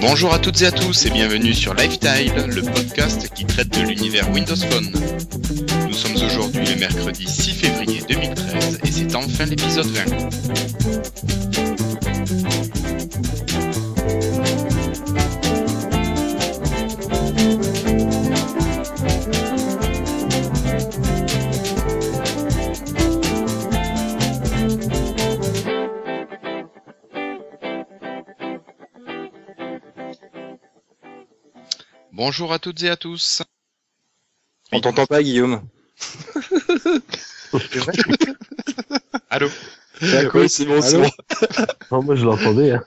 Bonjour à toutes et à tous et bienvenue sur Lifestyle, le podcast qui traite de l'univers Windows Phone. Nous sommes aujourd'hui le mercredi 6 février 2013 et c'est enfin l'épisode 20. Bonjour à toutes et à tous. On t'entend pas, Guillaume. Allô Oui, c'est bon, c'est Allô bon. Non, moi je l'entendais. Hein.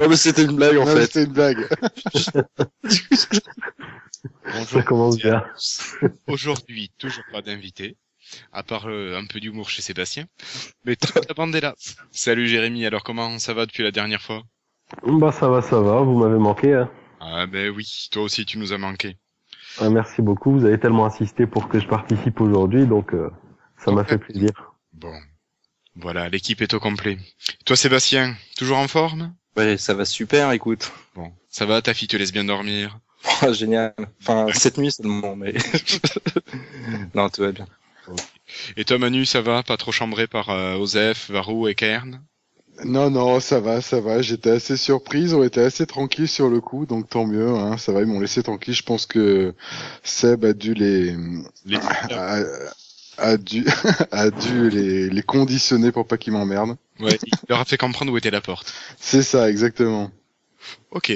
Non, mais c'était une blague, en Non, fait. C'était une blague. Ça commence bien. Aujourd'hui, toujours pas d'invité, à part euh, un peu d'humour chez Sébastien. Mais toute la bande est là. Salut Jérémy, alors comment ça va depuis la dernière fois? Bah ça va, ça va. Vous m'avez manqué. Hein. Ah ben oui, toi aussi tu nous as manqué. Ah, merci beaucoup. Vous avez tellement insisté pour que je participe aujourd'hui, donc euh, ça m'a fait plaisir. Bon, voilà, l'équipe est au complet. Toi Sébastien, toujours en forme? Ouais, ça va super, écoute. Bon, ça va, ta fille te laisse bien dormir? Oh, génial. Enfin, cette nuit seulement, mais... non, tout va bien. Et toi Manu, ça va? Pas trop chambré par euh, Osef, Varou et Kern? Non, non, ça va, ça va. J'étais assez surprise. On était assez tranquille sur le coup, donc tant mieux. Hein, ça va, ils m'ont laissé tranquille. Je pense que Seb a dû les, Les- a, a dû, a dû les, les conditionner pour pas qu'ils m'emmerdent. Ouais, il leur a fait comprendre où était la porte. C'est ça, exactement. Ok,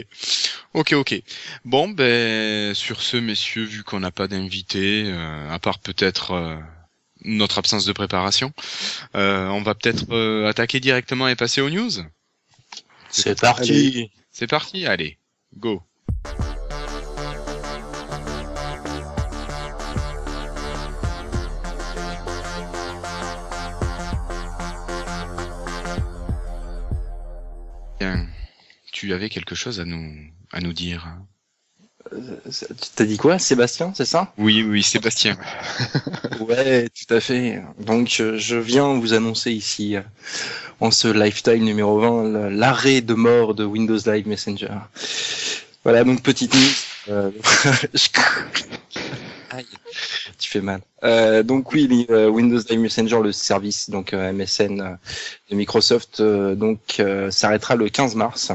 ok, ok. Bon, ben sur ce, messieurs, vu qu'on n'a pas d'invité, euh, à part peut-être euh, notre absence de préparation, euh, on va peut-être euh, attaquer directement et passer aux news. C'est parti. C'est parti, allez, go. Bien, tu avais quelque chose à nous à nous dire. hein? T'as dit quoi, Sébastien, c'est ça? Oui, oui, Sébastien. Ouais, tout à fait. Donc, euh, je viens vous annoncer ici, euh, en ce lifestyle numéro 20, le- l'arrêt de mort de Windows Live Messenger. Voilà, donc petite news. euh, Aïe, tu fais mal. Euh, donc oui, euh, Windows Live Messenger, le service donc euh, MSN euh, de Microsoft, euh, donc euh, s'arrêtera le 15 mars.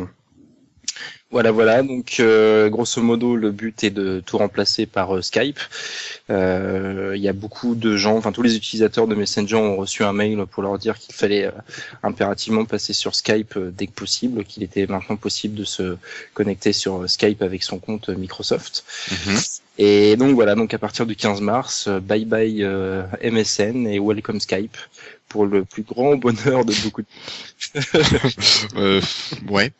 Voilà, voilà. Donc, euh, grosso modo, le but est de tout remplacer par euh, Skype. Euh, Il y a beaucoup de gens, enfin tous les utilisateurs de Messenger ont reçu un mail pour leur dire qu'il fallait impérativement passer sur Skype dès que possible, qu'il était maintenant possible de se connecter sur Skype avec son compte Microsoft. Mhm. Et donc voilà, donc à partir du 15 mars, bye bye MSN et welcome Skype pour le plus grand bonheur de beaucoup de Euh, ouais.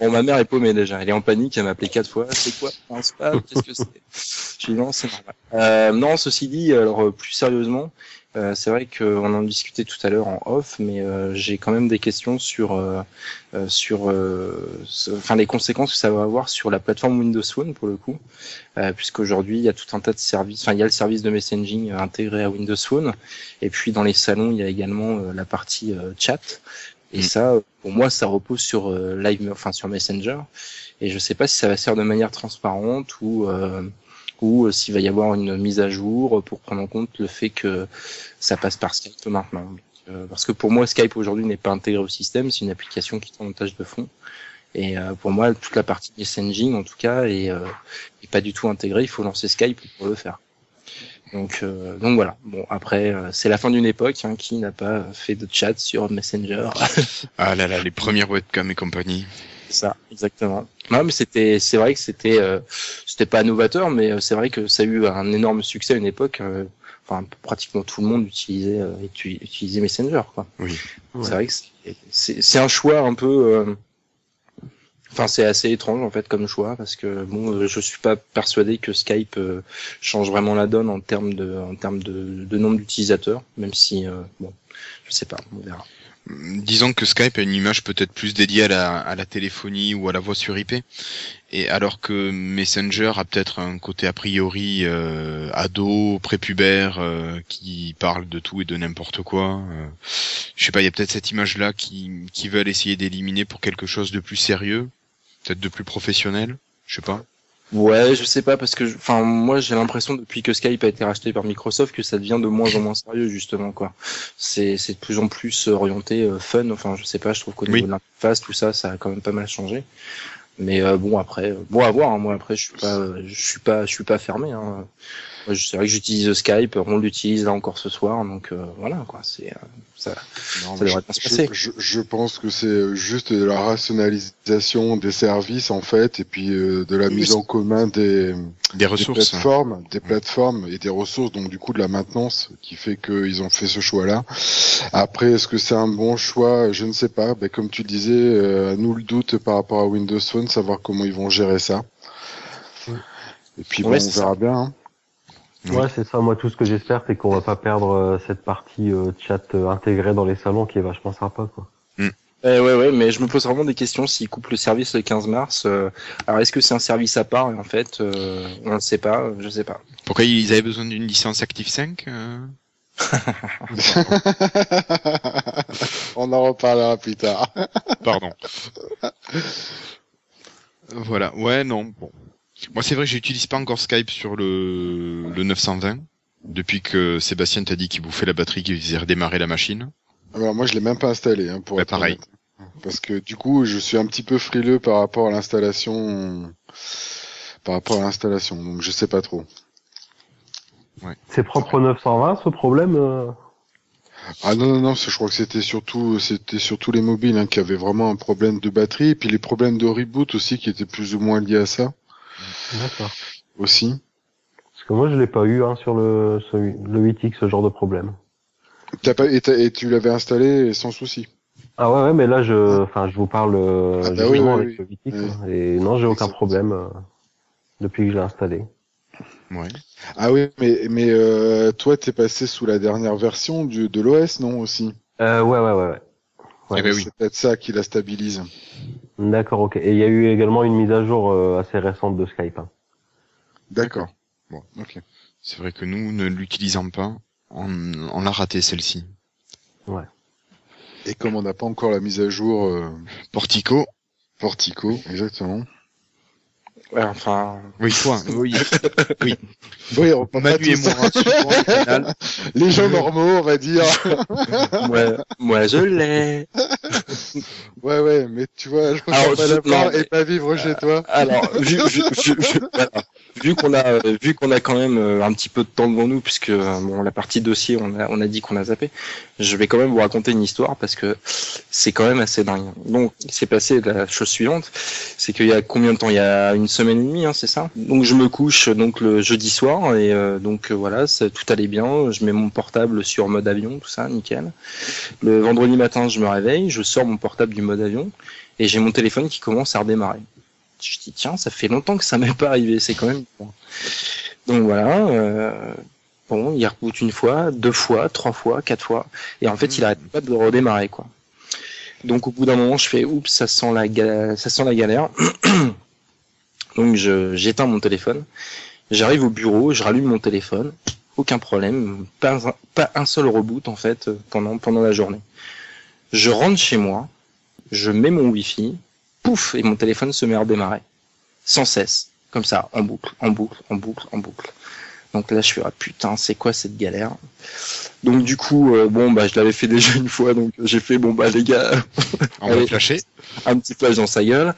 Bon, ma mère est paumée déjà. Elle est en panique. Elle m'a appelé quatre fois. C'est quoi un spam Qu'est-ce que c'est? Je dis non, c'est normal. Euh, non, ceci dit, alors euh, plus sérieusement, euh, c'est vrai qu'on en discutait tout à l'heure en off, mais euh, j'ai quand même des questions sur euh, euh, sur euh, enfin les conséquences que ça va avoir sur la plateforme Windows Phone pour le coup, euh, puisqu'aujourd'hui il y a tout un tas de services. Enfin, il y a le service de messaging intégré à Windows Phone, et puis dans les salons il y a également euh, la partie euh, chat. Et Mm. ça, pour moi, ça repose sur euh, Live, enfin sur Messenger. Et je sais pas si ça va se faire de manière transparente ou euh, ou euh, s'il va y avoir une mise à jour pour prendre en compte le fait que ça passe par Skype maintenant. Parce que pour moi, Skype aujourd'hui n'est pas intégré au système, c'est une application qui tourne en tâche de fond. Et pour moi, toute la partie messaging, en tout cas, est, est pas du tout intégrée. Il faut lancer Skype pour le faire. Donc, euh, donc voilà. Bon, après, euh, c'est la fin d'une époque. Hein, qui n'a pas fait de chat sur Messenger Ah là là, les premières webcams et compagnie. Ça, exactement. Non, mais c'était, c'est vrai que c'était, euh, c'était pas novateur, mais euh, c'est vrai que ça a eu un énorme succès à une époque. euh, Enfin, pratiquement tout le monde utilisait, euh, utilisait Messenger, quoi. Oui. Ouais. C'est vrai que c'est- c'est, c'est un choix un peu. Enfin, c'est assez étrange en fait comme choix parce que bon, euh, je suis pas persuadé que Skype euh, change vraiment la donne en termes de, en termes de, de nombre d'utilisateurs, même si euh, bon, je sais pas, on verra. Disons que Skype a une image peut-être plus dédiée à la, à la téléphonie ou à la voix sur IP, et alors que Messenger a peut-être un côté a priori euh, ado, prépubère, euh, qui parle de tout et de n'importe quoi. euh, je sais pas, il y a peut-être cette image-là qui, qui veulent essayer d'éliminer pour quelque chose de plus sérieux, peut-être de plus professionnel, je sais pas. Ouais, je sais pas parce que, enfin, moi j'ai l'impression depuis que Skype a été racheté par Microsoft que ça devient de moins en moins sérieux justement quoi. C'est c'est de plus en plus orienté euh, fun. Enfin, je sais pas, je trouve qu'au niveau Oui. de l'interface tout ça, ça a quand même pas mal changé. Mais euh, bon après, euh, bon à voir. hein. moi après, je suis pas, euh, je suis pas, je suis pas fermé. Hein. C'est vrai que j'utilise Skype, on l'utilise là encore ce soir, donc euh, voilà quoi. C'est euh, ça. Non, Ça mais devrait je, bien se passer. je, je- pense que c'est juste de la rationalisation des services en fait, et puis euh, de la Oui, mise en commun des, Des des ressources. hein. plateformes, des plateformes et des ressources, donc du coup de la maintenance qui fait qu'ils ont fait ce choix-là. Après, est-ce que c'est un bon choix? Je ne sais pas. Ben, comme tu disais, euh, à nous le doute par rapport à Windows Phone, savoir comment ils vont gérer ça. Et puis bon, Ouais, on verra bien. hein. Oui. Ouais, c'est ça. Moi, tout ce que j'espère, c'est qu'on va pas perdre euh, cette partie euh, chat euh, intégrée dans les salons qui est vachement sympa, quoi. Eh ouais, ouais, mais je me pose vraiment des questions s'ils coupent le service le 15 mars. euh, alors, est-ce que c'est un service à part Et en fait, euh, on ne sait pas, je sais pas. Pourquoi ils avaient besoin d'une licence Active 5 euh on en reparlera plus tard. Pardon. voilà, ouais, non, bon. Moi, c'est vrai que j'utilise pas encore Skype sur le, le 920, depuis que Sébastien t'a dit qu'il bouffait la batterie, qu'il faisait redémarrer la machine. Alors moi, je l'ai même pas installé, hein, pour Bah, être pareil. honnête. Parce que du coup, je suis un petit peu frileux par rapport à l'installation, par rapport à l'installation. Donc je sais pas trop. C'est propre au 920, ce problème euh Ah non non non, je crois que c'était surtout c'était surtout les mobiles hein, qui avaient vraiment un problème de batterie et puis les problèmes de reboot aussi qui étaient plus ou moins liés à ça D'accord. aussi. Parce que moi, je l'ai pas eu hein, sur le, le 8X, ce genre de problème. T'as pas et, t'as- et tu l'avais installé sans souci. Ah ouais, ouais, mais là, je, enfin, je vous parle euh, Ah bah justement oui, oui, avec le 8X, oui. hein, et non, j'ai aucun problème euh, depuis que je l'ai installé. Ouais. Ah oui, mais mais euh, toi t'es passé sous la dernière version du de l'OS non aussi? Euh, ouais, ouais, ouais, ouais. Ouais, Eh ben oui. C'est peut-être ça qui la stabilise. D'accord, ok. Et il y a eu également une mise à jour euh, assez récente de Skype. hein. D'accord. Bon, ok. C'est vrai que nous, ne l'utilisant pas, on, on l'a raté celle-ci. Et comme on n'a pas encore la mise à jour euh, Portico. Portico, exactement. Ouais, enfin, Oui, toi. oui. Oui, on peut pas Manu et moi, canal. Les gens normaux, on va dire. moi, moi je l'ai. Ouais, ouais, mais tu vois, je ne pas je- la et pas vivre chez toi. Alors, vu, vu, vu, vu- voilà. Vu qu'on a, euh, vu qu'on a quand même euh, un petit peu de temps devant nous, puisque euh, bon, la partie dossier, on a, on a dit qu'on a zappé. Je vais quand même vous raconter une histoire parce que c'est quand même assez dingue. Donc, il s'est passé la chose suivante, c'est qu'il y a combien de temps? Il y a une semaine et demie, hein, c'est ça? Donc, je me couche donc le jeudi soir et euh, donc voilà, tout allait bien. Je mets mon portable sur mode avion, tout ça, nickel. Le vendredi matin, je me réveille, je sors mon portable du mode avion et j'ai mon téléphone qui commence à redémarrer. Je dis tiens, ça fait longtemps que ça m'est pas arrivé, c'est quand même. Donc voilà. euh, bon, il reboot une fois, deux fois, trois fois, quatre fois, et en fait, il arrête pas de redémarrer quoi. Donc au bout d'un moment, je fais oups, ça sent la ça sent la galère. Donc je j'éteins mon téléphone. J'arrive au bureau, je rallume mon téléphone, aucun problème, pas un, pas un seul reboot en fait euh, pendant pendant la journée. Je rentre chez moi, je mets mon wifi, pouf, et mon téléphone se met à redémarrer. Sans cesse. Comme ça, en boucle, en boucle, en boucle, en boucle. Donc là, je suis, ah putain, c'est quoi cette galère? Donc du coup, euh, bon, bah, je l'avais fait déjà une fois, donc j'ai fait, bon, bah, les gars, On va flasher. un petit flash dans sa gueule.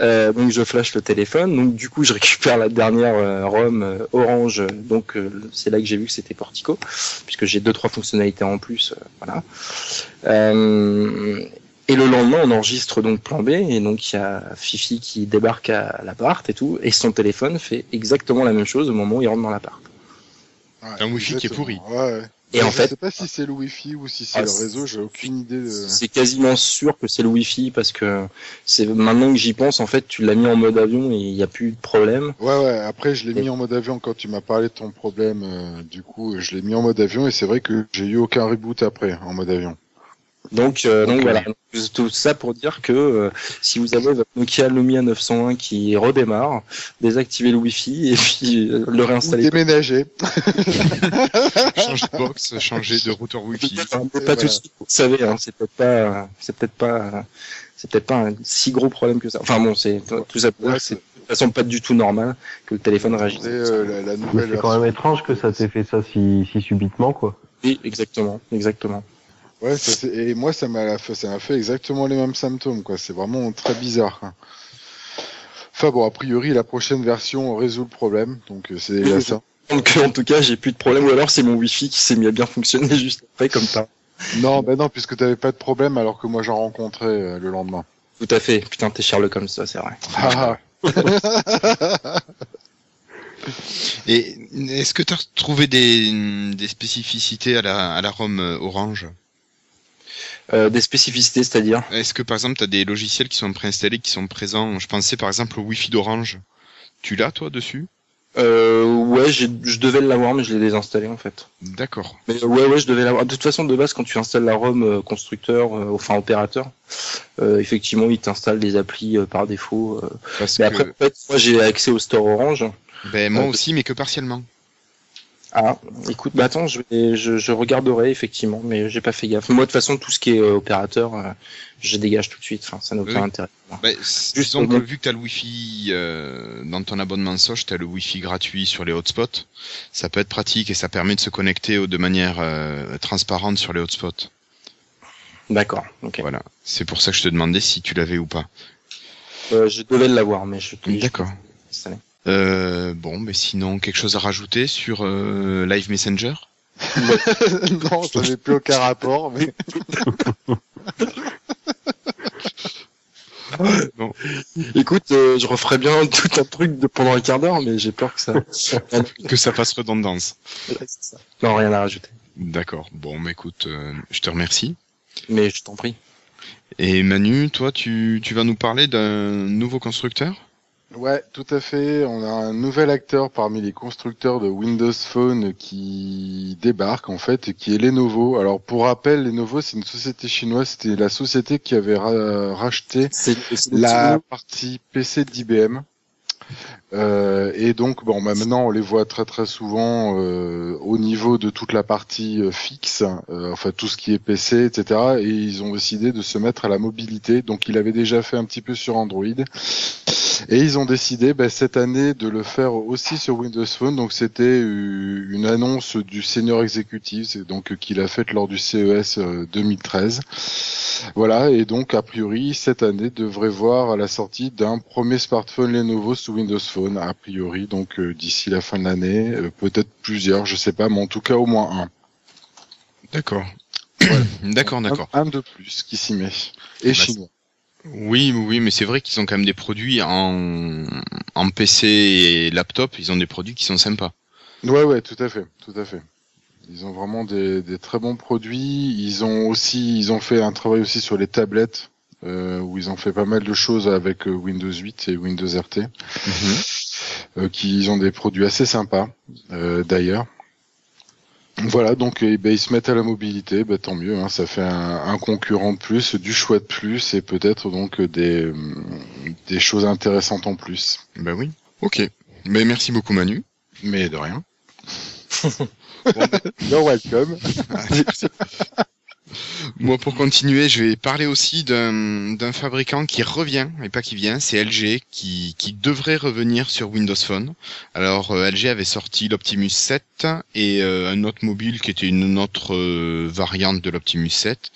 Euh, donc je flash le téléphone. Donc du coup, je récupère la dernière euh, ROM euh, Orange. Donc euh, c'est là que j'ai vu que c'était Portico, puisque j'ai deux trois fonctionnalités en plus. euh, voilà. Et le lendemain, on enregistre donc plan B, et donc il y a Fifi qui débarque à l'appart et tout, et son téléphone fait exactement la même chose au moment où il rentre dans l'appart. Ouais, Un wifi qui est pourri. Ouais, ouais. Et je en fait, sais pas si c'est le wifi ou si c'est Ah, le réseau, j'ai aucune idée de... C'est quasiment sûr que c'est le Wi-Fi parce que c'est maintenant que j'y pense, en fait, tu l'as mis en mode avion et il n'y a plus de problème. Ouais, ouais, après je l'ai Et- mis en mode avion quand tu m'as parlé de ton problème, euh, du coup je l'ai mis en mode avion et c'est vrai que j'ai eu aucun reboot après en mode avion. Donc, euh, donc voilà, tout ça pour dire que euh, si vous avez votre Nokia Lumia 901 qui redémarre, désactivez le Wi-Fi et puis euh, le Ou réinstaller. déménager. Change de box, changer de routeur Wi-Fi. Enfin, pas Voilà. tout de suite, vous savez, hein, c'est peut-être pas, c'est peut-être pas, c'est peut-être pas un si gros problème que ça. Enfin bon, c'est tout ça pour dire Ouais, que c'est de toute façon pas du tout normal que le téléphone réagisse. Euh, la, la c'est quand même étrange que ça t'ait fait ça si, si subitement, quoi. Oui, exactement, exactement. Ouais, ça, c'est- et moi, ça m'a fait, ça m'a fait exactement les mêmes symptômes, quoi. C'est vraiment très bizarre. quoi. Enfin bon, a priori, la prochaine version résout le problème, donc euh, c'est déjà ça. Donc en tout cas, j'ai plus de problème. Ou alors c'est mon Wi-Fi qui s'est mis à bien fonctionner juste après, comme ça. Non, ben non, puisque t'avais pas de problème, alors que moi j'en rencontrais euh, le lendemain. Tout à fait. Putain, t'es Sherlock comme ça, c'est vrai. Ah, Et est-ce que tu as trouvé des, des spécificités à la, à la ROM euh, Orange? Euh, des spécificités, c'est-à-dire. Est-ce que par exemple tu as des logiciels qui sont préinstallés, qui sont présents? Je pensais par exemple au Wi-Fi d'Orange. Tu l'as toi dessus? Euh, ouais, je devais l'avoir, mais je l'ai désinstallé en fait. D'accord. Mais ouais, ouais, je devais l'avoir. De toute façon, de base, quand tu installes la ROM euh, constructeur, euh, enfin opérateur, effectivement, il t'installe des applis par défaut. Parce Mais que après, en fait, moi, j'ai accès au store Orange. ben, moi aussi, mais que partiellement. Ah, écoute, bah attends, je, vais, je, je regarderai effectivement, mais j'ai pas fait gaffe. Moi, de toute façon, tout ce qui est euh, opérateur, euh, je dégage tout de suite. Enfin, ça n'a aucun Oui. intérêt. S- Juste disons pour que moi. vu que tu as le Wi-Fi euh, dans ton abonnement Soch, tu as le Wi-Fi gratuit sur les hotspots. Ça peut être pratique et ça permet de se connecter de manière euh, transparente sur les hotspots. D'accord. Ok. Voilà. C'est pour ça que je te demandais si tu l'avais ou pas. Euh, je devais l'avoir, mais je te D'accord. Euh, bon, mais sinon, quelque chose à rajouter sur euh, Live Messenger? Non, ça n'avait plus aucun rapport, mais Écoute, euh, je referais bien tout un truc de pendant un quart d'heure, mais j'ai peur que ça. Que ça fasse redondance. non, rien à rajouter. D'accord. Bon, mais écoute, euh, je te remercie. Mais je t'en prie. Et Manu, toi, tu, tu vas nous parler d'un nouveau constructeur? Ouais, tout à fait. On a un nouvel acteur parmi les constructeurs de Windows Phone qui débarque en fait, qui est Lenovo. Alors pour rappel, Lenovo c'est une société chinoise. C'était la société qui avait ra- racheté la partie PC d'IBM. Euh, et donc, bon, bah, maintenant, on les voit très très souvent euh, au niveau de toute la partie euh, fixe, euh, enfin tout ce qui est PC, etc. Et ils ont décidé de se mettre à la mobilité. Donc, il avait déjà fait un petit peu sur Android. Et ils ont décidé bah, cette année de le faire aussi sur Windows Phone. Donc, c'était euh, une annonce du senior exécutif, donc euh, qu'il a faite lors du CES euh, 2013. Voilà, et donc a priori cette année devrait voir à la sortie d'un premier smartphone Lenovo sous Windows Phone, a priori, donc euh, d'ici la fin de l'année, euh, peut-être plusieurs, je sais pas, mais en tout cas au moins un. D'accord. d'accord, d'accord. Un, un de plus qui s'y met. Et Bah, chinois. Oui, oui, mais c'est vrai qu'ils ont quand même des produits en, en PC et laptop, ils ont des produits qui sont sympas. Ouais, ouais, tout à fait, tout à fait. Ils ont vraiment des, des très bons produits. Ils ont aussi, ils ont fait un travail aussi sur les tablettes, où ils ont fait pas mal de choses avec euh, Windows 8 et Windows RT. euh, qui ont des produits assez sympas euh, d'ailleurs. Voilà, donc eh ben, ils se mettent à la mobilité, ben, tant mieux, hein, ça fait un, un concurrent de plus, du choix de plus et peut-être donc des, des choses intéressantes en plus. Ben oui. Ok. Ben merci beaucoup Manu. Mais de rien. Bon, ben, You're welcome. Moi, pour continuer, je vais parler aussi d'un fabricant qui revient, et pas qui vient, c'est LG, qui, qui devrait revenir sur Windows Phone. Alors, euh, LG avait sorti l'Optimus 7 et euh, un autre mobile qui était une autre euh, variante de l'Optimus 7.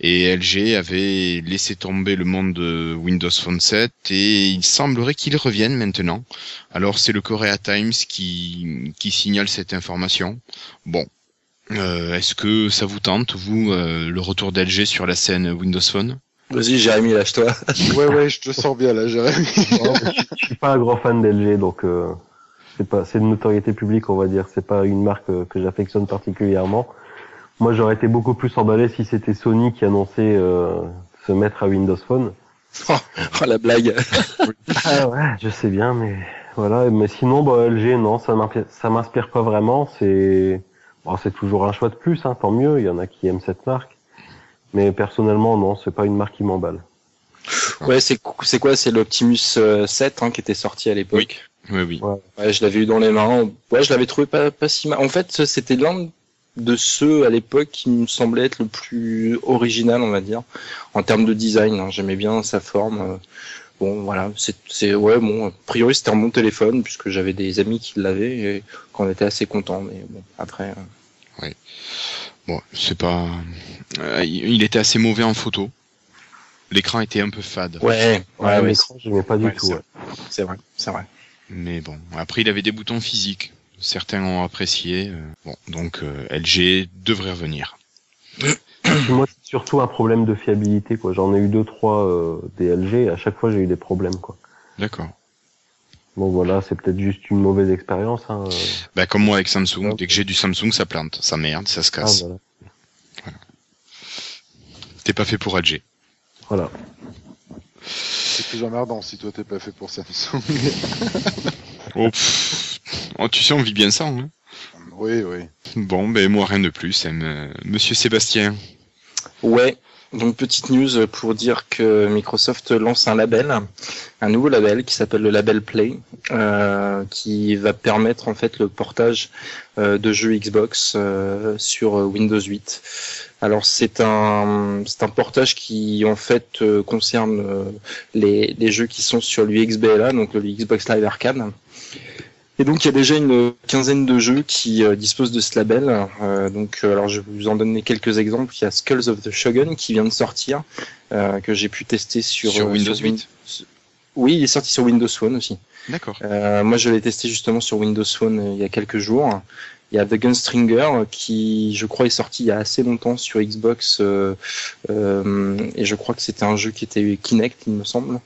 Et LG avait laissé tomber le monde de Windows Phone 7 et il semblerait qu'il revienne maintenant. Alors, c'est le Korea Times qui, qui signale cette information. Bon, euh, Est-ce que ça vous tente, vous, euh, le retour d'LG sur la scène Windows Phone? Vas-y, Jérémy, lâche-toi. Ouais, ouais, je te sens bien là, Jérémy. Je suis pas un grand fan d'LG, donc euh, c'est pas, c'est de notoriété publique, on va dire. C'est pas une marque euh, que j'affectionne particulièrement. Moi, j'aurais été beaucoup plus emballé si c'était Sony qui annonçait euh, se mettre à Windows Phone. Oh, la blague. Ah ouais, je sais bien, mais voilà. Mais sinon, bah, LG, non, ça m'inspire pas vraiment. C'est, bon, c'est toujours un choix de plus, hein, tant mieux. Il y en a qui aiment cette marque. Mais personnellement, non, c'est pas une marque qui m'emballe. Ouais, c'est c'est quoi? C'est l'Optimus euh, 7 hein, qui était sorti à l'époque. Oui, oui. Ouais, je l'avais eu dans les mains. Ouais, je l'avais trouvé pas, pas si mal. En fait, c'était l'un de ceux à l'époque qui me semblait être le plus original, on va dire, en termes de design. hein. J'aimais bien sa forme. euh. Bon, voilà, c'est, c'est ouais, bon, a priori c'était un bon téléphone puisque j'avais des amis qui l'avaient et qu'on était assez contents. Mais bon, après, euh, Bon, c'est pas. euh, il était assez mauvais en photo. L'écran était un peu fade. ouais, ouais, Ouais, ouais, l'écran, j'aimais pas du ouais, tout. c'est ouais. c'est vrai, c'est vrai. Mais bon, après il avait des boutons physiques. Certains ont apprécié. euh, Bon, donc euh, LG devrait revenir. Moi, c'est surtout un problème de fiabilité, quoi. J'en ai eu deux, trois euh, des LG, et à chaque fois, j'ai eu des problèmes, quoi. D'accord. Donc voilà, c'est peut-être juste une mauvaise expérience. Hein. Bah comme moi avec Samsung, Ah, dès que j'ai du Samsung, ça plante, ça merde, ça se Ah, casse. voilà. T'es pas fait pour LG. voilà. C'est plus emmerdant si toi t'es pas fait pour Samsung. Oh, pff. Oh, tu sais, on vit bien ça. Hein oui, oui. bon, ben moi rien de plus. hein, Monsieur Sébastien. Ouais. Donc petite news pour dire que Microsoft lance un label, un nouveau label qui s'appelle le label Play, euh, qui va permettre en fait le portage euh, de jeux Xbox euh, sur Windows 8. Alors c'est un c'est un portage qui en fait concerne les, les jeux qui sont sur l'UXBLA, donc le Xbox Live Arcade. Et donc il y a déjà une quinzaine de jeux qui euh, disposent de ce label. Euh, donc euh, alors je vais vous en donner quelques exemples. Il y a Skulls of the Shogun qui vient de sortir, euh, que j'ai pu tester sur, Sur euh, Windows Win- Oui, il est sorti sur Windows Phone aussi. D'accord. Euh, moi, je l'ai testé justement sur Windows euh, il y a quelques jours. Il y a The Gunstringer euh, qui, je crois, est sorti il y a assez longtemps sur Xbox euh, euh, et je crois que c'était un jeu qui était Kinect, il me semble.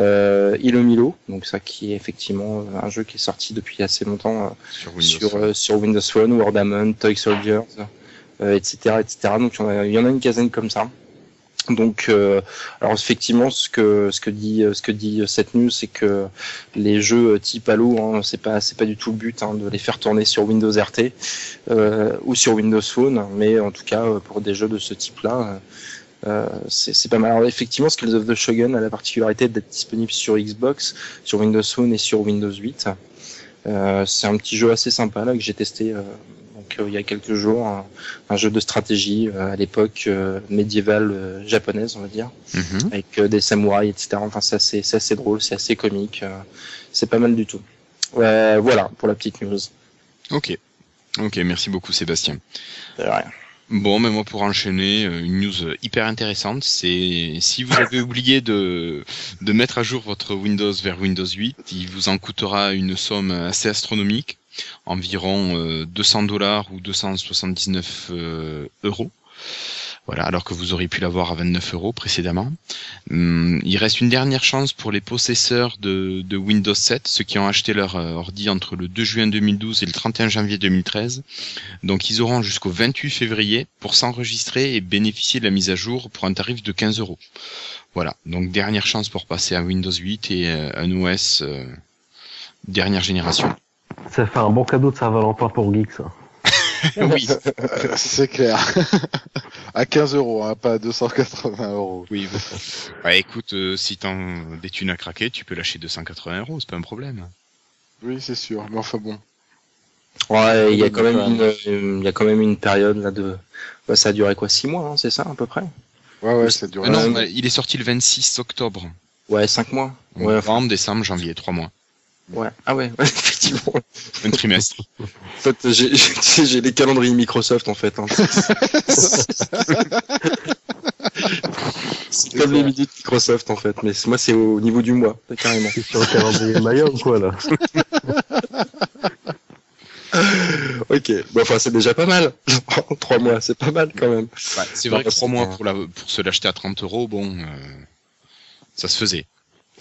Euh, Ilo Milo, donc ça qui est effectivement un jeu qui est sorti depuis assez longtemps euh, Sur Windows. sur, euh, sur Windows Phone, Wordamon, Toy Soldiers, euh, etc., etc. Donc il y en a une quinzaine comme ça. Donc, euh, alors effectivement, ce que ce que dit ce que dit cette news, c'est que les jeux type Halo, hein, c'est pas c'est pas du tout le but hein, de les faire tourner sur Windows RT euh, ou sur Windows Phone, mais en tout cas euh, pour des jeux de ce type-là, euh, c'est pas mal. Alors effectivement, Skills of the Shogun a la particularité d'être disponible sur Xbox, sur Windows Phone et sur Windows 8. Euh, c'est un petit jeu assez sympa là que j'ai testé euh, donc euh, il y a quelques jours, un, un jeu de stratégie euh, à l'époque euh, médiévale euh, japonaise, on va dire, Mhm. avec euh, des samouraïs, etc. Enfin, c'est assez, c'est assez drôle, c'est assez comique, euh, c'est pas mal du tout. Voilà pour la petite news. Ok. Ok, merci beaucoup Sébastien. De rien. Bon, mais moi pour enchaîner, une news hyper intéressante, c'est si vous avez oublié de, de mettre à jour votre Windows vers Windows 8, il vous en coûtera une somme assez astronomique, environ euh, 200 dollars ou 279 euh, euros. Voilà, alors que vous auriez pu l'avoir à 29 euros précédemment. Hum, il reste une dernière chance pour les possesseurs de, Windows 7, ceux qui ont acheté leur euh, ordi entre le 2 juin 2012 et le 31 janvier 2013. Donc ils auront jusqu'au 28 février pour s'enregistrer et bénéficier de la mise à jour pour un tarif de 15 euros. Voilà, donc dernière chance pour passer à Windows 8 et euh, un OS euh, dernière génération. Ça fait un bon cadeau de Saint-Valentin pour Geeks. ça. oui, Euh, c'est clair. à 15 euros, hein, pas à 280 euros. oui. Bah, écoute, euh, si t'as des thunes à craquer, tu peux lâcher 280 euros, c'est pas un problème. Oui, c'est sûr. Mais enfin bon. Ouais, il y a Oui, quand même une, il y a quand même une période là de, bah, ça a duré quoi, six mois, hein, c'est ça à peu près? Ouais, ouais, ça dure. Ah non, Ouais. bah, il est sorti le 26 octobre. Ouais, cinq mois. Ouais, enfin, Novembre, décembre, janvier, trois mois. Ouais. Ah ouais, ouais, effectivement. Un trimestre. En fait, j'ai, les calendriers Microsoft en fait. Hein. C'est comme les minutes Microsoft en fait, mais moi c'est au niveau du mois, carrément. C'est sur le calendrier Maya ou quoi, là Ok, bon, enfin c'est déjà pas mal. Trois mois, c'est pas mal quand même. Ouais, c'est Bah, vrai que trois mois pour, la, pour se l'acheter à 30 euros, bon, euh, ça se faisait.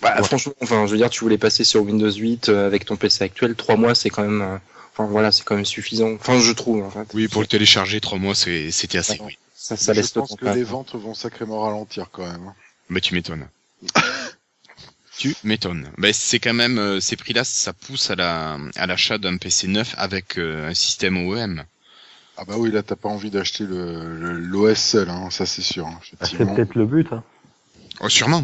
Bah, Franchement, enfin je veux dire, tu voulais passer sur Windows 8 euh, avec ton PC actuel, trois mois c'est quand même, euh, enfin voilà, c'est quand même suffisant. Enfin je trouve en fait. Oui, pour le télécharger, trois mois, c'est- c'était assez, oui. Ça, ça laisse je pense que les ventes vont sacrément ralentir quand même. hein. Mais tu m'étonnes. tu m'étonnes. Ben, c'est quand même, euh, ces prix-là, ça pousse à la, à l'achat d'un PC neuf avec euh, un système OEM. Ah bah oui, là t'as pas envie d'acheter le le- l'OS seul, hein, ça c'est sûr. hein, Ah, C'est peut-être le but. Hein. Oh, sûrement.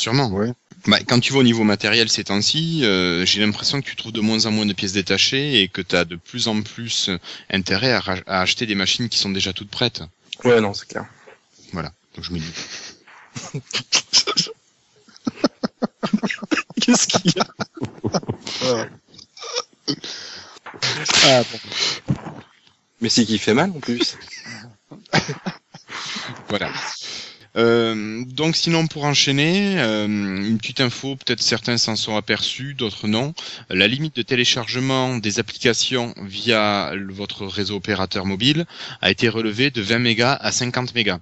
Sûrement. Ouais. Bah, quand tu vas au niveau matériel ces temps-ci, euh, j'ai l'impression que tu trouves de moins en moins de pièces détachées et que tu as de plus en plus euh, intérêt à, ra- à acheter des machines qui sont déjà toutes prêtes. Ouais, non, c'est clair. Voilà. Donc je me dis. Qu'est-ce qu'il y a? Ah, Mais c'est qui fait mal en plus. Voilà. Euh, donc sinon pour enchaîner, euh, une petite info, peut-être certains s'en sont aperçus, d'autres non. La limite de téléchargement des applications via votre réseau opérateur mobile a été relevée de 20 mégas à 50 mégas.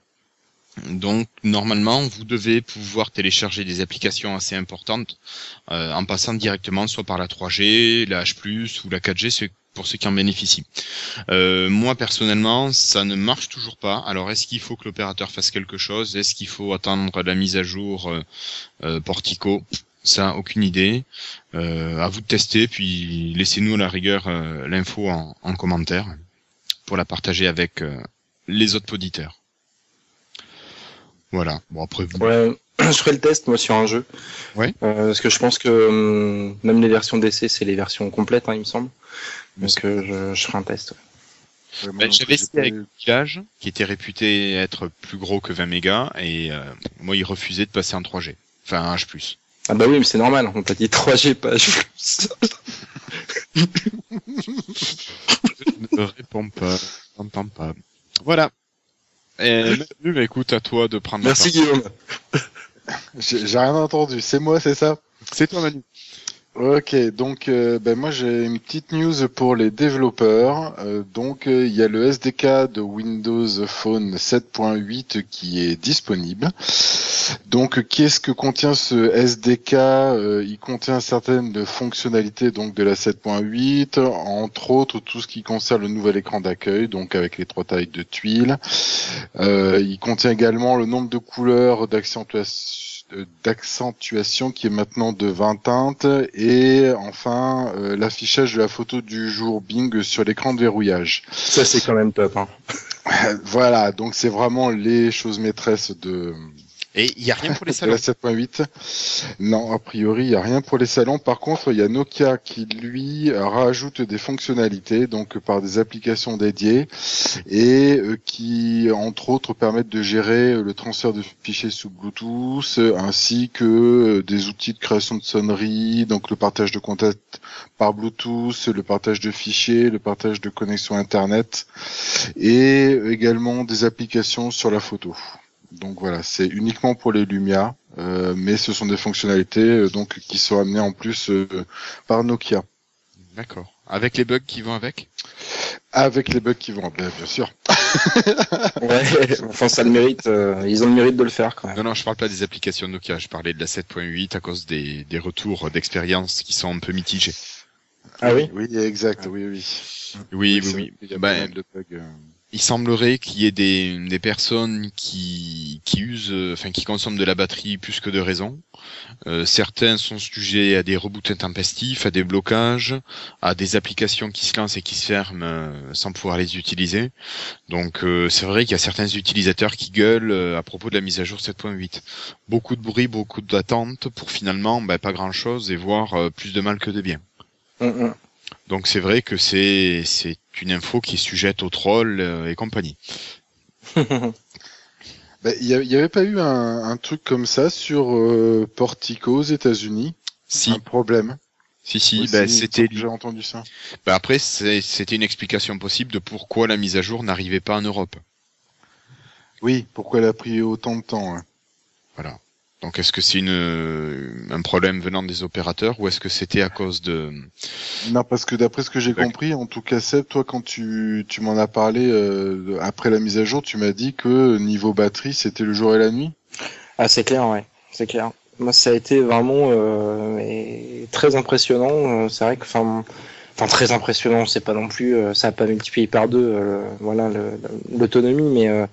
Donc normalement vous devez pouvoir télécharger des applications assez importantes euh, en passant directement soit par la 3G, la H+, ou la 4G, c'est pour ceux qui en bénéficient. Euh, moi personnellement, ça ne marche toujours pas. Alors est-ce qu'il faut que l'opérateur fasse quelque chose? Est-ce qu'il faut attendre la mise à jour euh, euh, Portico? Ça, aucune idée. Euh, à vous de tester, puis laissez-nous à la rigueur euh, l'info en, en commentaire pour la partager avec euh, les autres auditeurs. Voilà. Bon après vous. Ouais, je ferai le test moi sur un jeu. Ouais. Euh, parce que je pense que hum, même les versions d'essai, c'est les versions complètes, hein, il me semble. Donc euh, je, je ferai un test. ouais. Ben, J'avais essayé avec Village, qui était réputé être plus gros que 20 mégas, et euh, moi il refusait de passer en 3G. Enfin en H+. Ah bah oui, mais c'est normal, on t'a dit 3G, pas H+. ne réponds pas, n'entends pas. Voilà. Et bah, écoute, à toi de prendre la Merci. Guillaume. J'ai j'ai rien entendu. C'est moi, c'est ça? C'est toi Manu. Ok, donc euh, ben moi j'ai une petite news pour les développeurs. Euh, donc euh, il y a le SDK de Windows Phone 7.8 qui est disponible. Donc qu'est-ce que contient ce SDK Euh, Il contient certaines fonctionnalités donc de la 7.8, entre autres tout ce qui concerne le nouvel écran d'accueil, donc avec les trois tailles de tuiles. Il contient également le nombre de couleurs d'accentuation d'accentuation qui est maintenant de 20 teintes et enfin euh, l'affichage de la photo du jour Bing sur l'écran de verrouillage. Ça c'est quand même top. Hein. voilà, donc c'est vraiment les choses maîtresses de, Et il y a rien pour les la salons. 7.8. Non, a priori, il n'y a rien pour les salons. Par contre, il y a Nokia qui, lui, rajoute des fonctionnalités, donc par des applications dédiées, et euh, qui, entre autres, permettent de gérer euh, le transfert de fichiers sous Bluetooth, ainsi que euh, des outils de création de sonnerie, donc le partage de contacts par Bluetooth, le partage de fichiers, le partage de connexion Internet, et également des applications sur la photo. Donc voilà, c'est uniquement pour les Lumia, euh, mais ce sont des fonctionnalités euh, donc qui sont amenées en plus euh, par Nokia, D'accord. Avec les bugs qui vont avec? Avec les bugs qui vont bien, bien sûr. Ouais, enfin ça le mérite, euh, ils ont le mérite de le faire quand même. Non, non, je parle pas des applications Nokia, je parlais de la 7.8 à cause des, des retours d'expérience qui sont un peu mitigés. Ah oui? Oui, exact, oui, oui. Oui, oui, oui. y a Ben, pas mal de bugs. Il semblerait qu'il y ait des, des personnes qui, qui usent, euh, enfin qui consomment de la batterie plus que de raison. Euh, certains sont sujets à des reboots intempestifs, à des blocages, à des applications qui se lancent et qui se ferment euh, sans pouvoir les utiliser. Donc euh, c'est vrai qu'il y a certains utilisateurs qui gueulent euh, à propos de la mise à jour 7.8. Beaucoup de bruit, beaucoup d'attentes pour finalement ben, pas grand chose et voir euh, plus de mal que de bien. Hum, hum. Donc c'est vrai que c'est c'est une info qui est sujette aux trolls euh, et compagnie. Il n'y avait pas eu un, un truc comme ça sur euh, Portico aux États-Unis? Si, Un problème? si, si, bah, c'était. J'ai entendu ça. Bah, après, c'était une explication possible de pourquoi la mise à jour n'arrivait pas en Europe. Oui, pourquoi elle a pris autant de temps hein Voilà. Donc, est-ce que c'est une euh, un problème venant des opérateurs ou est-ce que c'était à cause de Non, parce que d'après ce que j'ai compris, en tout cas, Seb, toi, quand tu, tu m'en as parlé euh, après la mise à jour, tu m'as dit que niveau batterie, c'était le jour et la nuit? Ah c'est clair, ouais, c'est clair. Moi ça a été vraiment euh, très impressionnant. Euh, C'est vrai que, enfin, enfin très impressionnant. C'est pas non plus, euh, ça a pas multiplié par deux, euh, voilà, l'autonomie, mais euh,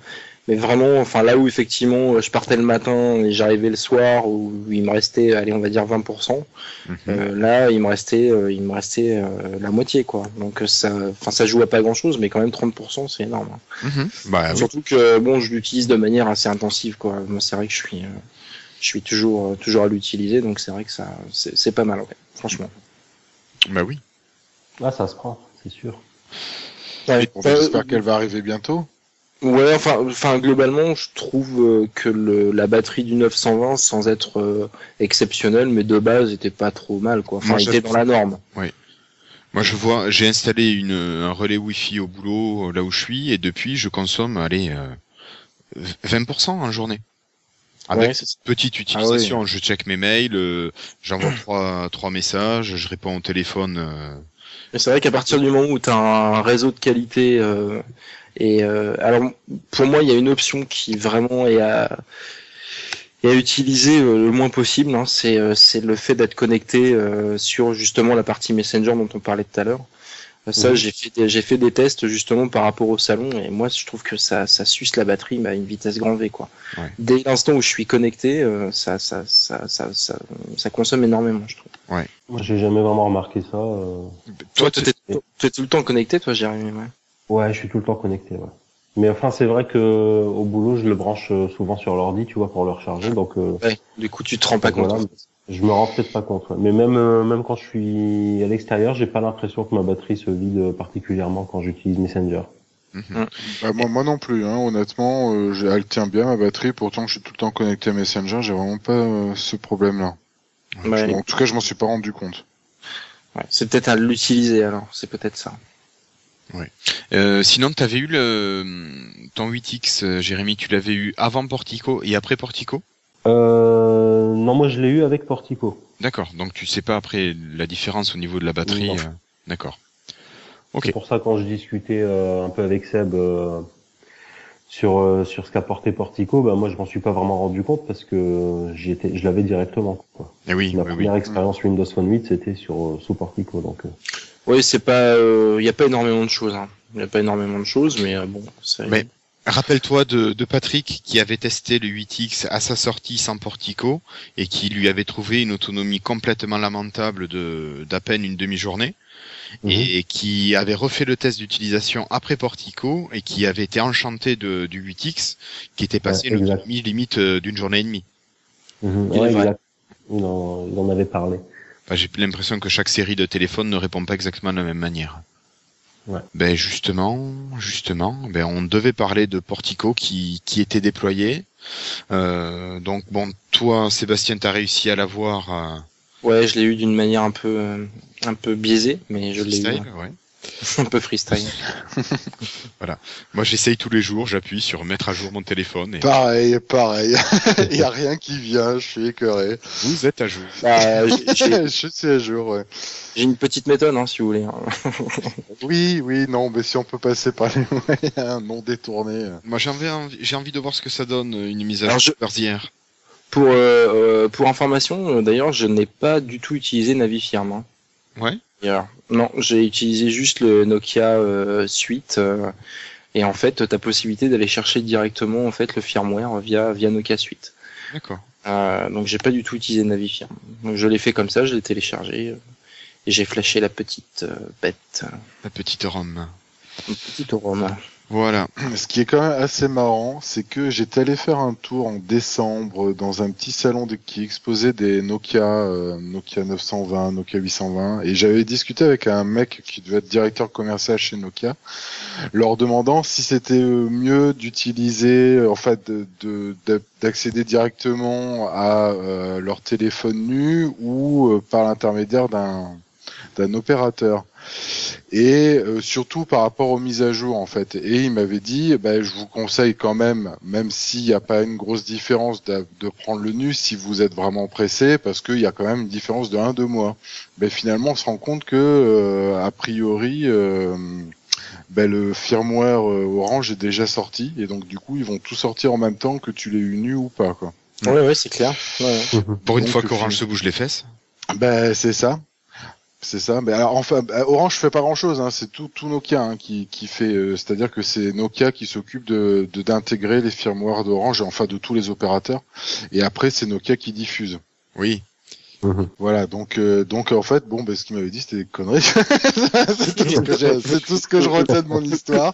Mais vraiment, enfin là où effectivement je partais le matin et j'arrivais le soir où il me restait, allez on va dire 20%. Mhm. euh, là il me restait, euh, il me restait euh, la moitié quoi. Donc euh, ça, enfin ça joue à pas grand chose, mais quand même 30% c'est énorme. hein. Mhm. Bah, oui. Surtout que bon je l'utilise de manière assez intensive quoi. Moi c'est vrai que je suis, euh, je suis toujours, euh, toujours à l'utiliser, donc c'est vrai que ça, c'est c'est pas mal ouais, franchement. bah oui. Ah, ça se prend, c'est sûr. Ouais, J'espère qu'elle va arriver bientôt. Ouais, enfin, enfin globalement, je trouve euh, que le, la batterie du 920, sans être euh, exceptionnelle, mais de base, était pas trop mal, quoi. Enfin, Moi, était dans la norme. Moi, je vois, j'ai installé une, un relais Wi-Fi au boulot, euh, là où je suis, et depuis, je consomme, allez, euh, 20% en journée. Avec Ouais, petite utilisation, je check mes mails, euh, j'envoie trois, trois messages, je réponds au téléphone. euh, Mais c'est vrai qu'à partir du moment où tu as un réseau de qualité, euh, et euh, alors pour moi, il y a une option qui vraiment est à, est à utiliser euh, le moins possible, hein, c'est euh, c'est le fait d'être connecté euh, sur justement la partie Messenger dont on parlait tout à l'heure. Ça, Mhm. j'ai fait des, j'ai fait des tests justement par rapport au salon et moi je trouve que ça ça suce la batterie mais à une vitesse grand V quoi. Ouais. Dès l'instant où je suis connecté, euh, ça, ça ça ça ça ça consomme énormément, je trouve. Moi, j'ai jamais vraiment remarqué ça. euh. Toi, tu es, tout le temps connecté, toi, Jérémy. Ouais. Ouais, je suis tout le temps connecté, ouais. Mais enfin, c'est vrai que au boulot, je le branche euh, souvent sur l'ordi, tu vois, pour le recharger. Donc, euh, Ouais, du coup, tu te rends pas compte. Voilà. je me rends peut-être pas compte. ouais. Mais même euh, même quand je suis à l'extérieur, j'ai pas l'impression que ma batterie se vide particulièrement quand j'utilise Messenger. Mhm. Bah, moi, moi non plus, hein, honnêtement, euh, elle tient bien ma batterie, pourtant je suis tout le temps connecté à Messenger, j'ai vraiment pas euh, ce problème-là. Ouais, En tout cas, je m'en suis pas rendu compte. ouais, c'est peut-être à l'utiliser alors, c'est peut-être ça. Euh, sinon, tu avais eu le, ton 8X, euh, Jérémy, tu l'avais eu avant Portico et après Portico? Euh, non, moi, je l'ai eu avec Portico. D'accord, donc tu sais pas après la différence au niveau de la batterie. Euh, D'accord. Ok. C'est pour ça quand je discutais euh, un peu avec Seb euh, sur euh, sur ce qu'a porté Portico, bah moi je m'en suis pas vraiment rendu compte parce que j'y étais, je l'avais directement. Quoi. Eh oui, Ma oui, oui. première expérience Windows Phone 8, c'était sur euh, sous Portico, donc. Euh, Oui, c'est pas, il y a pas énormément de choses. Hein. Il y a pas énormément de choses, mais euh, bon, c'est. Mais- Rappelle-toi de, de Patrick qui avait testé le 8X à sa sortie sans Portico et qui lui avait trouvé une autonomie complètement lamentable de d'à peine une demi-journée Mhm. et qui avait refait le test d'utilisation après Portico et qui avait été enchanté de, du 8X qui était passé Ouais, une limite euh, d'une journée et demie. Il est ouais, en, il en avait parlé. Enfin, J'ai l'impression que chaque série de téléphones ne répond pas exactement de la même manière. Ouais. Ben justement, justement, ben on devait parler de Portico qui, qui était déployé. Euh, donc bon, toi, Sébastien, t'as réussi à l'avoir. Euh, Ouais, je l'ai eu d'une manière un peu, euh, un peu biaisée, mais je l'ai eu ouais. un peu freestyle. Moi, j'essaye tous les jours, j'appuie sur mettre à jour mon téléphone et Pareil, pareil. Il y a rien qui vient, je suis écœuré. vous êtes à jour. Bah, je suis à jour, ouais. j'ai une petite méthode, hein, si vous voulez. hein. Oui, oui, non, mais si on peut passer par les moyens non détournés. Moi, j'ai envie, j'ai envie de voir ce que ça donne une mise à jour Verzière. Pour, euh, euh, pour information, euh, d'ailleurs, je n'ai pas du tout utilisé Navifirm. Hein. Ouais. Non, j'ai utilisé juste le Nokia euh, Suite. euh, et en fait, tu as possibilité d'aller chercher directement en fait le firmware via via Nokia Suite. D'accord. Euh, donc j'ai pas du tout utilisé Navifirm. Donc, je l'ai fait comme ça, je l'ai téléchargé euh, et j'ai flashé la petite euh, bête, La petite ROM. une petite ROM. Voilà. Ce qui est quand même assez marrant, c'est que j'étais allé faire un tour en décembre dans un petit salon qui exposait des Nokia, euh, Nokia 920, Nokia 820, et j'avais discuté avec un mec qui devait être directeur commercial chez Nokia, leur demandant si c'était euh, mieux d'utiliser, euh, en fait, de- de- de- d'accéder directement à euh, leur téléphone nu ou par l'intermédiaire d'un d'un opérateur et euh, surtout par rapport aux mises à jour en fait. Et il m'avait dit, bah, je vous conseille quand même, même s'il n'y a pas une grosse différence, de, de prendre le nu si vous êtes vraiment pressé, parce qu'il y a quand même une différence de 1-2 mois. Mais finalement, on se rend compte que euh, a priori, euh, ben, le firmware euh, Orange est déjà sorti, et donc du coup, ils vont tout sortir en même temps que tu l'aies eu nu ou pas, quoi. Ouais, ouais, c'est clair. Ouais. Pour une Donc, fois qu'Orange film- se bouge les fesses. Ben c'est ça. C'est ça. Mais alors, enfin, bah, Orange fait pas grand chose. Hein. C'est tout, tout Nokia hein, qui, fait. euh, C'est-à-dire que c'est Nokia qui s'occupe de de- d'intégrer les firmware d'Orange, enfin de tous les opérateurs. Et après, c'est Nokia qui diffuse. Oui. Mhm. Voilà. Donc, euh, donc en fait, bon, ben ce qu'il m'avait dit, c'était des conneries. c'est tout, ce que j'ai- c'est tout ce que je retiens de mon histoire.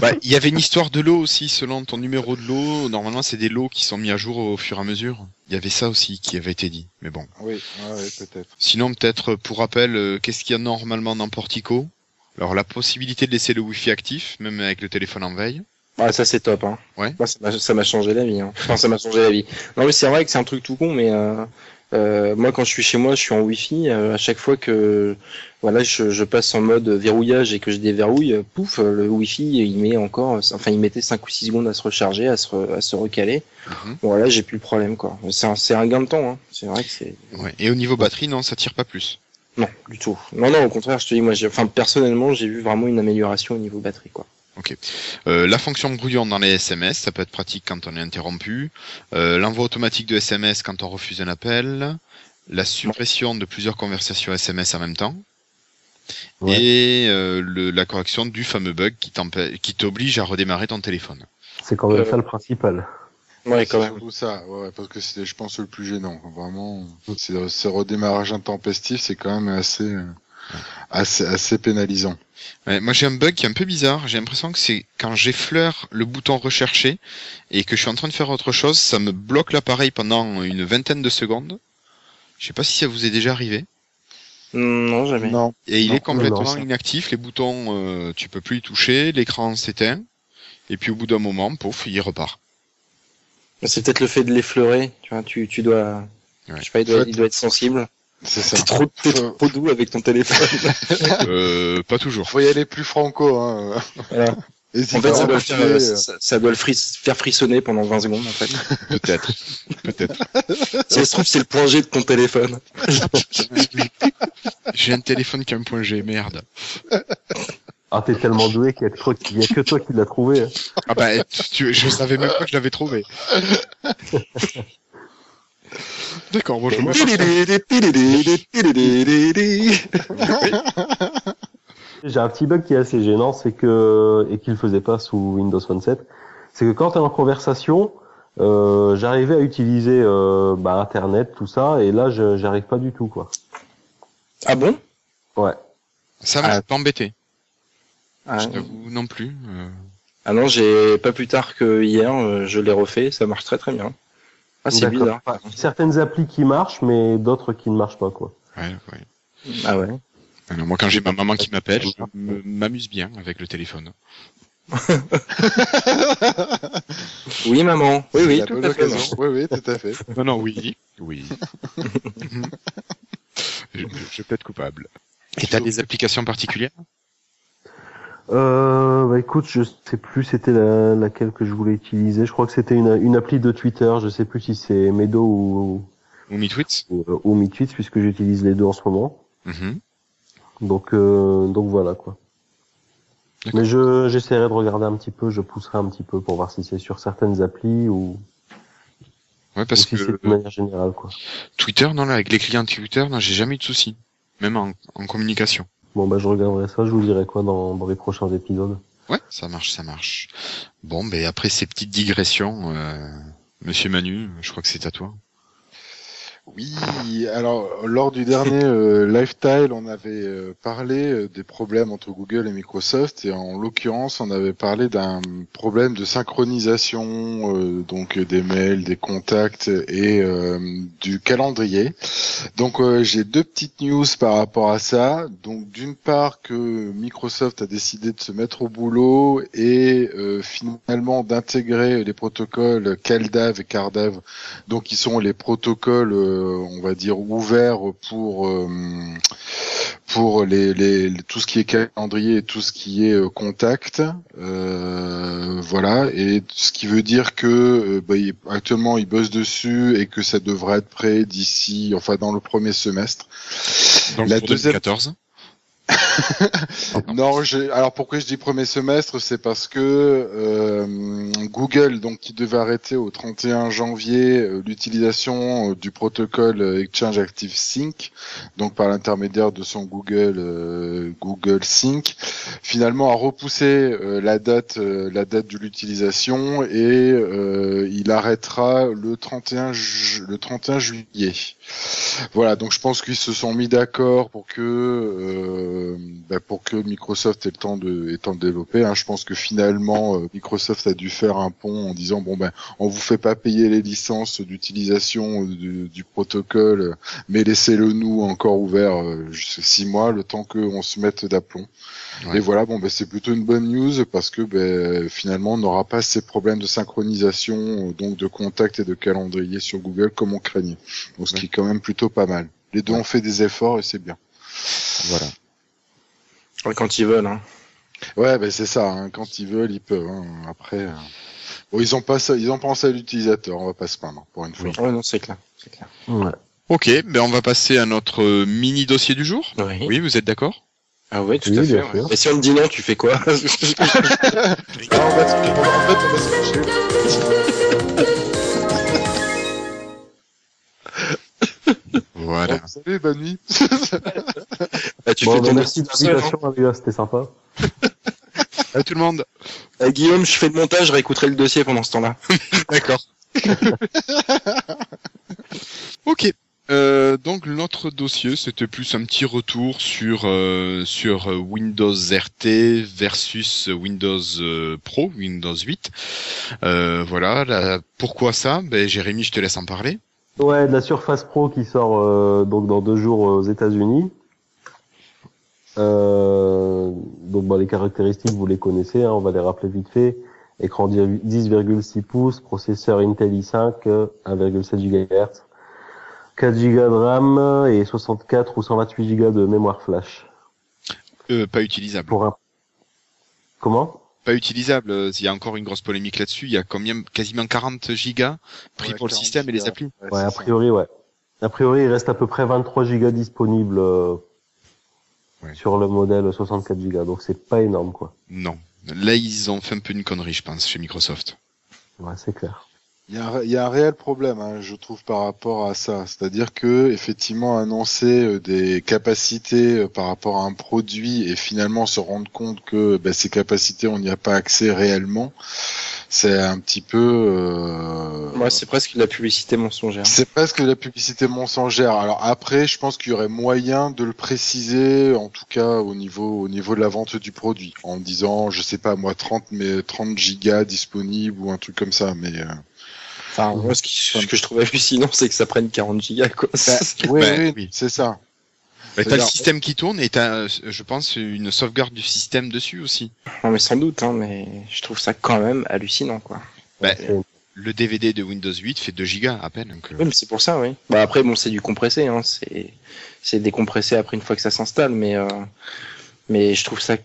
Bah, il y avait une histoire de lot aussi, selon ton numéro de lot. Normalement, c'est des lots qui sont mis à jour au fur et à mesure. Il y avait ça aussi qui avait été dit. Mais bon. oui, ouais, ouais, peut-être. Sinon, peut-être pour rappel, euh, qu'est-ce qu'il y a normalement dans Portico? Alors, la possibilité de laisser le Wi-Fi actif, même avec le téléphone en veille. Ouais, ça c'est top. Hein. Ouais. Moi, ça m'a- ça m'a changé la vie. Hein. Enfin, ça m'a changé la vie. Non, mais c'est vrai que c'est un truc tout con, mais euh, euh, moi, quand je suis chez moi, je suis en Wi-Fi. euh, à chaque fois que voilà, je, je passe en mode verrouillage et que je déverrouille, euh, pouf, euh, le Wi-Fi, il met encore, enfin, il mettait 5 ou 6 secondes à se recharger, à se, re- à se recaler. Bon, là, j'ai plus le problème, quoi. C'est un, c'est un gain de temps. Hein. C'est vrai que c'est Ouais. Et au niveau batterie, non, ça tire pas plus. non, du tout. Non, non, au contraire, je te dis, moi, j'ai, enfin, personnellement, j'ai vu vraiment une amélioration au niveau batterie, quoi. Euh, la fonction brouillon dans les SMS, ça peut être pratique quand on est interrompu. Euh, L'envoi automatique de SMS quand on refuse un appel. La suppression de plusieurs conversations SMS en même temps. Ouais. Et euh, le- la correction du fameux bug qui t'oblige à redémarrer ton téléphone. C'est quand même Euh, ça le principal. Ouais, quand même. surtout ça, ouais, parce que c'est, je pense, le plus gênant. Vraiment, c'est, ce redémarrage intempestif, c'est quand même assez, euh, assez, assez pénalisant. Ouais, moi j'ai un bug qui est un peu bizarre. J'ai l'impression que c'est quand j'effleure le bouton rechercher et que je suis en train de faire autre chose, ça me bloque l'appareil pendant une vingtaine de secondes. Je sais pas si ça vous est déjà arrivé. Non, jamais. Non. Et il Non, est complètement non, inactif. Les boutons, euh, tu peux plus y toucher. L'écran s'éteint. Et puis au bout d'un moment, pouf, il repart. C'est peut-être le fait de l'effleurer. Tu vois, tu, tu dois, Ouais. je sais pas, il doit, il doit être sensible. C'est ça. T'es trop, t'es Faut- trop doux avec ton téléphone. euh, pas toujours. Faut y aller plus franco, hein. Voilà. Hésite En fait, pas ça à doit, le appuyer, faire, euh, ça, ça doit le fris- faire frissonner pendant 20 secondes, en fait. Peut-être. Peut-être. si ça se trouve, c'est le point G de ton téléphone. J'ai un téléphone qui a un point G. Merde. Ah, t'es tellement doué qu'il y a que toi, qu'il y a que toi qui l'as trouvé. hein. Ah bah, tu, je savais même pas que je l'avais trouvé. D'accord, bon, je me J'ai un petit bug qui est assez gênant, c'est que et qu'il faisait pas sous Windows Phone 7, c'est que quand t'es en conversation, euh, j'arrivais à utiliser euh, bah, Internet, tout ça, et là, je j'arrive pas du tout, quoi. Ah bon? Ouais. Ça m'a Ah. pas embêté. Ah, Je t'avoue non plus. euh. ah non, j'ai pas plus tard que hier, je l'ai refait, ça marche très très bien. Ah, c'est D'accord. bizarre. Enfin, certaines applis qui marchent, mais d'autres qui ne marchent pas, quoi. Ouais, ouais. Ah ouais. Alors, moi, quand j'ai ma maman qui m'appelle, je m'amuse bien avec le téléphone. Oui, maman. Oui, oui, tout à fait. Oui, oui, tout à fait. Non, non, oui. Oui. je, je peux être coupable. Et t'as des applications particulières? Euh, bah écoute, je sais plus c'était la, laquelle que je voulais utiliser. Je crois que c'était une, une appli de Twitter. Je sais plus si c'est Medo ou, Ou MeTweets ou, ou MeTweets puisque j'utilise les deux en ce moment. Mhm. Donc euh, donc voilà quoi. Mais je j'essaierai de regarder un petit peu, je pousserai un petit peu pour voir si c'est sur certaines applis ou, Ouais, ou parce si que de manière générale quoi. Twitter, non, là, avec les clients Twitter, non, j'ai jamais eu de soucis. Même en, en communication. Bon bah je regarderai ça, je vous dirai quoi dans, dans les prochains épisodes. Ouais, ça marche, ça marche. Bon, ben après ces petites digressions, euh, Monsieur Manu, je crois que c'est à toi. Oui, alors lors du dernier euh, Lifestyle, on avait euh, parlé euh, des problèmes entre Google et Microsoft et en l'occurrence, on avait parlé d'un problème de synchronisation euh, donc des mails, des contacts et euh, du calendrier. Donc euh, j'ai deux petites news par rapport à ça. Donc d'une part que Microsoft a décidé de se mettre au boulot et euh, finalement d'intégrer les protocoles CalDAV et CarDAV donc qui sont les protocoles, euh, on va dire ouverts pour euh, pour les, les tout ce qui est calendrier et tout ce qui est euh, contact, Euh, voilà. Et ce qui veut dire que euh, bah, il- actuellement ils bossent dessus et que ça devrait être prêt d'ici, enfin dans le premier semestre. Donc La pour deuxième- 2014. non, alors pourquoi je dis premier semestre, c'est parce que euh, Google, donc qui devait arrêter au 31 janvier euh, l'utilisation euh, du protocole euh, Exchange Active Sync, donc par l'intermédiaire de son Google Google Sync, finalement a repoussé la date la date de l'utilisation et il arrêtera le 31 ju- le 31 juillet. Voilà, donc je pense qu'ils se sont mis d'accord pour que euh, bah, pour que Microsoft ait le temps de ait le temps de développer. hein. Je pense que finalement euh, Microsoft a dû faire un pont en disant bon ben on vous fait pas payer les licences d'utilisation euh, du, du protocole, mais laissez-le nous encore ouvert euh, jusqu'à six mois, le temps qu'on se mette d'aplomb. Ouais. Et voilà, bon ben c'est plutôt une bonne news parce que ben, finalement on n'aura pas ces problèmes de synchronisation, donc de contact et de calendrier sur Google comme on craignait. Donc ce qui est quand même plutôt pas mal. Les deux ont fait des efforts et c'est bien. Voilà. Quand ils veulent. Hein. Ouais, ben c'est ça. hein. Quand ils veulent, ils peuvent. hein. Après, euh, bon, ils ont pas ça, ils ont pensé à l'utilisateur. On va pas se plaindre pour une fois. Ouais, non, c'est clair. C'est clair. Ouais. Ok, ben on va passer à notre euh, mini dossier du jour. Oui. Oui, vous êtes d'accord? Ah ouais, tout Oui, à fait. ouais. Et si on dit non, tu fais quoi? Ah, on va se- on va- en fait, on va se coucher. Voilà. Bon, salut, bonne nuit. Ah, Tu Bon, fais bah, ton merci de l'invitation, c'était sympa. À tout le monde. Euh, Guillaume, je fais le montage, je réécouterai le dossier pendant ce temps-là. D'accord. ok. Euh, donc notre dossier, c'était plus un petit retour sur euh, sur Windows RT versus Windows euh, Pro, Windows 8. Euh, voilà. pourquoi ça? Ben Jérémy, je te laisse en parler. Ouais, de la Surface Pro qui sort euh, donc dans deux jours aux États-Unis. Euh, donc bah, les caractéristiques vous les connaissez, hein, on va les rappeler vite fait. Écran 10,6 pouces, processeur Intel i5, euh, 1,7 GHz, 4 Go de RAM et 64 ou 128 Go de mémoire flash. Euh, pas utilisable. Pour un comment? Pas utilisable. euh, Il y a encore une grosse polémique là-dessus. Il y a combien Quasiment 40 gigas pris Ouais, pour le 40 système et les gigas. applis. Ouais, a ça. priori, ouais. A priori, il reste à peu près 23 Go disponibles euh, Ouais. sur le modèle 64 Go, donc c'est pas énorme, quoi. Non. Là, ils ont fait un peu une connerie, je pense, chez Microsoft. Ouais, c'est clair. Il y, a un, il y a un réel problème, hein, je trouve, par rapport à ça. C'est-à-dire que, effectivement, annoncer euh, des capacités euh, par rapport à un produit et finalement se rendre compte que ben, ces capacités, on n'y a pas accès réellement, c'est un petit peu. euh, Ouais, c'est presque de la publicité mensongère. c'est presque de la publicité mensongère. Alors après, je pense qu'il y aurait moyen de le préciser, en tout cas au niveau au niveau de la vente du produit, en disant, je sais pas moi, 30 mais 30 gigas disponibles ou un truc comme ça. Mais euh, Enfin, moi, ce, qui- ce que je trouve hallucinant, c'est que ça prenne 40 gigas, quoi. bah, oui, Bah, oui, oui. c'est ça. Mais t'as le système qui tourne et t'as, je pense, une sauvegarde du système dessus aussi. Non, mais sans doute, hein, mais je trouve ça quand même hallucinant, quoi. Bah, le DVD de Windows 8 fait 2 gigas à peine. Donc, euh, Oui, mais c'est pour ça, oui. Bah après, bon, c'est du compressé, hein. C'est, c'est décompressé après une fois que ça s'installe, mais, euh, mais je trouve ça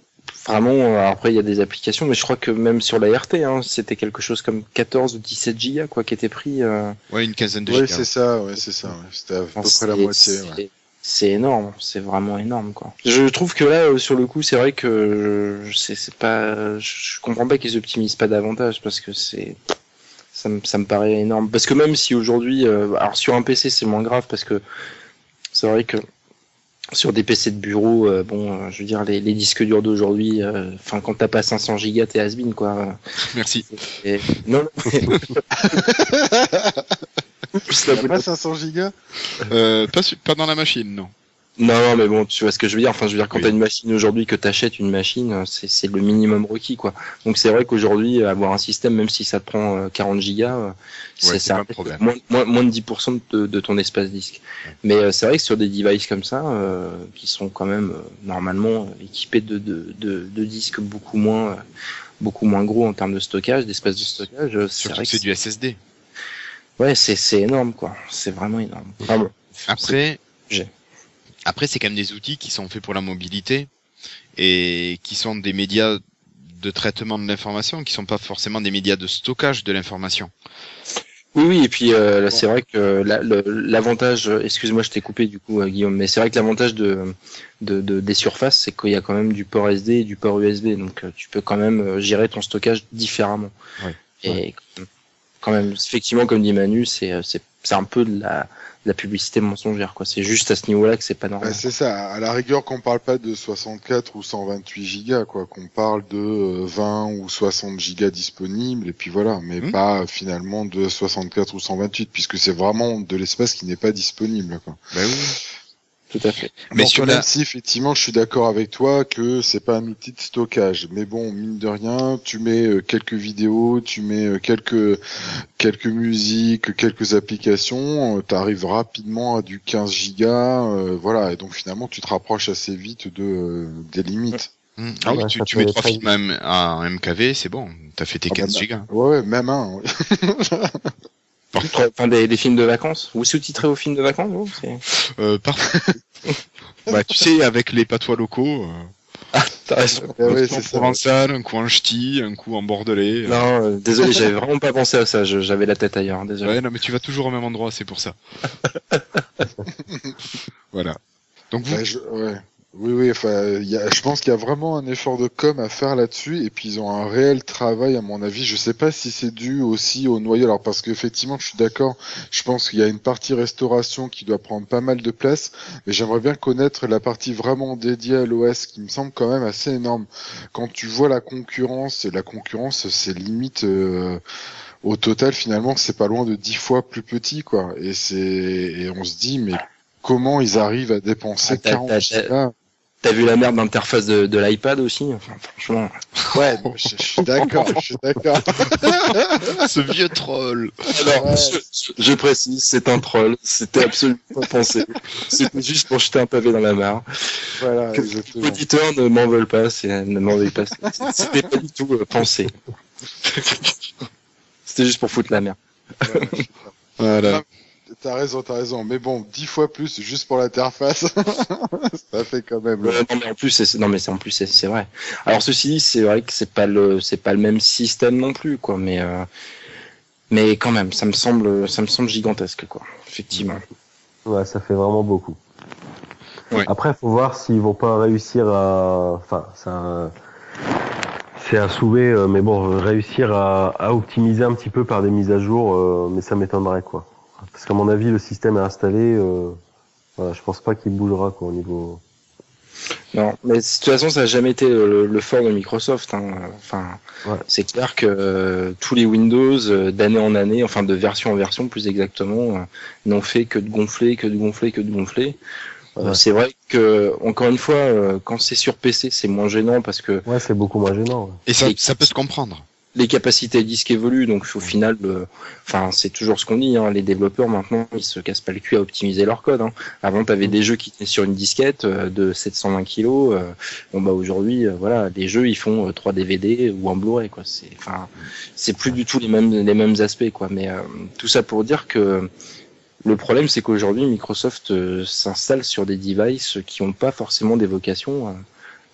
vraiment. alors après, il y a des applications, mais je crois que même sur la RT, hein, c'était quelque chose comme 14 ou 17 gigas, quoi, qui était pris. Euh, ouais, une quinzaine de Oui, gigas. c'est ça, ouais, c'est ça. ouais. C'était à peu enfin, près la c'est- moitié. ouais. c'est- énorme, c'est vraiment énorme, quoi. Je trouve que là, euh, sur le coup, c'est vrai que je- c'est c'est pas, je comprends pas qu'ils optimisent pas davantage parce que c'est, ça me, ça me paraît énorme. Parce que même si aujourd'hui, euh, alors sur un PC c'est moins grave parce que c'est vrai que sur des PC de bureau, euh, bon, euh, je veux dire les, les disques durs d'aujourd'hui, euh, enfin quand t'as pas 500 gigas, t'es has quoi. Merci. Et- non, non, Plus la T'as pas 500 gigas? Euh, pas, su- pas dans la machine, non. Non, mais bon, tu vois ce que je veux dire. Enfin, je veux dire, quand Oui. t'as une machine aujourd'hui, que t'achètes une machine, euh, c'est le minimum requis, quoi. Donc c'est vrai qu'aujourd'hui, euh, avoir un système, même si ça te prend euh, 40 gigas, euh, c'est c'est moins, moins, moins de 10% de, de ton espace disque. Mais euh, c'est vrai que sur des devices comme ça, euh, qui sont quand même euh, normalement euh, équipés de, de, de, de disques beaucoup moins, euh, beaucoup moins gros en termes de stockage, d'espace de stockage, euh, c'est Surtout vrai que c'est du SSD. ouais, c'est c'est énorme, quoi. C'est vraiment énorme. Enfin, bon, Après. Après c'est quand même des outils qui sont faits pour la mobilité et qui sont des médias de traitement de l'information, qui sont pas forcément des médias de stockage de l'information. Oui, oui, et puis euh, là, c'est vrai que la- l'avantage, excuse-moi, je t'ai coupé du coup, euh, Guillaume, mais c'est vrai que l'avantage de, de, de- des surfaces, c'est qu'il y a quand même du port SD et du port USB, donc euh, tu peux quand même euh, gérer ton stockage différemment. Ouais. Et quand même, effectivement, comme dit Manu, c'est c'est c'est un peu de la, la publicité mensongère, quoi. C'est juste à ce niveau-là que c'est pas normal. Bah, c'est ça, à la rigueur qu'on parle pas de 64 ou 128 gigas, quoi, qu'on parle de euh, 20 ou 60 gigas disponibles, et puis voilà, mais Mhm. pas euh, finalement de 64 ou 128, puisque c'est vraiment de l'espace qui n'est pas disponible, quoi. Bah oui. Tout à fait. Mais Donc, sur même la- si effectivement je suis d'accord avec toi que c'est pas un outil de stockage, mais bon mine de rien, tu mets euh, quelques vidéos, tu mets euh, quelques quelques musiques, quelques applications, tu arrives rapidement à du 15 gigas, euh, voilà, et donc finalement tu te rapproches assez vite de euh, des limites. Hmm. Ah oui, Ouais, tu, tu mets trois films à à un MKV, c'est bon. T'as fait tes Ah bah, 15 bah. gigas. Ouais, ouais, même un. ouais. Enfin, des, des films de vacances. Vous sous-titrez aux films de vacances, vous C'est- Euh, parfait. bah, tu sais, avec les patois locaux, euh, T'as raison. Ouais, ouais, un coup en provençal, un coup en ch'ti, un coup en bordelais. euh. Non, euh, désolé, j'avais vraiment pas pensé à ça. je- J'avais la tête ailleurs. Désolé. Ouais, non, mais tu vas toujours au même endroit, c'est pour ça. voilà. Donc vous, Bah, je- ouais. Oui, oui, enfin, y a, je pense qu'il y a vraiment un effort de com à faire là-dessus, et puis ils ont un réel travail, à mon avis. Je sais pas si c'est dû aussi au noyau, alors parce qu'effectivement, je suis d'accord, je pense qu'il y a une partie restauration qui doit prendre pas mal de place, mais j'aimerais bien connaître la partie vraiment dédiée à l'OS, qui me semble quand même assez énorme. Quand tu vois la concurrence, la concurrence, c'est limite, euh, au total, finalement, c'est pas loin de dix fois plus petit, quoi. Et c'est, et on se dit, mais comment ils arrivent à dépenser Ah, t'as- 40 t'as- gigas T'as vu la merde d'interface de, de l'iPad aussi? Enfin, Franchement. Ouais, je, je suis d'accord, je suis d'accord. ce vieux troll. Alors, Ouais. je, je précise, c'est un troll. C'était absolument pas pensé. C'était juste pour jeter un pavé dans la mare. Voilà, Que exactement. L'auditeur ne m'en veulent pas. Ne m'en veuille pas. C'était pas du tout euh, pensé. C'était juste pour foutre la merde. Voilà. T'as raison, t'as raison. Mais bon, dix fois plus juste pour l'interface, ça fait quand même. Euh, non mais en plus c'est non mais c'est en plus c'est c'est vrai. Alors ceci dit c'est vrai que c'est pas le c'est pas le même système non plus quoi mais euh, mais quand même ça me semble ça me semble gigantesque quoi effectivement. Ouais, ça fait vraiment beaucoup. Ouais. Après, faut voir s'ils vont pas réussir à, enfin, c'est un, c'est un souhait, euh, mais bon, réussir à, à optimiser un petit peu par des mises à jour, euh, mais ça m'étonnerait quoi. Parce qu'à mon avis, le système est installé. Euh, voilà, je pense pas qu'il bougera quoi au niveau. Non mais de toute façon ça a jamais été le, le fort de Microsoft. Hein. Enfin Ouais. c'est clair que euh, tous les Windows euh, d'année en année enfin de version en version plus exactement euh, n'ont fait que de gonfler que de gonfler que de gonfler. Ouais. C'est vrai que encore une fois quand c'est sur PC c'est moins gênant parce que Ouais, c'est beaucoup moins gênant. ouais. Et ça, Et- ça peut se comprendre. Les capacités disques évoluent, donc au final, euh, enfin c'est toujours ce qu'on dit, hein, les développeurs maintenant ils se cassent pas le cul à optimiser leur code. Hein. Avant tu avais des jeux qui tenaient sur une disquette euh, de 720 kilos, euh, bon bah aujourd'hui euh, voilà les jeux ils font euh, 3 DVD ou un Blu-ray quoi. C'est enfin c'est plus du tout les mêmes les mêmes aspects quoi. Mais euh, tout ça pour dire que le problème c'est qu'aujourd'hui Microsoft s'installe sur des devices qui n'ont pas forcément des vocations.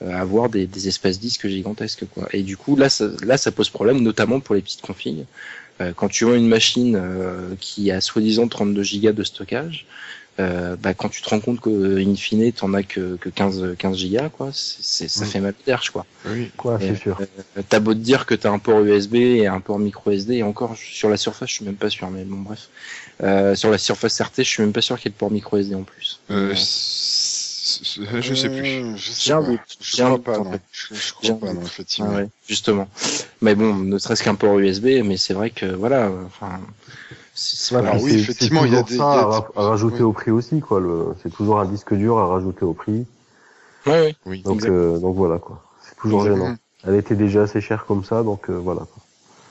Euh, euh, avoir des, des espaces disques gigantesques quoi. Et du coup là ça, là ça pose problème notamment pour les petites configs. Euh, quand tu vends une machine euh, qui a soi-disant 32 gigas de stockage, euh, bah, quand tu te rends compte que in fine t'en as que, que 15 15 gigas quoi, c'est, c'est- ça Mm. fait mal je crois. Oui. Et, c'est sûr. euh, T'as beau te dire que t'as un port USB et un port micro SD et encore sur la surface je suis même pas sûr mais bon bref. Euh, sur la surface RT je suis même pas sûr qu'il y ait le port micro SD en plus. Euh, Euh, je sais plus. Euh, Je sais J'ai un pas. doute, Je crois pas, non. Je, crois pas, non, effectivement. Ah ouais, justement. Mais bon, ne serait-ce qu'un port USB, mais c'est vrai que voilà, enfin, puis oui, effectivement, il y a des- ça il y a à, des- ra- à rajouter oui. au prix aussi, quoi. Le, c'est toujours un disque dur à rajouter au prix. Ouais, ouais. Oui. Donc, euh, donc voilà, quoi. C'est toujours Exactement. gênant. Elle était déjà assez chère comme ça, donc euh, voilà. quoi.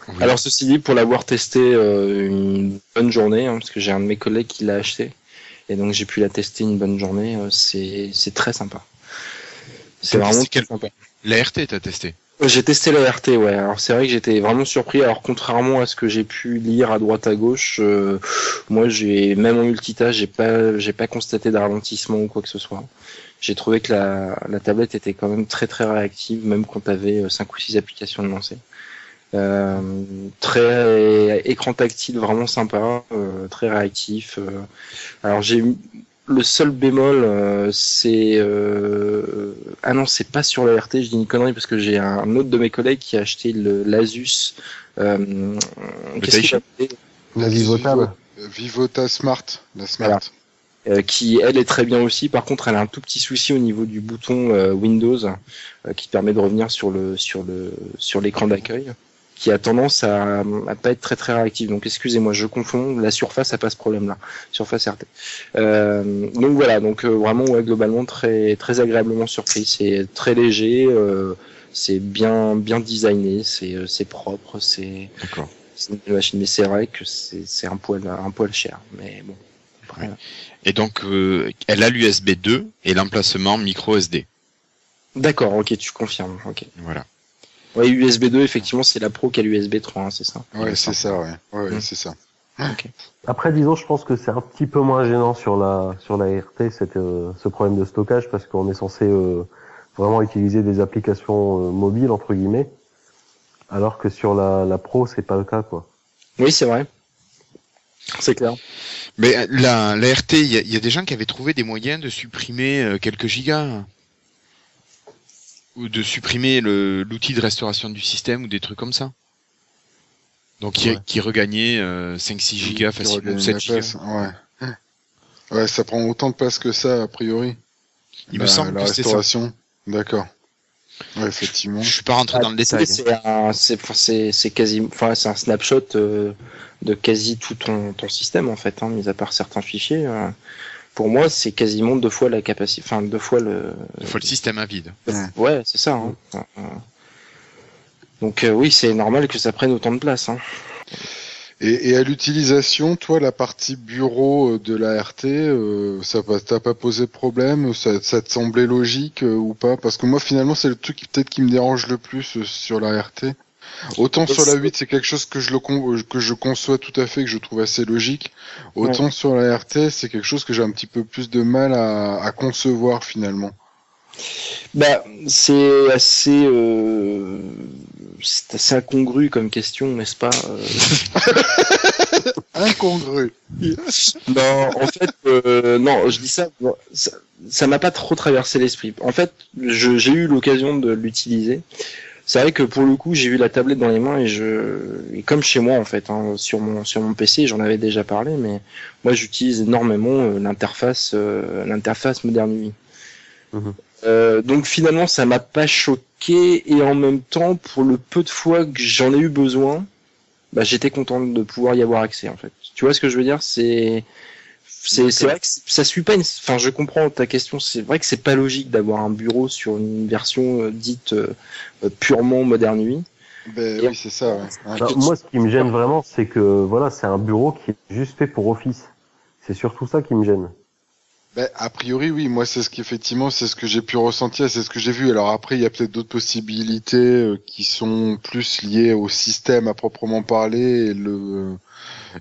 Oui. Alors ceci dit, pour l'avoir testé euh, une bonne journée, hein, parce que j'ai un de mes collègues qui l'a acheté, et donc j'ai pu la tester une bonne journée, euh, c'est c'est très sympa. C'est vraiment quel- sympa. La RT, t'as testé. Euh, J'ai testé la RT, ouais. Alors c'est vrai que j'étais vraiment surpris. Alors contrairement à ce que j'ai pu lire à droite à gauche, euh, moi j'ai même en multitâche, j'ai pas j'ai pas constaté de ralentissement ou quoi que ce soit. J'ai trouvé que la, la tablette était quand même très très réactive, même quand tu avais 5 ou 6 applications de lancer. Euh, très écran tactile vraiment sympa, euh, très réactif. euh. alors j'ai le seul bémol, euh, c'est euh, ah non, c'est pas sur la RT, je dis une connerie parce que j'ai un autre de mes collègues qui a acheté le l'Asus. Euh, qu'est-ce qu'il a appelé La Vivotable. Vivota Smart, la Smart. Voilà. Euh, qui elle est très bien aussi. Par contre, elle a un tout petit souci au niveau du bouton euh, Windows euh, qui permet de revenir sur le sur le sur l'écran d'accueil, qui a tendance à, à pas être très très réactif. Donc excusez-moi, je confonds. La Surface a pas ce problème-là. Surface RT. Euh, donc voilà, donc euh, vraiment ouais, globalement très très agréablement surpris. C'est très léger. euh, c'est bien bien designé, c'est euh, c'est propre, c'est D'accord. c'est une machine. Mais c'est vrai que c'est c'est un poil un poil cher. Mais bon. Et donc, euh, elle a l'USB 2 et l'emplacement micro SD. D'accord, ok, tu confirmes. Ok. Voilà. Ouais, USB 2, effectivement, c'est la Pro qui a l'USB 3, hein, c'est ça. Ouais, c'est ça, ouais. Ouais, Mm. c'est ça. Après, disons, je pense que c'est un petit peu moins gênant sur la sur la RT, cette, euh, ce problème de stockage, parce qu'on est censé euh, vraiment utiliser des applications euh, mobiles entre guillemets, alors que sur la, la Pro, c'est pas le cas, quoi. Oui, c'est vrai. C'est clair. Mais euh, la, la RT, il y, a- il y a des gens qui avaient trouvé des moyens de supprimer euh, quelques gigas. Ou de supprimer le- l'outil de restauration du système ou des trucs comme ça. Donc qui, Ouais. qui regagnait euh, 5-6 gigas facilement, regagne ou 7 la gigas. Ouais. Ouais, ça prend autant de place que ça, a priori. Il me semble la que restauration. D'accord. Ouais, effectivement. Je suis pas rentré dans le détail. C'est un- C'est enfin, c'est- c'est quasi, enfin, c'est un snapshot euh, de quasi tout ton, ton système en fait, hein, mis à part certains fichiers. euh. Pour moi, c'est quasiment deux fois la capacité, enfin deux fois le. Il faut le système à vide. Ouais. Ouais, c'est ça. hein. Donc euh, oui, c'est normal que ça prenne autant de place. Hein. Et, et à l'utilisation, toi, la partie bureau euh, de la RT, euh, ça va- t'a pas posé problème? Ça, ça te semblait logique euh, ou pas? Parce que moi, finalement, c'est le truc qui- peut-être qui me dérange le plus euh, sur la RT. Autant sur la 8, c'est quelque chose que je le con- que je conçois tout à fait, que je trouve assez logique. Autant sur la RT, c'est quelque chose que j'ai un petit peu plus de mal à, à concevoir finalement. Bah, c'est assez, euh, c'est assez incongru comme question, n'est-ce pas euh, Incongru. Non, en fait, euh, non, je dis ça, ça, m'a pas trop traversé l'esprit. En fait, j'ai eu l'occasion de l'utiliser. C'est vrai que pour le coup, j'ai eu la tablette dans les mains et je, et comme chez moi en fait, hein, sur mon sur mon PC, j'en avais déjà parlé, mais moi j'utilise énormément euh, l'interface euh, l'interface Modern UI. Mhm. Euh, donc finalement, ça m'a pas choqué et en même temps, pour le peu de fois que j'en ai eu besoin, bah, j'étais content de pouvoir y avoir accès en fait. Tu vois ce que je veux dire? C'est c'est c'est vrai que ça suit pas une... enfin je comprends ta question, c'est vrai que c'est pas logique d'avoir un bureau sur une version euh, dite euh, euh, purement moderne UI. Ben oui, c'est ça. ouais. Moi, ce qui me gêne vraiment, c'est que voilà, c'est un bureau qui est juste fait pour Office. C'est surtout ça qui me gêne. Ben, a priori, oui. Moi, c'est ce qu'effectivement, c'est ce que j'ai pu ressentir, c'est ce que j'ai vu. Alors après, il y a peut-être d'autres possibilités euh, qui sont plus liées au système à proprement parler et le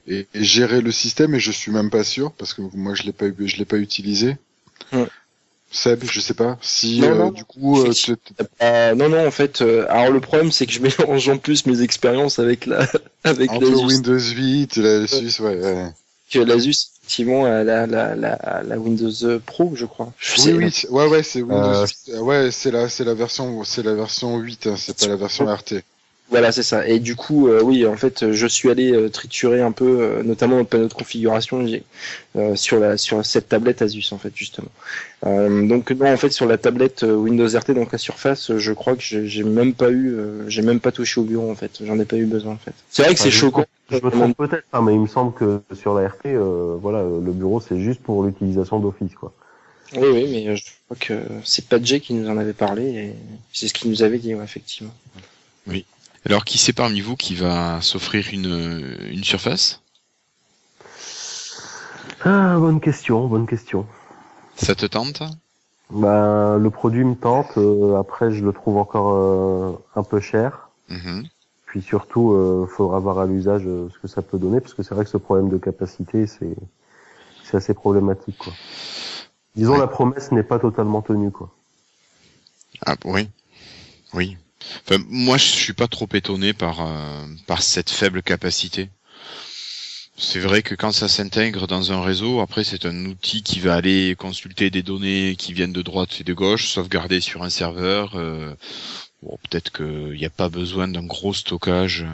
et, et gérer le système. Et je suis même pas sûr parce que moi, je l'ai pas, je l'ai pas utilisé. Ouais. Seb, je sais pas si Non, euh, non. du coup, euh, Euh, non non en fait, euh, alors le problème c'est que je mélange en plus mes expériences avec la avec entre. Windows 8 et la Suisse, ouais. ouais. Que l'Asus effectivement a la, la, la, la Windows Pro je crois. Je Oui, sais- oui, c'est- ouais, ouais, c'est Windows Euh, 8. Ouais, c'est la, c'est la version, c'est la version 8, hein, c'est pas la version RT. Voilà, c'est ça. Et du coup, euh, oui, en fait, je suis allé euh, triturer un peu, euh, notamment le panneau de configuration euh, sur la sur cette tablette Asus, en fait, justement. Euh, donc non, en fait, sur la tablette Windows RT, donc la Surface, je crois que j'ai j'ai même pas eu, euh, j'ai même pas touché au bureau, en fait. J'en ai pas eu besoin, en fait. C'est vrai que Enfin, c'est choquant. Je me trompe peut-être, hein, mais il me semble que sur la RT, euh, voilà, euh, le bureau c'est juste pour l'utilisation d'Office, quoi. Oui, oui, mais euh, je crois que c'est Padjé qui nous en avait parlé et c'est ce qu'il nous avait dit, ouais, effectivement. Alors qui c'est parmi vous qui va s'offrir une, une surface? Ah, bonne question, bonne question. Ça te tente? Ben, le produit me tente. euh, après, je le trouve encore euh, un peu cher. Mhm. Puis surtout, euh, faudra voir à l'usage euh, ce que ça peut donner, parce que c'est vrai que ce problème de capacité, c'est c'est assez problématique, quoi. Disons, Ouais. la promesse n'est pas totalement tenue, quoi. Ah oui, oui. Moi, je suis pas trop étonné par euh, par cette faible capacité. C'est vrai que quand ça s'intègre dans un réseau, après c'est un outil qui va aller consulter des données qui viennent de droite et de gauche, sauvegarder sur un serveur. euh, bon, peut-être qu'il n'y a pas besoin d'un gros stockage.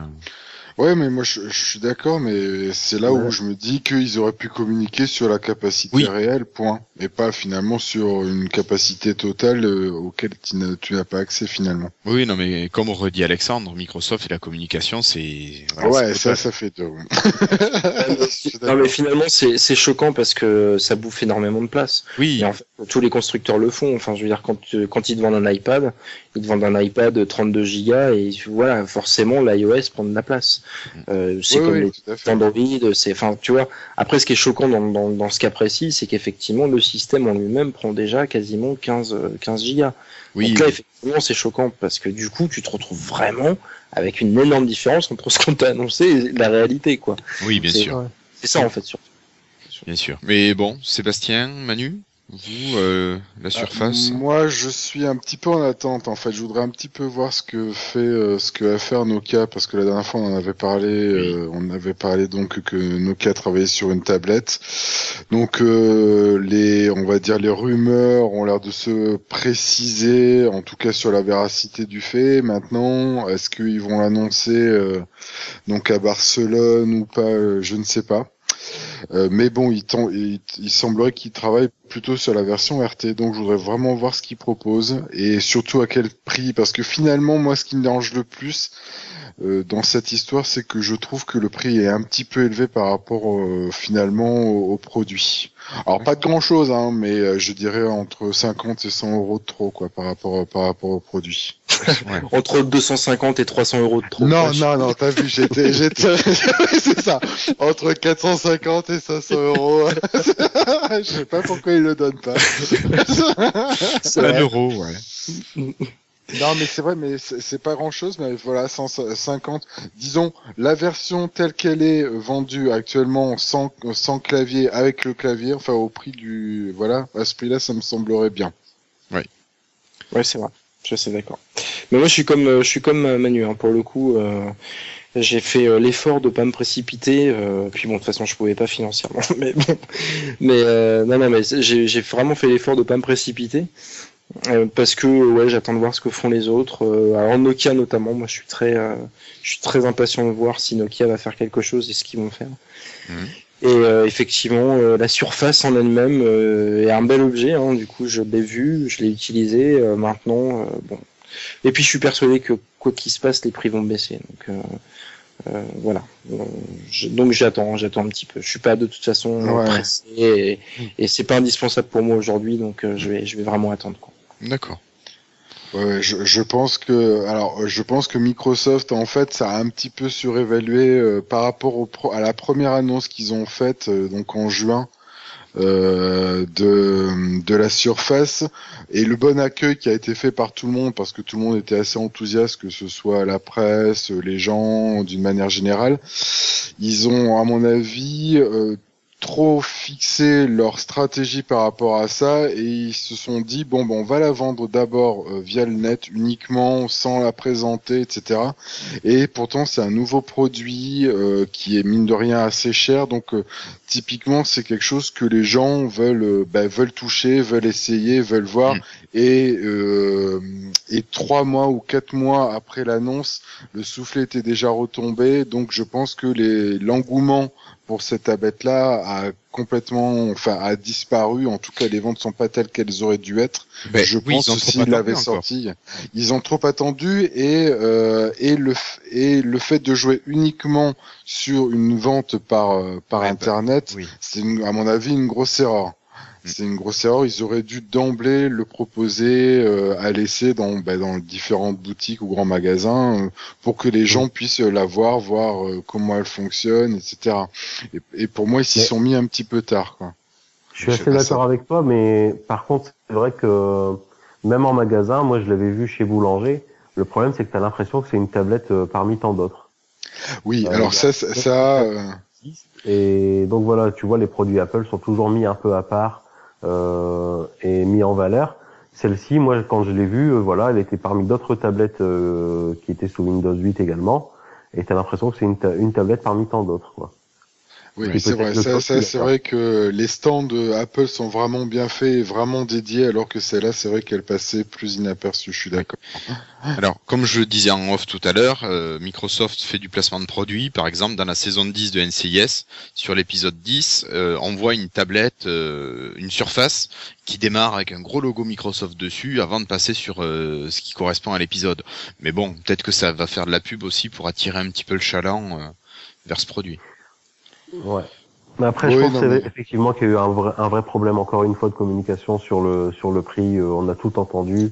Ouais, mais moi je, je suis d'accord, mais c'est là Ouais. où je me dis qu'ils auraient pu communiquer sur la capacité Oui. réelle, point, et pas finalement sur une capacité totale euh, auquel tu n'as tu n'as pas accès finalement. Oui, non, mais comme redit Alexandre, Microsoft et la communication, c'est. voilà, ouais, ça, ça fait deux. Non mais finalement c'est c'est choquant parce que ça bouffe énormément de place. Oui, Et en fait, tous les constructeurs le font. Enfin, je veux dire, quand, tu- quand ils te vendent un iPad, ils te vendent un iPad 32 Go et voilà, forcément, l'iOS prend de la place. Euh, c'est Oui, comme oui, les. Android, c'est, enfin, tu vois. Après, ce qui est choquant dans, dans, dans ce cas précis, c'est qu'effectivement, le système en lui-même prend déjà quasiment 15, euh, 15 gigas. oui, Donc là, effectivement, c'est choquant parce que du coup, tu te retrouves vraiment avec une énorme différence entre ce qu'on t'a annoncé et la réalité, quoi. oui, bien sûr, C'est ça, en fait, surtout. bien sûr. Mais bon, Sébastien, Manu, vous, euh, la surface. Euh, moi, je suis un petit peu en attente. En fait, je voudrais un petit peu voir ce que fait, euh, ce que va faire Nokia, parce que la dernière fois, on en avait parlé. euh, on avait parlé donc que Nokia travaillait sur une tablette. Donc, euh, les, on va dire, les rumeurs ont l'air de se préciser, en tout cas sur la véracité du fait. Maintenant, est-ce qu'ils vont l'annoncer euh, donc à Barcelone ou pas euh, Je ne sais pas. Euh, mais bon, il, il, il semblerait qu'il travaille plutôt sur la version RT, donc je voudrais vraiment voir ce qu'il propose et surtout à quel prix, parce que finalement, moi, ce qui me dérange le plus dans cette histoire, c'est que je trouve que le prix est un petit peu élevé par rapport euh, finalement au, au produit. Alors pas de grand chose, hein, mais euh, je dirais entre 50 et 100 euros de trop, quoi, par rapport par rapport au produit. Entre 250 et 300 euros de trop. Non, Ouais, non, non, t'as vu, j'étais, j'étais, c'est ça, entre 450 et 500 euros. Je sais pas pourquoi ils le donnent pas. c'est Un euro, ouais. Non, mais c'est vrai, mais c'est pas grand chose, mais voilà, 150. Disons, la version telle qu'elle est euh, vendue actuellement sans, sans clavier, avec le clavier, enfin, au prix du, voilà, à ce prix-là, ça me semblerait bien. Ouais, c'est vrai. Je suis d'accord. Mais moi, je suis comme, euh, je suis comme euh, Manu. Hein, pour le coup, euh, j'ai fait l'effort de pas me précipiter. euh, puis bon, de toute façon, je pouvais pas financièrement. Mais bon, mais euh, non, non, mais j'ai vraiment fait l'effort de pas me précipiter. Euh, parce que ouais, j'attends de voir ce que font les autres. Euh, alors Nokia notamment, moi je suis très, euh, je suis très impatient de voir si Nokia va faire quelque chose et ce qu'ils vont faire. Mhm. Et euh, effectivement, euh, la surface en elle-même euh, est un bel objet. Hein, du coup, je l'ai vu, je l'ai utilisé. euh, maintenant, euh, bon. Et puis, je suis persuadé que quoi qu'il se passe, les prix vont baisser. Donc, euh, euh, voilà. Je- donc, j'attends, j'attends un petit peu. Je suis pas de toute façon Ouais. pressé et, et c'est pas indispensable pour moi aujourd'hui. Donc, euh, je vais, je vais vraiment attendre. Quoi. D'accord. Ouais, je, je pense que alors je pense que Microsoft en fait ça a un petit peu surévalué euh, par rapport au pro- à la première annonce qu'ils ont faite euh, donc en juin euh, de de la Surface et le bon accueil qui a été fait par tout le monde parce que tout le monde était assez enthousiaste que ce soit la presse, les gens d'une manière générale. Ils ont à mon avis euh, trop fixé leur stratégie par rapport à ça et ils se sont dit bon ben on va la vendre d'abord euh, via le net uniquement sans la présenter etc et pourtant c'est un nouveau produit euh, qui est mine de rien assez cher. Donc euh, typiquement c'est quelque chose que les gens veulent ben, veulent toucher veulent essayer veulent voir. Mm. et euh, et trois mois ou quatre mois après l'annonce le soufflet était déjà retombé. Donc je pense que les l'engouement pour cette tablette-là a complètement, enfin, a disparu. En tout cas, les ventes sont pas telles qu'elles auraient dû être. Ben, je oui, pense s'ils l'avaient sorti, ils ont trop attendu et euh, et le et le fait de jouer uniquement sur une vente par euh, par Ouais, bah, internet, Oui. c'est à mon avis une grosse erreur. Mm. C'est une grosse erreur. Ils auraient dû d'emblée le proposer euh, à laisser dans, bah, dans différentes boutiques ou grands magasins euh, pour que les gens puissent la voir, voir euh, comment elle fonctionne, etc. Et, et pour moi, ils s'y Mais- sont mis un petit peu tard. Quoi. Je suis assez d'accord avec toi, mais par contre, c'est vrai que même en magasin, moi je l'avais vu chez Boulanger, le problème c'est que tu as l'impression que c'est une tablette euh, parmi tant d'autres. Oui, Euh, alors ça, ça, ça, euh, Et donc voilà, tu vois, les produits Apple sont toujours mis un peu à part euh, et mis en valeur. Celle-ci, moi, quand je l'ai vue, euh, voilà, elle était parmi d'autres tablettes euh, qui étaient sous Windows 8 également. Et t'as l'impression que c'est une, une tablette parmi tant d'autres. Oui, Oui, c'est vrai. c'est vrai que les stands Apple sont vraiment bien faits et vraiment dédiés, alors que celle-là, c'est vrai qu'elle passait plus inaperçue. Je suis d'accord. Alors, comme je le disais en off tout à l'heure, euh, Microsoft fait du placement de produits. Par exemple, dans la saison 10 de NCIS, sur l'épisode 10, euh, on voit une tablette, euh, une surface qui démarre avec un gros logo Microsoft dessus avant de passer sur euh, ce qui correspond à l'épisode. Mais bon, peut-être que ça va faire de la pub aussi pour attirer un petit peu le chaland euh, vers ce produit. Ouais. Mais après, je Oui, pense c'est mais- effectivement qu'il y a eu un vrai, un vrai problème encore une fois de communication sur le sur le prix. Euh, on a tout entendu.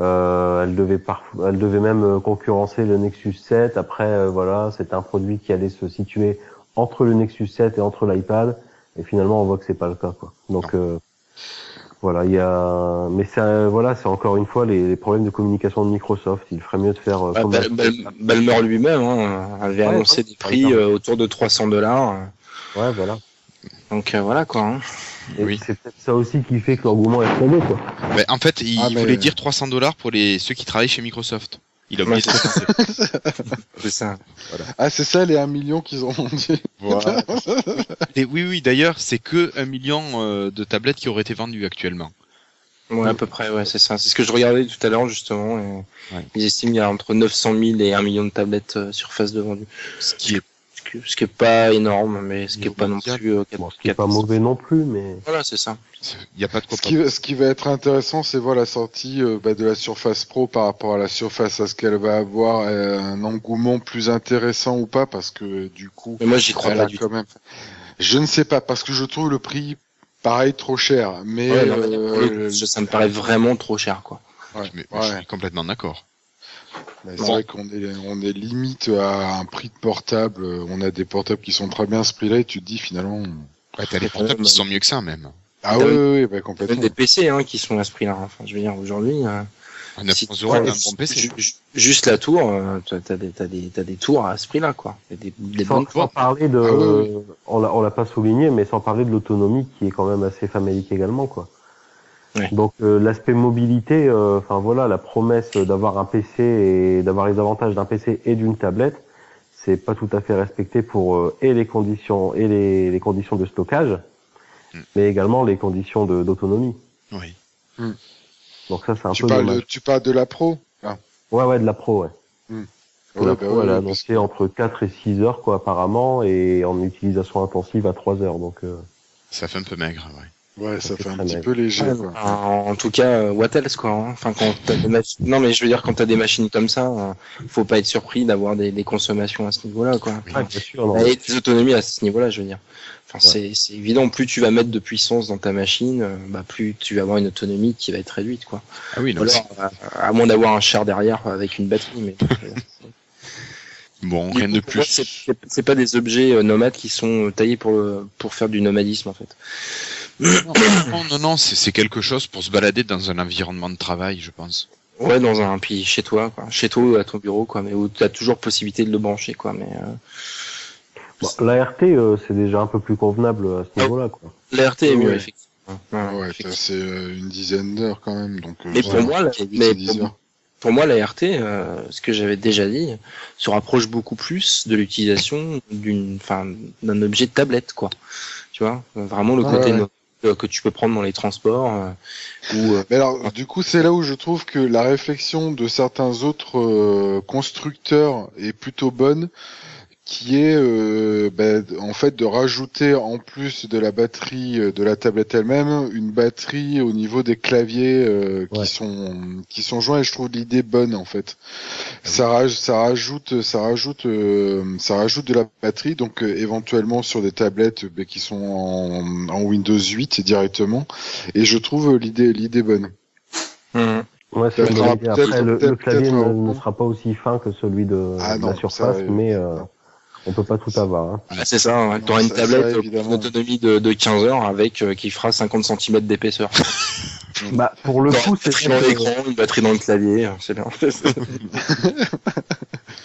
Euh, elle devait parfois, elle devait même euh, concurrencer le Nexus 7. Après, euh, voilà, c'était un produit qui allait se situer entre le Nexus 7 et entre l'iPad. Et finalement, on voit que c'est pas le cas, quoi. Donc euh, voilà, il y a, mais c'est voilà, c'est encore une fois les, les problèmes de communication de Microsoft. Il ferait mieux de faire euh, Bah, Bal- Bal- Balmer lui-même hein, avait Ouais, annoncé ouais, des prix euh, autour de 300 dollars. ouais, voilà. Donc euh, voilà quoi. hein. Et Oui. c'est peut-être ça aussi qui fait que l'engouement est tombé, quoi. Mais en fait, il Ah, mais- voulait dire 300 dollars pour les ceux qui travaillent chez Microsoft. Il a oublié. C'est ça. Ah, c'est ça les 1 million qu'ils ont vendu. Voilà. Et oui, oui, d'ailleurs, c'est que un million euh, de tablettes qui auraient été vendues actuellement. Ouais, à peu près, ouais, c'est ça. C'est ce que je regardais tout à l'heure justement. et Ouais. Ils estiment qu'il y a entre 900 000 et 1 million de tablettes euh, surface de vendues. Ce qui est Ce qui, ce qui est pas énorme, mais ce qui est pas non plus. euh, Bon, ce qui est pas mauvais non plus, mais Voilà, c'est ça. Il n'y a pas de quoi Ce qui, va- ce qui va être intéressant, c'est voir la sortie euh, bah, de la Surface Pro par rapport à la Surface. Est-ce qu'elle va avoir euh, un engouement plus intéressant ou pas Parce que du coup, Mais moi, j'y crois pas du quand même. Je ne sais pas parce que je trouve le prix pareil trop cher. Mais, tout. Ouais, non, mais euh, pour le coup, ça me paraît vraiment trop cher, quoi. ouais, Mais ouais. je suis complètement d'accord. Mais c'est Bon. vrai qu'on est, on est limite à un prix de portable. On a des portables qui sont très bien à ce prix-là et tu te dis finalement. Ouais, t'as Ouais, portables qui sont mieux que ça même. Ah oui, même- oui, oui, bah, Même complètement. des PC hein, qui sont à ce prix-là. Enfin, je veux dire, aujourd'hui. euh, À 900 si- euros, ouais, un bon PC. ju- ju- juste la tour, euh, t'as des, t'as des, t'as des tours à ce prix-là, quoi. Et des, des sans, sans parler de, Ah oui, oui. on l'a, on l'a pas souligné, mais sans parler de l'autonomie qui est quand même assez famélique également, quoi. Ouais. Donc euh, l'aspect mobilité, euh, enfin voilà, la promesse d'avoir un PC et d'avoir les avantages d'un PC et d'une tablette, c'est pas tout à fait respecté pour euh, et les conditions et les, les conditions de stockage, Mm. mais également les conditions d'autonomie. Oui. Donc ça c'est un Tu peu parles, dommage. tu parles de la Pro ah. Ouais ouais de la pro ouais. Ouais, la bah pro ouais, elle a annoncé entre 4 et 6 heures quoi apparemment et en utilisation intensive à 3 heures donc euh, Ça fait un peu maigre, ouais. Ouais, ça fait un petit peu léger. Ouais, quoi. en, en tout cas, euh, what else quoi. hein. Enfin, quand t'as des machines... Non, mais je veux dire, quand t'as des machines comme ça, euh, faut pas être surpris d'avoir des, des consommations à ce niveau-là, quoi. Ouais, bien sûr Et des autonomies à ce niveau-là, je veux dire. Enfin, c'est c'est évident. Plus tu vas mettre de puissance dans ta machine, euh, bah, plus tu vas avoir une autonomie qui va être réduite, quoi. Ah oui, Ou non, alors, à, à moins d'avoir un char derrière avec une batterie, mais. euh, bon, rien de plus. c'est- pas des objets euh, nomades qui sont euh, taillés pour le, pour faire du nomadisme en fait. Non, non, non, c'est c'est quelque chose pour se balader dans un environnement de travail, je pense. Ouais, dans un puis chez toi, quoi. Chez toi à ton bureau, quoi. Mais où tu as toujours possibilité de le brancher, quoi. Mais euh, Bon, l'ART euh, c'est déjà un peu plus convenable à ce Ah. niveau-là quoi. l'ART est mieux, Ouais. effectivement. Ouais, Ouais, effectivement. c'est euh, une dizaine d'heures quand même. Donc, euh, Mais pour moi, la- mais c'est 10 pour- moi, l'ART, euh, ce que j'avais déjà dit, se rapproche beaucoup plus de l'utilisation d'une, enfin, d'un objet de tablette, quoi. Tu vois, vraiment le Ouais, côté ouais. no- que tu peux prendre dans les transports euh, ou euh, Mais alors, du coup, c'est là où je trouve que la réflexion de certains autres euh, constructeurs est plutôt bonne, qui est euh, ben, en fait de rajouter en plus de la batterie euh, de la tablette elle-même une batterie au niveau des claviers euh, Ouais. qui sont qui sont joints et je trouve l'idée bonne en fait. Ça, raj- ça rajoute ça rajoute euh, ça rajoute de la batterie donc euh, éventuellement sur des tablettes ben, qui sont en, en Windows 8 directement et je trouve l'idée l'idée bonne. hum, Ouais. Après, le, clavier ne, sera pas aussi fin que celui de, Ah de non, la surface, euh, mais euh, on peut pas tout avoir. Hein. Ah, c'est ça, hein. Non, t'auras une tablette ça, euh, évidemment. une autonomie de, de 15 heures avec euh, qui fera 50 cm d'épaisseur. Bah, pour le coup, une c'est batterie dans vrai que- l'écran, une batterie dans le clavier, euh, c'est bien.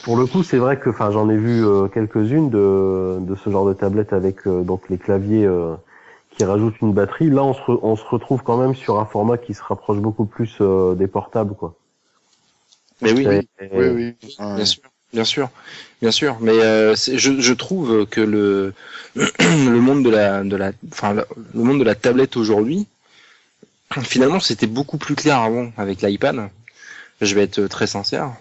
pour le coup, c'est vrai que, enfin, j'en ai vu euh, quelques-unes de, de ce genre de tablette avec euh, donc les claviers euh, qui rajoute une batterie. Là, on se, re- on se retrouve quand même sur un format qui se rapproche beaucoup plus euh, des portables, quoi. Mais oui, oui. Oui, oui. Bien Ouais. sûr, bien sûr, bien sûr. Mais euh, je, je trouve que le le monde de la de la enfin le monde de la tablette aujourd'hui, finalement, c'était beaucoup plus clair avant avec l'iPad. Je vais être très sincère.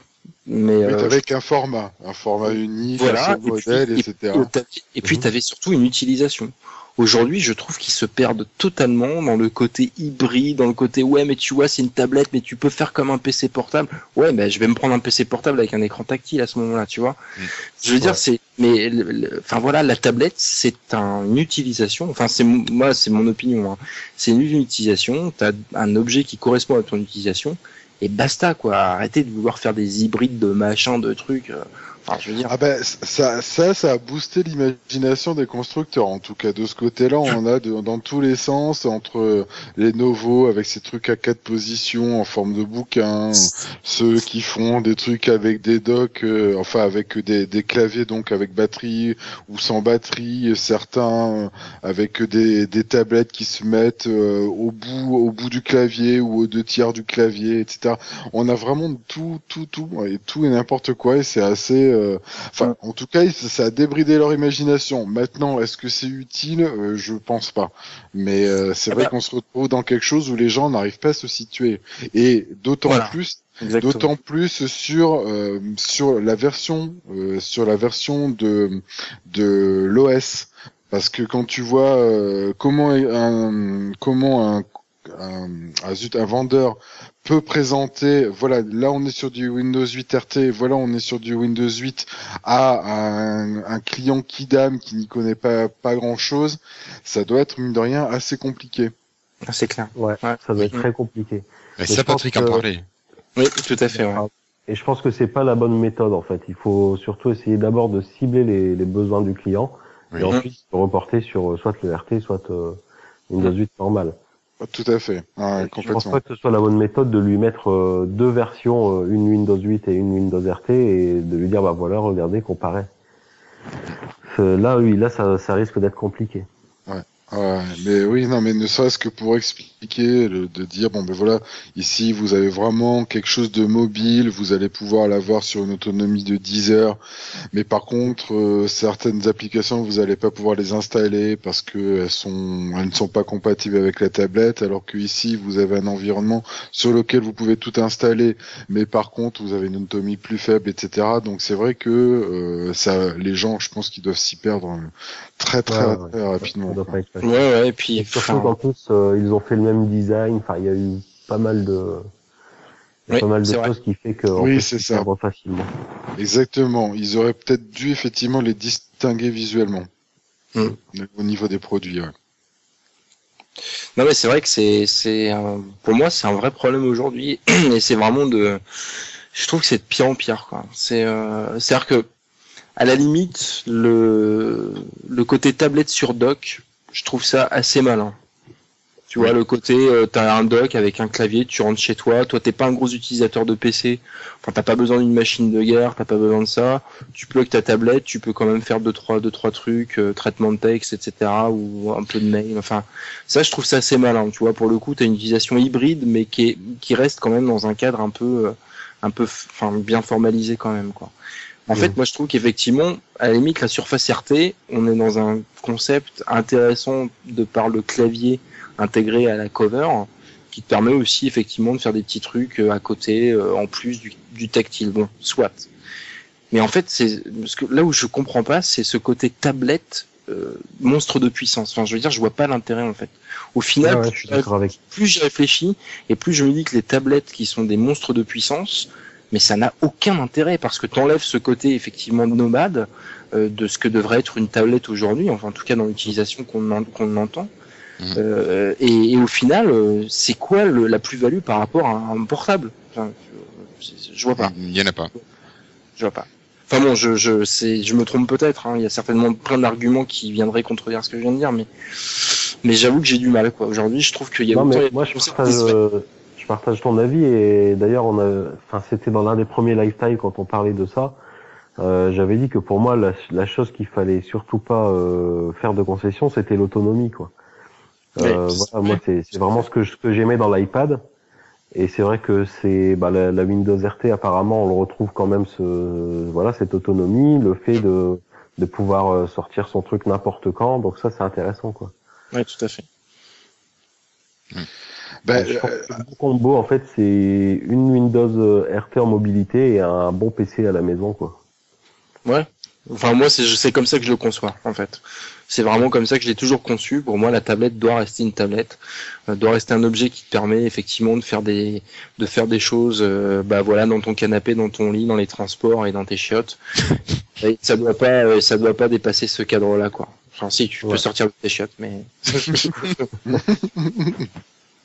Mais Oui, euh, t'avais qu'un format, un format unique, Voilà, un et modèle, et etc. puis, t'avais- Et puis, Mhm. tu avais surtout une utilisation. Aujourd'hui, je trouve qu'ils se perdent totalement dans le côté hybride, dans le côté ouais, mais tu vois, c'est une tablette, mais tu peux faire comme un PC portable. Ouais, ben je vais me prendre un PC portable avec un écran tactile à ce moment-là, tu vois. Mm. Je veux dire, c'est, mais, enfin voilà, la tablette, c'est un- une utilisation. Enfin, c'est moi, c'est mon opinion. Hein. C'est une utilisation. T'as un objet qui correspond à ton utilisation. Et basta, quoi. Arrêtez de vouloir faire des hybrides de machin, de trucs. Ah ben ça, ça, ça a boosté l'imagination des constructeurs. En tout cas, de ce côté-là, on a de- dans tous les sens entre les Novo avec ces trucs à quatre positions en forme de bouquin, ceux qui font des trucs avec des docks, euh, enfin avec des, des claviers donc avec batterie ou sans batterie, certains euh, avec des, des tablettes qui se mettent euh, au bout au bout du clavier ou aux deux tiers du clavier, etc. On a vraiment tout, tout, tout et tout et n'importe quoi et c'est assez euh, Enfin, en tout cas, ça a débridé leur imagination. Maintenant, est-ce que c'est utile? Euh, Je pense pas. Mais euh, c'est Ah vrai bah. qu'on se retrouve dans quelque chose où les gens n'arrivent pas à se situer. Et d'autant Voilà. plus, d'autant plus sur euh, sur la version euh, sur la version de de l'OS. Parce que quand tu vois euh, comment un comment un, un, un vendeur peut présenter, voilà, là on est sur du Windows 8 RT, voilà on est sur du Windows 8 à un, un client Kidam qui n'y connaît pas pas grand chose, ça doit être mine de rien assez compliqué. Ah, C'est clair. Ouais, Ouais. ça doit être Mhm. très compliqué. Et ça, Patrick en que- parlait. Oui, tout à fait. Ouais. Et je pense que c'est pas la bonne méthode en fait. Il faut surtout essayer d'abord de cibler les, les besoins du client Oui. et ensuite se reporter sur euh, soit le RT, soit euh, Windows 8 normal. Tout à fait, ouais, je pense complètement. pas que ce soit la bonne méthode de lui mettre euh, deux versions, euh, une Windows 8 et une Windows RT, et de lui dire bah voilà, regardez, comparez. Euh, Là, oui, là, ça, ça risque d'être compliqué. Ouais, mais oui, non, mais ne serait-ce que pour expliquer, le- de dire bon ben voilà, ici vous avez vraiment quelque chose de mobile, vous allez pouvoir l'avoir sur une autonomie de 10 heures, mais par contre euh, certaines applications vous allez pas pouvoir les installer parce que elles sont, elles ne sont pas compatibles avec la tablette, alors que ici vous avez un environnement sur lequel vous pouvez tout installer, mais par contre vous avez une autonomie plus faible, etc. Donc c'est vrai que euh, ça, les gens, je pense qu'ils doivent s'y perdre euh, très très, Ouais, ouais. très rapidement. Ça. Ouais, ouais, et puis. Et surtout qu'en plus, euh, ils ont fait le même design. Enfin, il y a eu pas mal de, il y a Oui, pas mal de vrai. choses qui fait qu'on Oui, peut c'est ça. facilement. Exactement. Ils auraient peut-être dû effectivement les distinguer visuellement Mm. au niveau des produits. ouais. Non mais c'est vrai que c'est c'est pour moi c'est un vrai problème aujourd'hui et c'est vraiment de je trouve que c'est de pire en pire quoi. C'est euh, c'est à dire que à la limite le le côté tablette sur dock, je trouve ça assez malin. Tu vois le côté euh, t'as un dock avec un clavier, tu rentres chez toi, toi t'es pas un gros utilisateur de PC, enfin t'as pas besoin d'une machine de guerre, t'as pas besoin de ça, tu plugues ta tablette, tu peux quand même faire deux trois deux trois trucs, euh, traitement de texte etc ou un peu de mail, enfin ça, je trouve ça assez malin. Tu vois, pour le coup, tu as une utilisation hybride, mais qui, est, qui reste quand même dans un cadre un peu, euh, un peu, enfin, bien formalisé quand même, quoi. En fait, moi, je trouve qu'effectivement, à la limite, la surface RT, on est dans un concept intéressant de par le clavier intégré à la cover, qui te permet aussi effectivement de faire des petits trucs euh, à côté, euh, en plus du, du tactile. Bon, soit. Mais en fait, c'est là où je comprends pas, c'est ce côté tablette euh, monstre de puissance. Enfin, je veux dire, je vois pas l'intérêt en fait. Au final, ouais, plus, avec. plus j'y réfléchis et plus je me dis que les tablettes qui sont des monstres de puissance, mais ça n'a aucun intérêt parce que t'enlèves ce côté effectivement de nomade euh, de ce que devrait être une tablette aujourd'hui, enfin en tout cas dans l'utilisation qu'on en- qu'on entend. Mhm. Euh, et, et au final, euh, c'est quoi le- la plus-value par rapport à un portable? Enfin, je, je vois pas. Il y en a pas. Je vois pas. Enfin bon, je, je, c'est, je me trompe peut-être. Hein. Il y a certainement plein d'arguments qui viendraient contredire ce que je viens de dire, mais, mais j'avoue que j'ai du mal. Quoi. Aujourd'hui, je trouve qu'il y a Non, mais moi, je je partage ton avis et d'ailleurs, on a, enfin, c'était dans l'un des premiers lifestyle quand on parlait de ça. Euh, J'avais dit que pour moi, la, la chose qu'il fallait surtout pas euh, faire de concession, c'était l'autonomie, quoi. Euh, voilà, moi, c'est c'est vraiment ce que, ce que j'aimais dans l'iPad. Et c'est vrai que c'est bah, la, la Windows RT, apparemment, on le retrouve quand même ce, voilà, cette autonomie, le fait de, de pouvoir euh, sortir son truc n'importe quand. Donc ça, c'est intéressant, quoi. Ouais, tout à fait. Ben, je pense euh, que le bon combo, en fait, c'est une Windows euh, RT en mobilité et un bon PC à la maison, quoi. Ouais. Enfin, moi, c'est comme ça que je le conçois, en fait. C'est vraiment comme ça que je l'ai toujours conçu. Pour moi, la tablette doit rester une tablette, euh, doit rester un objet qui te permet effectivement de faire des, de faire des choses, euh, bah voilà, dans ton canapé, dans ton lit, dans les transports et dans tes chiottes. Et ça doit pas, euh, ça doit pas dépasser ce cadre-là, quoi. Enfin, si, tu peux sortir de tes chiottes, mais.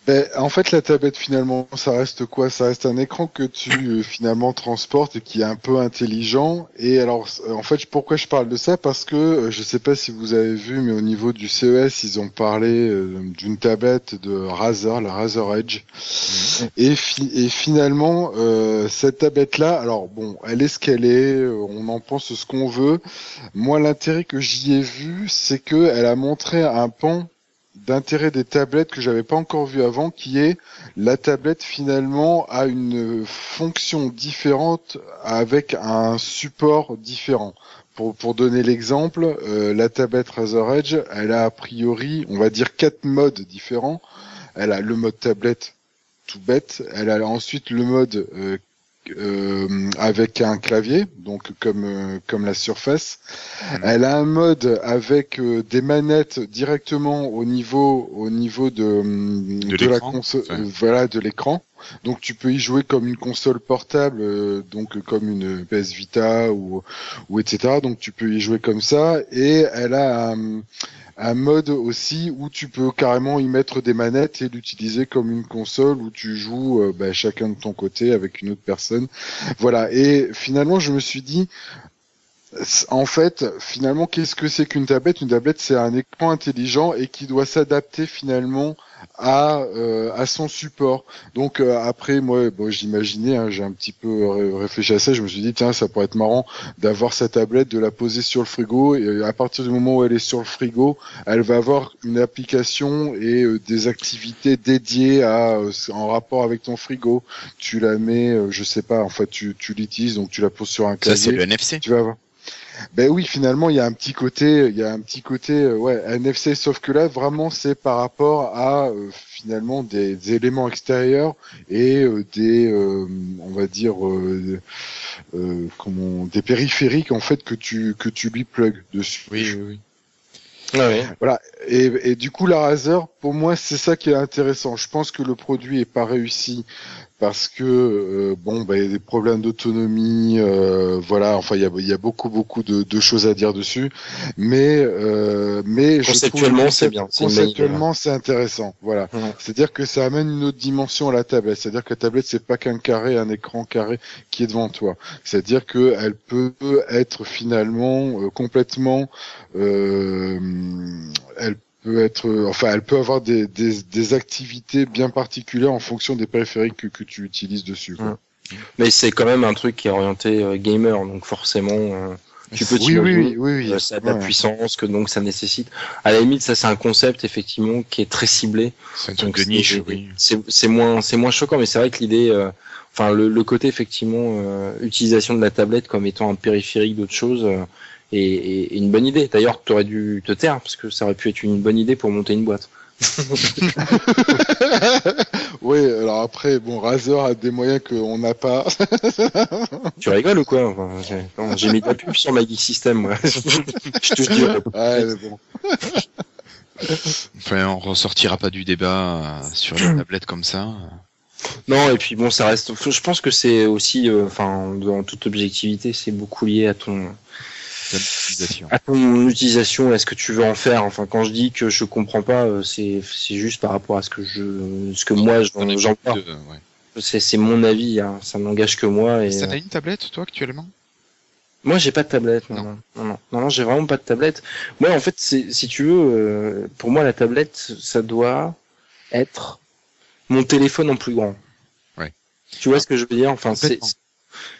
Ben, en fait, la tablette, finalement, ça reste quoi? Ça reste un écran que tu, euh, finalement, transportes et qui est un peu intelligent. Et alors, euh, en fait, pourquoi je parle de ça? Parce que, euh, je sais pas si vous avez vu, mais au niveau du CES, ils ont parlé euh, d'une tablette de Razer, la Razer Edge. Et, fi- et finalement, cette tablette-là, alors bon, elle est ce qu'elle est, on en pense ce qu'on veut. Moi, l'intérêt que j'y ai vu, c'est que elle a montré un pan d'intérêt des tablettes que j'avais pas encore vu avant, qui est la tablette finalement a une fonction différente avec un support différent. Pour, pour donner l'exemple, euh, la tablette Razer Edge, elle a a priori, on va dire quatre modes différents. Elle a le mode tablette tout bête. Elle a ensuite le mode euh, euh, avec un clavier, donc comme euh, comme la Surface. Elle a un mode avec euh, des manettes directement au niveau au niveau de hum, De la l'écran, console, enfin. euh, voilà, de l'écran. Donc tu peux y jouer comme une console portable, euh, donc comme une PS Vita ou ou etc. Donc tu peux y jouer comme ça. Et elle a un, un mode aussi où tu peux carrément y mettre des manettes et l'utiliser comme une console où tu joues euh, bah, chacun de ton côté avec une autre personne. Voilà. Et finalement, je me suis dit, en fait, finalement, qu'est-ce que c'est qu'une tablette? Une tablette, c'est un écran intelligent et qui doit s'adapter finalement à euh, à son support. Donc euh, après, moi, bon, j'imaginais, hein, j'ai un petit peu ré- réfléchi à ça. Je me suis dit, tiens, ça pourrait être marrant d'avoir sa tablette, de la poser sur le frigo, et euh, à partir du moment où elle est sur le frigo, elle va avoir une application et euh, des activités dédiées à euh, en rapport avec ton frigo. Tu la mets, euh, je sais pas, en fait, tu, tu l'utilises, donc tu la poses sur un Ça, clavier. c'est le NFC. Tu vas voir. Ben oui, finalement, il y a un petit côté, il y a un petit côté, euh, ouais, NFC, sauf que là, vraiment, c'est par rapport à euh, finalement des, des éléments extérieurs et euh, des, euh, on va dire, euh, euh, comment, des périphériques en fait que tu que tu lui plugs dessus. Oui, oui, oui. Ouais, ouais. Et, et du coup, la Razer, pour moi, c'est ça qui est intéressant. Je pense que le produit est pas réussi parce que euh, bon, bah, il y a des problèmes d'autonomie, euh, voilà. Enfin, il y a, il y a beaucoup, beaucoup de, de choses à dire dessus, mais euh, mais je trouve Conceptuellement, c'est bien, Conceptuellement, c'est intéressant. Voilà. C'est-à-dire que ça amène une autre dimension à la tablette. C'est-à-dire que la tablette, c'est pas qu'un carré, un écran carré qui est devant toi. C'est-à-dire que elle peut être finalement euh, complètement, euh, elle peut être, enfin, elle peut avoir des, des, des activités bien particulières en fonction des périphériques que, que tu utilises dessus. quoi. Mhm. Mais c'est quand même un truc qui est orienté euh, gamer, donc forcément, euh, tu peux Oui, oui, oui, oui, oui. euh, ça a de la Ouais. puissance que donc ça nécessite. À la limite, ça c'est un concept effectivement qui est très ciblé. C'est un truc de niche, oui. C'est c'est moins c'est moins choquant, mais c'est vrai que l'idée, euh, enfin le, le côté effectivement euh, utilisation de la tablette comme étant un périphérique d'autre chose euh, est une bonne idée. D'ailleurs, tu aurais dû te taire parce que ça aurait pu être une bonne idée pour monter une boîte. oui, alors après, bon, Razer a des moyens qu'on n'a pas. Tu rigoles ou quoi? Enfin, j'ai- mis de la pub sur ma Geek System, moi. Je te dis. Ouais, mais bon. Enfin, on ressortira pas du débat euh, sur les tablettes comme ça. Non, et puis bon, ça reste. Je pense que c'est aussi, euh, enfin, dans toute objectivité, c'est beaucoup lié à ton À ton utilisation, à ce que tu veux en faire? Enfin, quand je dis que je comprends pas, euh, c'est c'est juste par rapport à ce que je, ce que moi j'en vois. de- ouais. C'est c'est mon avis, hein, ça n'engage que moi. Et Ça euh, t'as une tablette, toi, actuellement? Moi, j'ai pas de tablette. Non, Non. non, non, non, non, j'ai vraiment pas de tablette. Moi, en fait, c'est si tu veux, euh, pour moi, la tablette, ça doit être mon téléphone en plus grand. Ouais. Tu vois ce que je veux dire? Enfin, c'est.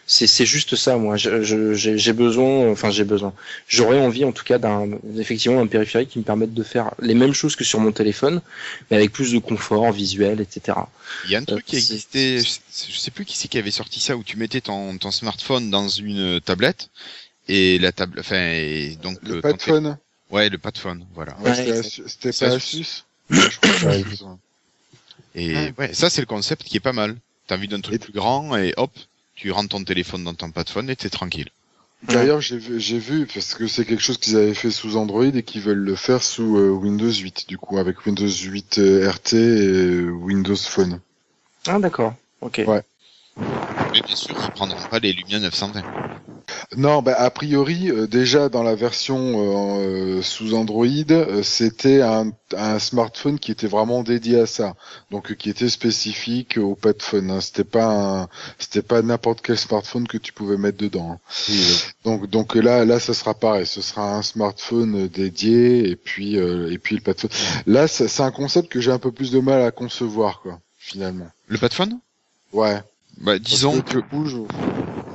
C'est c'est juste ça, moi. Je- je- J'ai j'ai besoin, enfin j'ai besoin. J'aurais envie, en tout cas, d'un effectivement un périphérique qui me permette de faire les mêmes choses que sur mon téléphone, mais avec plus de confort visuel, etc. Il y a un truc qui Euh, existait, je sais plus qui c'est qui avait sorti ça, où tu mettais ton, ton smartphone dans une tablette et la table, enfin, et donc Le euh, té- phone. Ouais, le pas de phone, voilà. Ouais, Ouais, c'était pas Asus. Et Ouais. ouais, ça c'est le concept qui est pas mal. T'as envie d'un truc Et- plus grand et hop, tu rentres ton téléphone dans ton pas de phone et t'es tranquille. D'ailleurs, j'ai vu, j'ai vu, parce que c'est quelque chose qu'ils avaient fait sous Android et qu'ils veulent le faire sous euh, Windows 8, du coup, avec Windows 8 euh, RT et euh, Windows Phone. Ah d'accord. Ok. Ouais. Mais bien sûr, ils prendront pas les Lumia 920. Non, bah, a priori, euh, déjà dans la version euh, euh, sous Android, euh, c'était un, un smartphone qui était vraiment dédié à ça, donc euh, qui était spécifique au pas de phone. Hein. C'était pas un, c'était pas n'importe quel smartphone que tu pouvais mettre dedans. hein. Donc, donc là, là, ça sera pareil. Ce sera un smartphone dédié et puis, euh, et puis le pas de phone. Là, c'est un concept que j'ai un peu plus de mal à concevoir, quoi. Finalement. Le pas de phone? Ouais. Bah disons que je-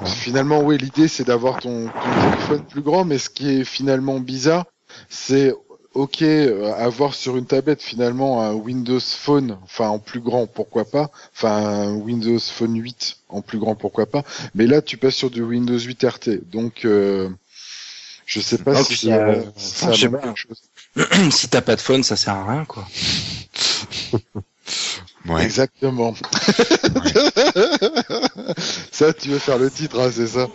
finalement, oui, l'idée c'est d'avoir ton, ton téléphone plus grand, mais ce qui est finalement bizarre, c'est ok euh, avoir sur une tablette finalement un Windows Phone, enfin en plus grand, pourquoi pas, enfin un Windows Phone 8 en plus grand, pourquoi pas, mais là tu passes sur du Windows 8 RT, donc euh, je sais pas si ça, euh, ça je sais amène pas. quelque chose. si t'as pas de phone, ça sert à rien, quoi. ouais. Exactement. ça, tu veux faire le titre, hein, c'est ça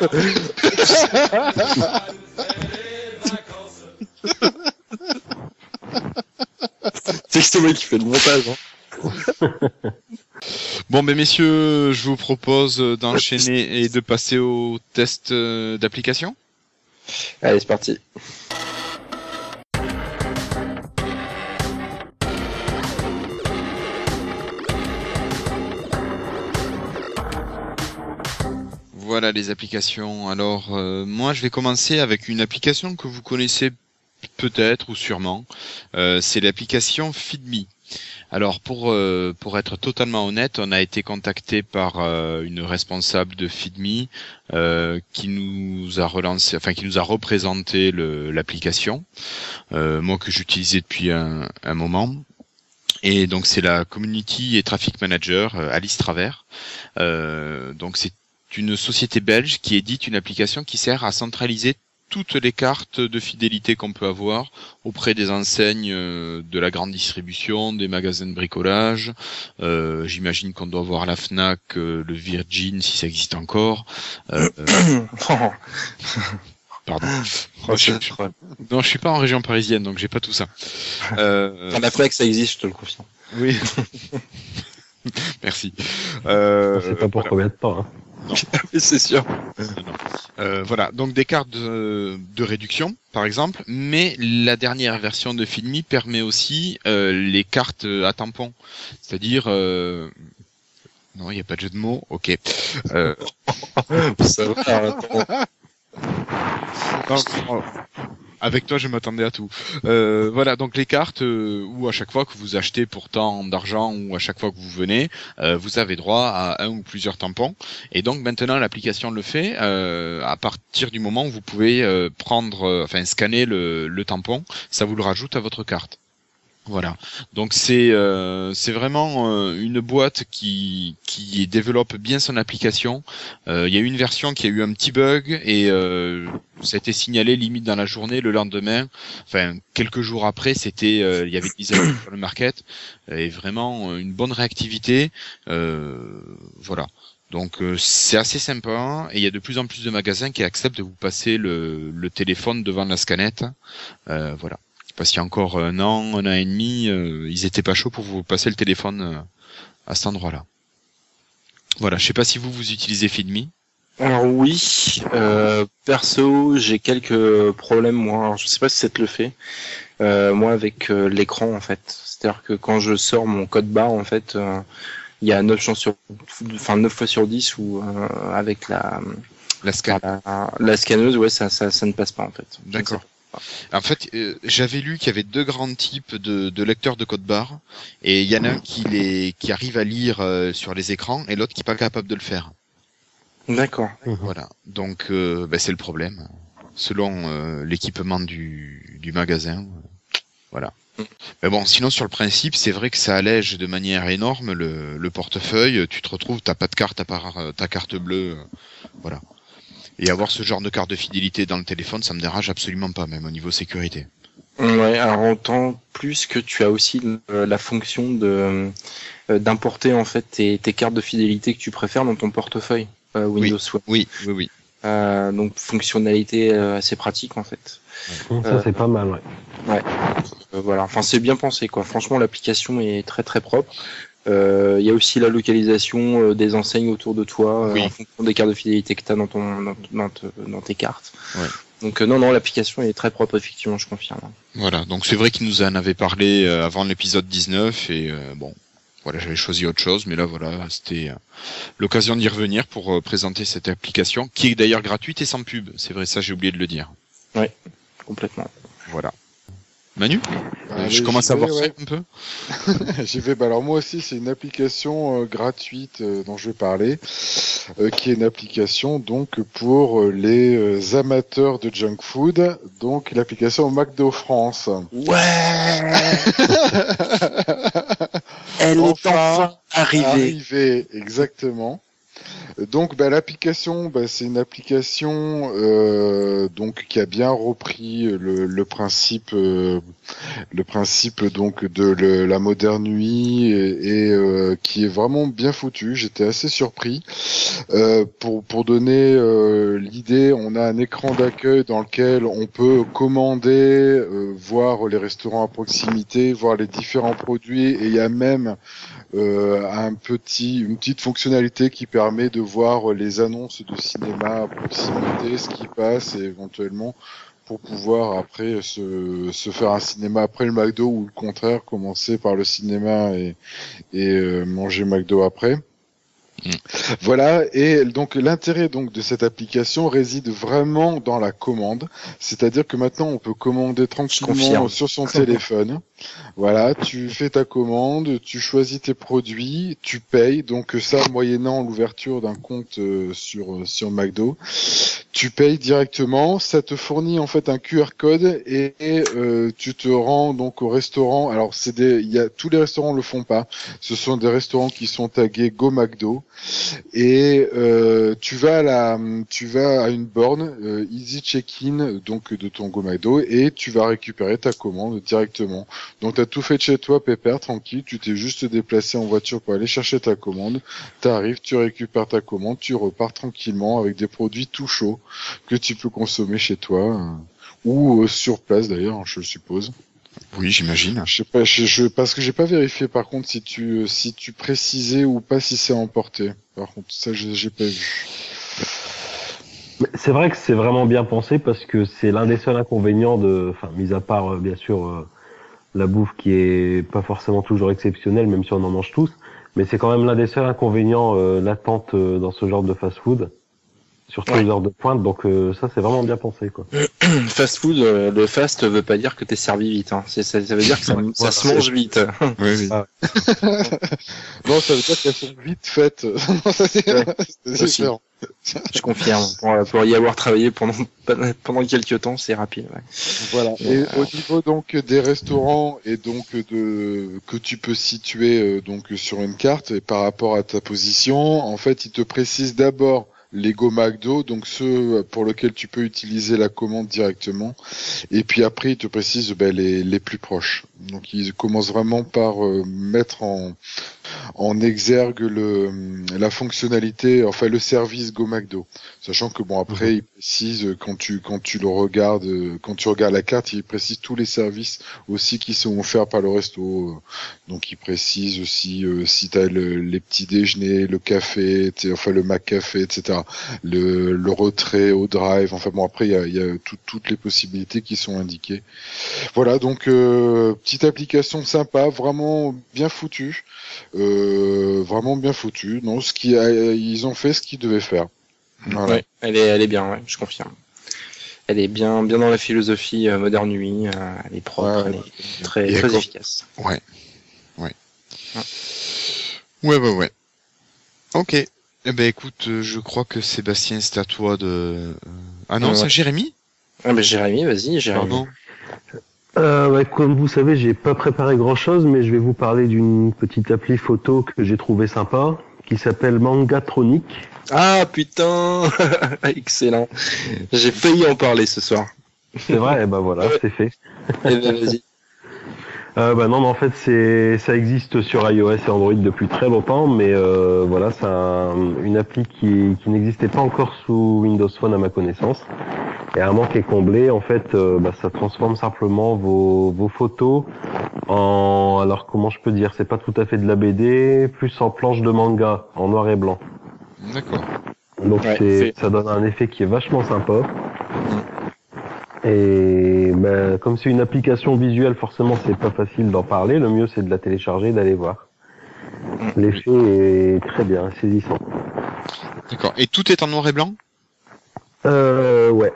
C'est moi qui fais le montage. Hein. Bon, ben messieurs, je vous propose d'enchaîner et de passer au test euh, d'application. Allez, c'est parti. Voilà les applications. Alors euh, moi je vais commencer avec une application que vous connaissez peut-être ou sûrement. Euh, c'est l'application FeedMe. Alors pour euh, pour être totalement honnête, on a été contacté par une responsable de FeedMe qui nous a relancé, enfin qui nous a représenté l'application, moi que j'utilisais depuis un, un moment. Et donc c'est la community et traffic manager Alice Travers. Donc c'est une société belge qui édite une application qui sert à centraliser toutes les cartes de fidélité qu'on peut avoir auprès des enseignes euh, de la grande distribution, des magasins de bricolage. Euh, J'imagine qu'on doit voir la Fnac, euh, le Virgin si ça existe encore. Euh, euh, pardon. Oh, je, non, je suis pas en région parisienne, donc j'ai pas tout ça. Euh, Enfin, la Fnac, ça existe, je te le confirme. oui. Merci. Euh, On sait pas pour voilà. combien de temps. Hein. c'est sûr. Euh, voilà, donc des cartes de, de réduction, par exemple, mais la dernière version de Filmi permet aussi euh, les cartes à tampon, c'est-à-dire euh, non, il n'y a pas de jeu de mots, ok. Euh, Ça va, avec toi, je m'attendais à tout. Euh, voilà, donc les cartes euh, où à chaque fois que vous achetez pour tant d'argent ou à chaque fois que vous venez, euh, vous avez droit à un ou plusieurs tampons. Et donc maintenant, l'application le fait euh, à partir du moment où vous pouvez prendre, enfin scanner le tampon, ça vous le rajoute à votre carte. Voilà. Donc c'est euh, c'est vraiment euh, une boîte qui qui développe bien son application. Euh, Il y a eu une version qui a eu un petit bug et euh, ça a été signalé limite dans la journée le lendemain. Enfin quelques jours après, c'était euh, il y avait des sur le market et vraiment une bonne réactivité. Voilà. Donc euh, c'est assez sympa et il y a de plus en plus de magasins qui acceptent de vous passer le, le téléphone devant la scanette. Euh, voilà. Parce qu'il y a encore un an, un an et demi, euh, ils étaient pas chauds pour vous passer le téléphone euh, à cet endroit-là. Voilà, je sais pas si vous vous utilisez Feedme. Alors oui, euh, perso, j'ai quelques problèmes moi. Alors, je sais pas si ça te le fait. Euh, moi avec euh, l'écran en fait. C'est-à-dire que quand je sors mon code barre en fait, euh, il y a 9 chances sur enfin 9 fois sur 10 où euh, avec la, La scan. la la scanneuse, ouais, ça, ça ça ne passe pas en fait. D'accord. En fait, euh, j'avais lu qu'il y avait deux grands types de, de lecteurs de code barre, et il y en a un qui les qui arrive à lire euh, sur les écrans, et l'autre qui est pas capable de le faire. D'accord. Voilà. Donc euh, bah, c'est le problème. Selon euh, l'équipement du, du magasin, voilà. Mais bon, sinon sur le principe, c'est vrai que ça allège de manière énorme le, le portefeuille. Tu te retrouves, t'as pas de carte à part euh, ta carte bleue, euh, voilà. Et avoir ce genre de carte de fidélité dans le téléphone, ça me dérange absolument pas, même au niveau sécurité. Ouais, alors autant plus que tu as aussi la fonction de euh, d'importer en fait tes, tes cartes de fidélité que tu préfères dans ton portefeuille euh, Windows Phone. Oui, oui, oui. Euh, donc fonctionnalité euh, assez pratique en fait. Ça Euh, c'est pas mal, ouais. Euh, voilà, enfin c'est bien pensé quoi. Franchement l'application est très très propre. Euh, Il y a aussi la localisation euh, des enseignes autour de toi euh, Oui. en fonction des cartes de fidélité que tu as dans, ton, dans, dans te- dans tes cartes. Ouais. Donc euh, non, non, l'application est très propre effectivement, je confirme. Voilà, donc c'est vrai qu'il nous en avait parlé euh, avant l'épisode 19 et euh, bon, voilà, j'avais choisi autre chose, mais là voilà, c'était l'occasion d'y revenir pour présenter cette application qui est d'ailleurs gratuite et sans pub. C'est vrai, ça j'ai oublié de le dire. Complètement. Voilà. Manu, euh, allez, je commence j'y à vais, voir ça un peu. J'y vais. Bah alors moi aussi, c'est une application euh, gratuite euh, dont je vais parler, euh, qui est une application donc pour euh, les euh, amateurs de junk food, donc l'application McDo France. Ouais Elle est Enfin, enfin arrivée. Arrivé, exactement. Donc bah, l'application, bah, c'est une application euh, donc qui a bien repris le, le principe, euh, le principe donc de la moderne nuit et, euh, qui est vraiment bien foutu. J'étais assez surpris. Euh, pour pour donner euh, l'idée, on a un écran d'accueil dans lequel on peut commander, euh, voir les restaurants à proximité, voir les différents produits et il y a même un petit, une petite fonctionnalité qui permet de voir les annonces de cinéma à proximité, ce qui passe et éventuellement pour pouvoir après se, se faire un cinéma après le McDo ou le contraire, commencer par le cinéma et, et euh, manger McDo après. Mm. Voilà, et donc l'intérêt donc de cette application réside vraiment dans la commande, c'est-à-dire que maintenant on peut commander tranquillement sur son téléphone. Voilà, tu fais ta commande, tu choisis tes produits, tu payes, donc ça moyennant l'ouverture d'un compte euh, sur euh, sur McDo, tu payes directement, ça te fournit en fait un QR code et, et, euh, tu te rends donc au restaurant. Alors c'est des, il y a tous les restaurants le font pas. Ce sont des restaurants qui sont tagués Go McDo et euh, tu vas à tu vas à une borne euh, Easy Check-in donc de ton Go McDo et tu vas récupérer ta commande directement. Donc tu as tout fait de chez toi, pépère, tranquille. Tu t'es juste déplacé en voiture pour aller chercher ta commande. T'arrives, tu récupères ta commande, tu repars tranquillement avec des produits tout chauds que tu peux consommer chez toi euh, ou euh, sur place d'ailleurs, je suppose. Oui, j'imagine. Je sais pas, je, je- parce que j'ai pas vérifié par contre si tu si tu précisais ou pas si c'est emporté. Par contre, ça j'ai j'ai pas vu. Mais C'est vrai que c'est vraiment bien pensé parce que c'est l'un des seuls inconvénients de, enfin, mis à part euh, bien sûr euh, la bouffe qui est pas forcément toujours exceptionnelle, même si on en mange tous, mais c'est quand même l'un des seuls inconvénients euh, latentes euh, dans ce genre de fast-food, surtout Ouais. aux heures de pointe. Donc euh, ça, c'est vraiment bien pensé, quoi. Fast food, euh, le fast veut pas dire que t'es servi vite. Hein. Ça, ça veut dire que ça, ça se mange vite. Oui, oui. Non, ça veut dire qu'elles sont vite faites. C'est différent. Je confirme. Pour, pour y avoir travaillé pendant pendant quelques temps, c'est rapide. Ouais. Voilà. Et au niveau donc des restaurants et donc de que tu peux situer euh, donc sur une carte et par rapport à ta position, en fait, il te précise d'abord les Go McDo, donc ceux pour lesquels tu peux utiliser la commande directement, et puis après il te précise ben, les, plus proches. Donc il commence vraiment par euh, mettre en en exergue le la fonctionnalité, enfin le service Go McDo, sachant que bon après il précise euh, quand tu quand tu le regardes euh, quand tu regardes la carte, il précise tous les services aussi qui sont offerts par le resto. Donc il précise aussi euh, si tu as les petits déjeuners, le café, enfin le Mac Café, etc. Le, le retrait au drive. Enfin bon après il y a, y a tout- toutes les possibilités qui sont indiquées. Voilà donc euh, petite application sympa, vraiment bien foutue, euh, vraiment bien foutue. Non ce qui a- ils ont fait ce qu'ils devaient faire. Voilà. Ouais, elle est, elle est bien. Ouais, je confirme. Elle est bien, bien dans la philosophie euh, moderne nuit. euh, elle est propre, Ouais. elle est très, très efficace. Ouais. Ouais. Ouais, ouais, ouais. Ok. Eh ben écoute, euh, je crois que Sébastien, c'est à toi de. euh, Ah non, c'est Jérémy? Ah, bah, Jérémy, vas-y, Jérémy. Pardon. Euh, ouais, comme vous savez, j'ai pas préparé grand chose, mais je vais vous parler d'une petite appli photo que j'ai trouvé sympa, qui s'appelle Mangatronic. Ah, putain Excellent. J'ai failli en parler ce soir. C'est vrai, et ben voilà, c'est fait. Eh ben, vas-y. Euh, bah non, mais en fait, c'est ça existe sur iOS et Android depuis très longtemps, mais euh, voilà, c'est un- une appli qui, qui n'existait pas encore sous Windows Phone à ma connaissance. Et un manque est comblé. En fait, euh, bah, ça transforme simplement vos, vos photos en, alors comment je peux dire, c'est pas tout à fait de la BD, plus en planche de manga, en noir et blanc. D'accord. Donc Ouais, c'est, c'est- ça donne un effet qui est vachement sympa. Et ben, comme c'est une application visuelle, forcément c'est pas facile d'en parler. Le mieux c'est de la télécharger, d'aller voir. L'effet est très bien, saisissant. D'accord. Et tout est en noir et blanc? Euh, ouais.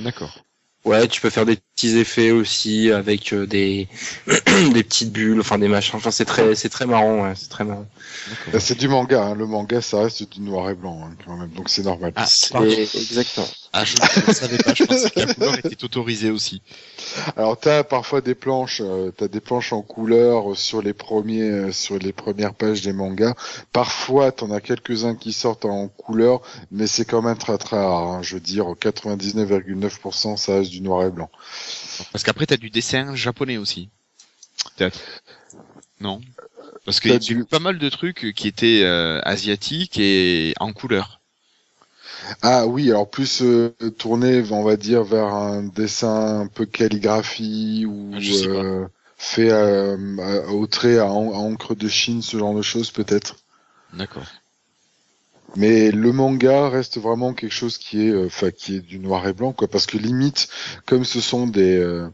D'accord. Ouais, tu peux faire des petits effets aussi avec euh, des des petites bulles, enfin des machins. Enfin, c'est très c'est très marrant, ouais, c'est très marrant. C'est du manga, hein. le manga ça reste du noir et blanc hein, quand même, donc c'est normal. Ah, exactement. Ah, je ne savais pas, je pensais que la couleur était autorisée aussi. Alors t'as parfois des planches, euh, t'as des planches en couleur euh, sur les premiers, euh, sur les premières pages des mangas. Parfois t'en as quelques-uns qui sortent en couleur, mais c'est quand même très très rare. hein. Je veux dire 99,9% ça reste du noir et blanc. Parce qu'après, t'as du dessin japonais aussi. Peut-être. Non? Parce qu'il y a du- pas mal de trucs qui étaient euh, asiatiques et en couleur. Ah oui, alors plus euh, tourné, on va dire, vers un dessin un peu calligraphie ou pas. euh, fait euh, au trait à, en- à encre de Chine, ce genre de choses peut-être. D'accord. Mais le manga reste vraiment quelque chose qui est, euh, enfin, qui est du noir et blanc, quoi. Parce que limite, comme ce sont des, euh,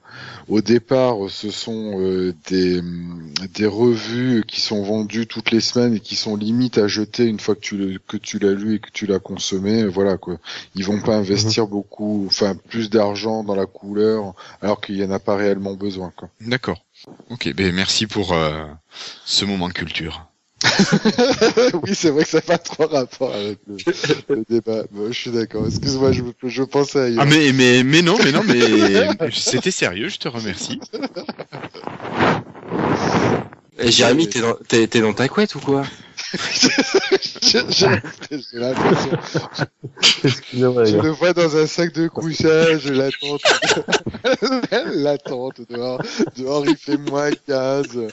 au départ, ce sont euh, des, hum, des revues qui sont vendues toutes les semaines et qui sont limite à jeter une fois que tu le, que tu l'as lu et que tu l'as consommé. Voilà, quoi. Ils vont pas investir beaucoup, enfin, plus d'argent dans la couleur, alors qu'il y en a pas réellement besoin, quoi. D'accord. Ok, ben merci pour euh, ce moment culture. oui, c'est vrai que ça n'a pas trop rapport avec le, le débat. Bon, je suis d'accord. Excuse-moi, je, je pensais à Ah mais mais mais non mais non mais c'était sérieux, je te remercie. Et Jérémy, t'es dans t'es t'es dans ta couette ou quoi? J'ai j'ai- j'ai l'impression. Excusez-moi les Je le vois dans un sac de couchage, l'attente. l'attente dehors. Dehors, il fait moins 15.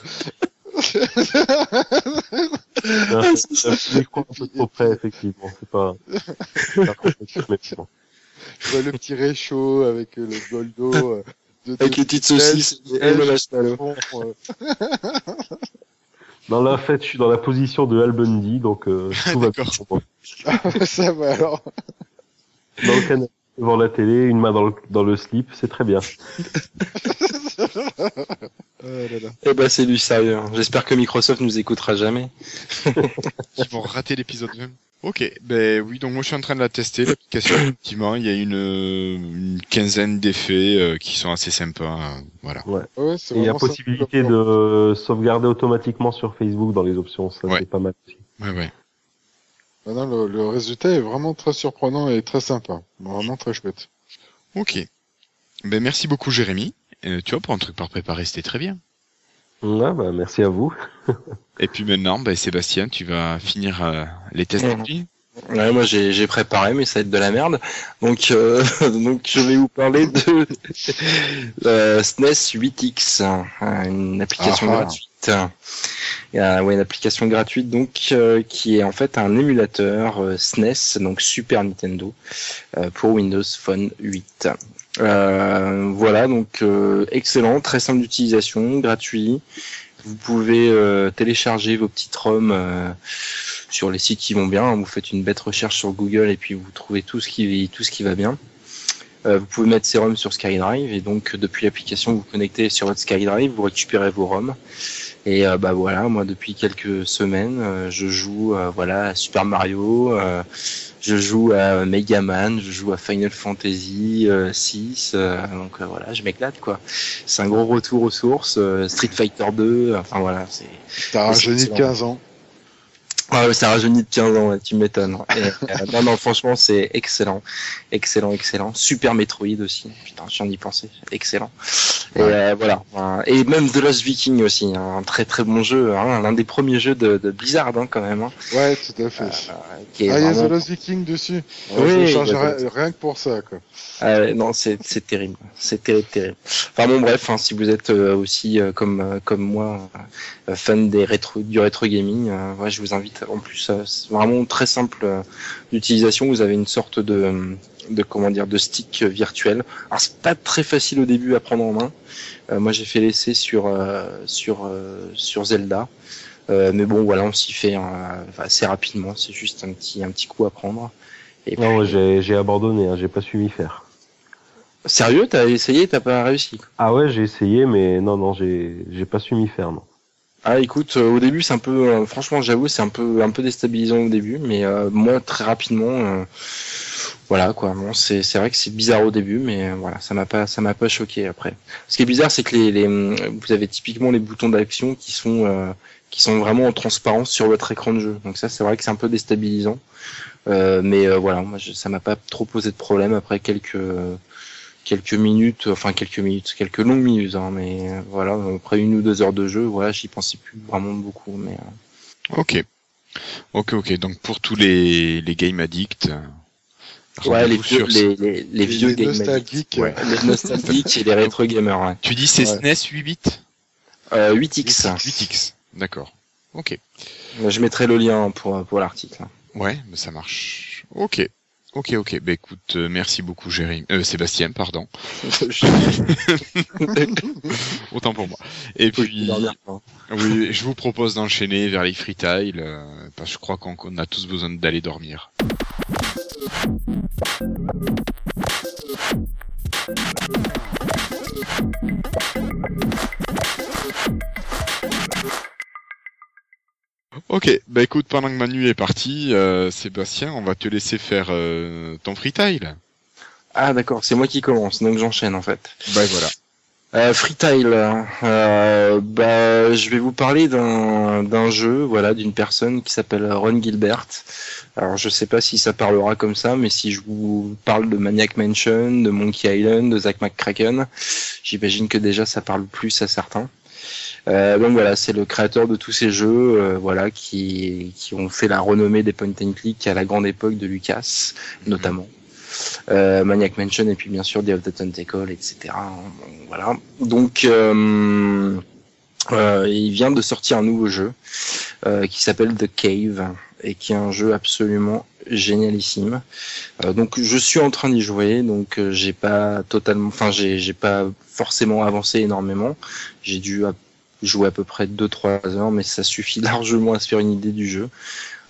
Non, c'est un micro un peu trop près, effectivement. C'est pas, complètement. Je vois le petit réchaud avec euh, le bol d'eau. euh, de- Avec les petites saucisses et le marshmallow. Euh, Dans la fête, je suis dans la position de Al Bundy, donc euh, tout va bien. D'accord. ça va alors. Dans le canapé, devant la télé, une main dans le, dans le slip, c'est très bien. Oh là là. Eh ben, c'est du sérieux. hein. J'espère que Microsoft nous écoutera jamais. Ils vont rater l'épisode même. Ok, ben oui, donc moi je suis en train de la tester, l'application, effectivement, il y a une, euh, une quinzaine d'effets euh, qui sont assez sympas, euh, voilà. Ouais, c'est Et il y a possibilité de sauvegarder automatiquement sur Facebook dans les options, ça Ouais. c'est pas mal aussi. Ouais, ouais. Ah non, le, le résultat est vraiment très surprenant et très sympa. Vraiment très chouette. Ok. Ben merci beaucoup Jérémy. Euh, tu vois, pour un truc par préparer, c'était très bien. Ouais, bah, merci à vous. Et puis maintenant, ben Sébastien, tu vas finir euh, les tests d'appli Ouais, moi j'ai préparé, mais ça va être de la merde. Donc, euh, donc je vais vous parler de euh, SNES 8X, hein, une application Ah ah. gratuite. Euh, ouais, une application gratuite donc euh, qui est en fait un émulateur euh, SNES, donc Super Nintendo, euh, pour Windows Phone 8. Euh, voilà, donc euh, excellent, très simple d'utilisation, gratuit. Vous pouvez euh, télécharger vos petites ROM sur les sites qui vont bien. Vous faites une bête recherche sur Google et puis vous trouvez tout ce qui tout ce qui va bien. Vous pouvez mettre ces ROM sur SkyDrive et donc depuis l'application vous vous connectez sur votre SkyDrive, vous récupérez vos ROM. Et euh, bah voilà, moi depuis quelques semaines, euh, je joue euh, voilà à Super Mario, euh, je joue à Mega Man, je joue à Final Fantasy euh, 6, donc euh, voilà, je m'éclate quoi. C'est un gros retour aux sources, euh, Street Fighter 2, enfin voilà, c'est T'as génie de excellent. 15 ans. Ah ouais, ça rajeunit de 15 ans, tu m'étonnes. Euh, non, non, franchement, c'est excellent. Excellent, excellent. Super Metroid aussi. Putain, je viens d'y penser. Excellent. Et Ouais. euh, voilà. Euh, Et même The Lost Viking aussi. hein, Un très très bon jeu. Hein, L'un des premiers jeux de, de Blizzard, hein, quand même. Hein, Ouais, tout à fait. euh, qui est ah, il y a The Lost Viking dessus. Oui, je changerais The Lost- rien que pour ça, quoi. Ouais, non, c'est c'est terrible, c'est terrible, terrible. Enfin bon, bref, hein, si vous êtes euh, aussi euh, comme euh, comme moi euh, fan des rétro du rétro gaming, euh, ouais, je vous invite. En plus, euh, c'est vraiment très simple euh, d'utilisation. Vous avez une sorte de euh, de comment dire de stick virtuel. Alors c'est pas très facile au début à prendre en main. Euh, moi, j'ai fait l'essai sur euh, sur euh, sur Zelda. Euh, mais bon, voilà, on s'y fait euh, assez rapidement. C'est juste un petit un petit coup à prendre. Et Non, puis- j'ai j'ai abandonné, hein, j'ai pas su m'y faire. Sérieux, t'as essayé, t'as pas réussi? Ah ouais, j'ai essayé, mais non, non, j'ai j'ai pas su m'y faire, non. Ah écoute, euh, au début c'est un peu, euh, franchement j'avoue c'est un peu un peu déstabilisant au début, mais euh, moi très rapidement, euh, voilà quoi. Bon, c'est c'est vrai que c'est bizarre au début, mais euh, voilà ça m'a pas ça m'a pas choqué après. Ce qui est bizarre c'est que les, les vous avez typiquement les boutons d'action qui sont qui sont vraiment en transparence sur votre écran de jeu. Donc ça c'est vrai que c'est un peu déstabilisant, mais voilà moi je- ça m'a pas trop posé de problème après quelques quelques minutes, enfin quelques minutes, quelques longues minutes, hein, mais euh, voilà, après une ou deux heures de jeu, voilà, j'y pensais plus vraiment beaucoup, mais euh, Ok. Ok, ok. Donc pour tous les, les game addicts. euh, ouais, les vieux, les, les, les vieux les game nostalgiques. Ouais. addicts. les nostalgiques et les rétro gamers, ouais. Tu dis c'est Ouais. SNES 8 bits? Euh, 8x, 8X. D'accord. Ok. je mettrai le lien pour pour l'article. Ouais, mais ça marche. Ok. Ok, ok. Bah écoute, euh, merci beaucoup, Jérémy. Euh, Sébastien, pardon. Autant pour moi. Et puis, quoi. oui, je vous propose d'enchaîner vers les freetiles, euh, parce que je crois qu'on qu'on a tous besoin d'aller dormir. Ok, bah écoute, pendant que Manu est parti, euh, Sébastien, on va te laisser faire euh, ton freetile. Ah d'accord, c'est moi qui commence, donc j'enchaîne en fait. Bah voilà. Euh, Freetile, euh, bah, je vais vous parler d'un d'un jeu, voilà, d'une personne qui s'appelle Ron Gilbert. Alors je sais pas si ça parlera comme ça, mais si je vous parle de Maniac Mansion, de Monkey Island, de Zack McCracken, j'imagine que déjà ça parle plus à certains. Euh, donc voilà, c'est le créateur de tous ces jeux, euh, voilà, qui qui ont fait la renommée des point and click à la grande époque de Lucas, notamment. Euh, Maniac Mansion et puis bien sûr Day of the Tentacle, etc. Voilà. Donc euh, euh, il vient de sortir un nouveau jeu euh, qui s'appelle The Cave et qui est un jeu absolument génialissime. Euh, donc je suis en train d'y jouer, donc euh, j'ai pas totalement, enfin j'ai j'ai pas forcément avancé énormément. J'ai dû à- jouer à peu près 2-3 heures, mais ça suffit largement à se faire une idée du jeu.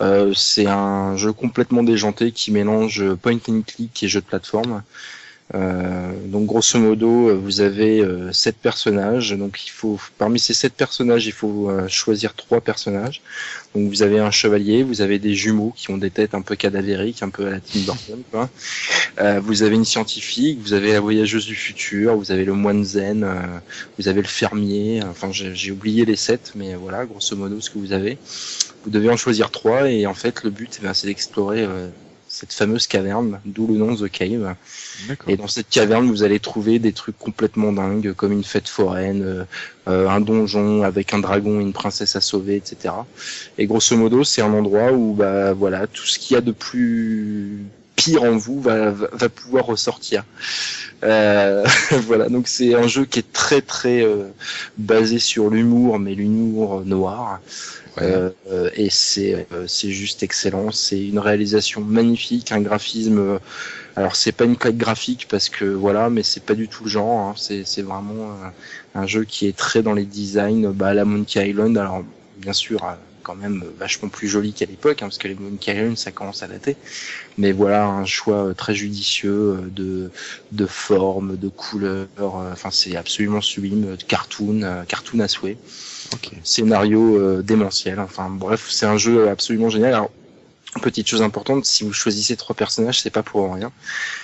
Euh, c'est un jeu complètement déjanté qui mélange point and click et jeu de plateforme. Euh, donc grosso modo, euh, vous avez euh, sept personnages. Donc il faut parmi ces sept personnages, il faut euh, choisir trois personnages. Donc vous avez un chevalier, vous avez des jumeaux qui ont des têtes un peu cadavériques, un peu à la Tim Burton. Euh, vous avez une scientifique, vous avez la voyageuse du futur, vous avez le moine zen, euh, vous avez le fermier. Enfin j'ai oublié les sept, mais voilà grosso modo ce que vous avez. Vous devez en choisir trois et en fait le but eh ben, c'est d'explorer cette fameuse caverne, d'où le nom The Cave. Et dans cette caverne, vous allez trouver des trucs complètement dingues, comme une fête foraine, euh, euh, un donjon avec un dragon et une princesse à sauver, etc. Et grosso modo, c'est un endroit où, bah, voilà, tout ce qu'il y a de plus pire en vous va, va, va pouvoir ressortir. Euh, voilà, donc c'est un jeu qui est très très euh, basé sur l'humour, mais l'humour noir. Euh, et c'est euh, c'est juste excellent. C'est une réalisation magnifique, un graphisme. euh, alors c'est pas une claque graphique parce que voilà, mais c'est pas du tout le genre. hein. C'est c'est vraiment un jeu qui est très dans les designs, bah, la Monkey Island. Alors bien sûr, quand même vachement plus joli qu'à l'époque, hein, parce que les Monkey Island ça commence à dater. Mais voilà, un choix très judicieux de de forme, de couleurs. euh, Enfin, c'est absolument sublime. cartoon, cartoon à souhait Ok. scénario euh, démentiel. Enfin bref, c'est un jeu absolument génial. Alors, Petite chose importante, si vous choisissez trois personnages, c'est pas pour rien.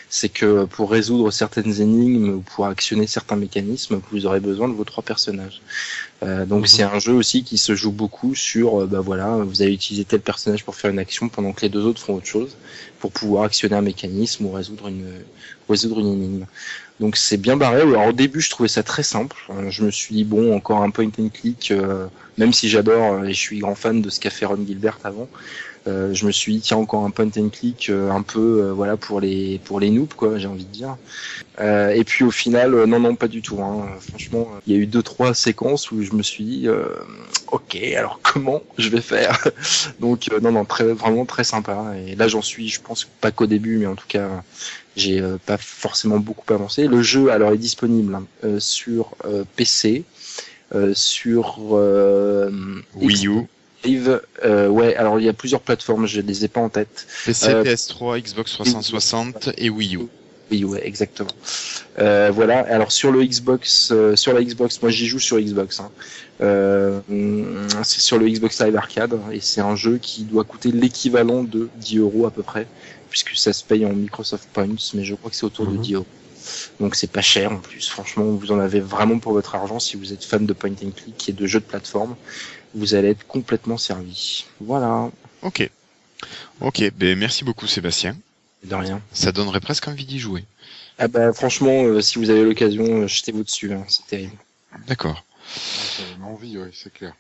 C'est que pour résoudre certaines énigmes ou pour actionner certains mécanismes, vous aurez besoin de vos trois personnages. Euh, donc Mhm. c'est un jeu aussi qui se joue beaucoup sur, euh, bah voilà, vous allez utiliser tel personnage pour faire une action pendant que les deux autres font autre chose, pour pouvoir actionner un mécanisme ou résoudre une, résoudre une énigme. Donc c'est bien barré. Alors au début je trouvais ça très simple. Euh, Je me suis dit bon encore un point and click, euh, même si j'adore euh, et je suis grand fan de ce qu'a fait Ron Gilbert avant. Euh, je me suis dit tiens encore un point and click euh, un peu euh, voilà pour les pour les noobs quoi j'ai envie de dire et puis au final non non pas du tout hein. franchement il y a eu deux trois séquences où je me suis dit ok alors comment je vais faire? Donc non non très vraiment très sympa et là j'en suis je pense pas qu'au début mais en tout cas j'ai euh, pas forcément beaucoup avancé le jeu alors est disponible hein, euh, sur euh, PC euh, sur euh, Wii U, Live, euh, ouais, alors il y a plusieurs plateformes, je les ai pas en tête. PC, Euh, PS3, Xbox 360 et Wii U. Oui, ouais, exactement. Euh, voilà. Alors sur le Xbox, euh, sur la Xbox, moi j'y joue sur Xbox. Hein. C'est sur le Xbox Live Arcade et c'est un jeu qui doit coûter l'équivalent de 10 euros à peu près, puisque ça se paye en Microsoft Points, mais je crois que c'est autour de Mhm. 10 euros. Donc c'est pas cher en plus. Franchement, vous en avez vraiment pour votre argent si vous êtes fan de point and click et de jeux de plateforme. Vous allez être complètement servi. Voilà. Ok. Ok, ben merci beaucoup Sébastien. De rien. Ça donnerait presque envie d'y jouer. Ah bah franchement, euh, si vous avez l'occasion, euh, jetez-vous dessus. Hein. C'est terrible. D'accord. Ça donne envie, ouais, c'est clair.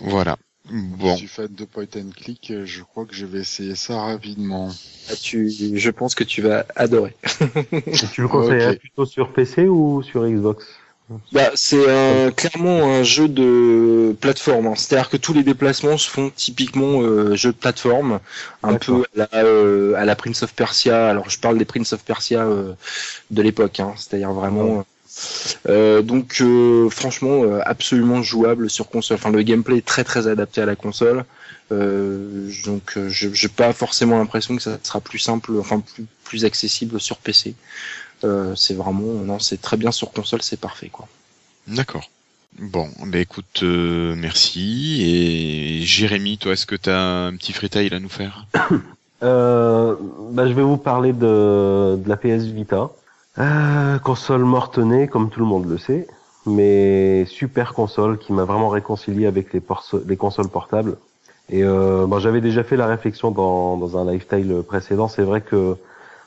Voilà. Je Bon. suis fan de point and click, euh, je crois que je vais essayer ça rapidement. Ah, tu, je pense que tu vas adorer. Tu le conseillerais Ok. plutôt sur PC ou sur Xbox? Bah, c'est un- clairement un jeu de plateforme. hein. C'est-à-dire que tous les déplacements se font typiquement euh, jeu de plateforme, un peu à la, euh, à la Prince of Persia. Alors je parle des Prince of Persia euh, de l'époque, hein. c'est-à-dire vraiment. Euh, donc euh, franchement euh, absolument jouable sur console. Enfin le gameplay est très très adapté à la console. Euh, donc euh, je j'ai pas forcément l'impression que ça sera plus simple, enfin plus plus accessible sur PC. Euh, c'est vraiment non c'est très bien sur console, c'est parfait quoi. D'accord. Bon, ben écoute, euh, merci. Et Jérémy, toi, est-ce que tu as un petit freetail à nous faire Euh, bah, je vais vous parler de, de la PS Vita. Euh, console morte-née, comme tout le monde le sait, mais super console qui m'a vraiment réconcilié avec les, les consoles portables. Et euh, bon, j'avais déjà fait la réflexion dans, dans un lifestyle précédent. C'est vrai que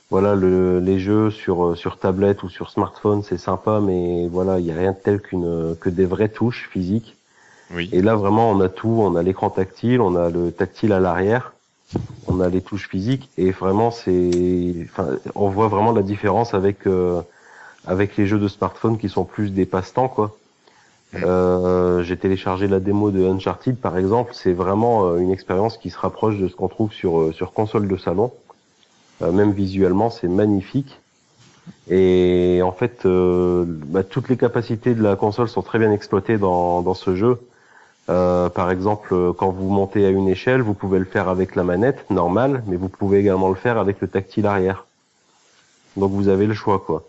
voilà, le, les jeux sur sur tablette ou sur smartphone, c'est sympa, mais voilà, il y a rien de tel qu'une que des vraies touches physiques. Oui. Et là, vraiment, on a tout. On a l'écran tactile, on a le tactile à l'arrière, on a les touches physiques, et vraiment, c'est, enfin, on voit vraiment la différence avec euh, avec les jeux de smartphone qui sont plus des passe-temps, quoi. Euh, J'ai téléchargé la démo de Uncharted, par exemple. C'est vraiment euh, une expérience qui se rapproche de ce qu'on trouve sur euh, sur console de salon. Euh, même visuellement, c'est magnifique. Et en fait, euh, bah, toutes les capacités de la console sont très bien exploitées dans, dans ce jeu. Euh, par exemple, quand vous montez à une échelle, vous pouvez le faire avec la manette normale, mais vous pouvez également le faire avec le tactile arrière. Donc vous avez le choix, quoi.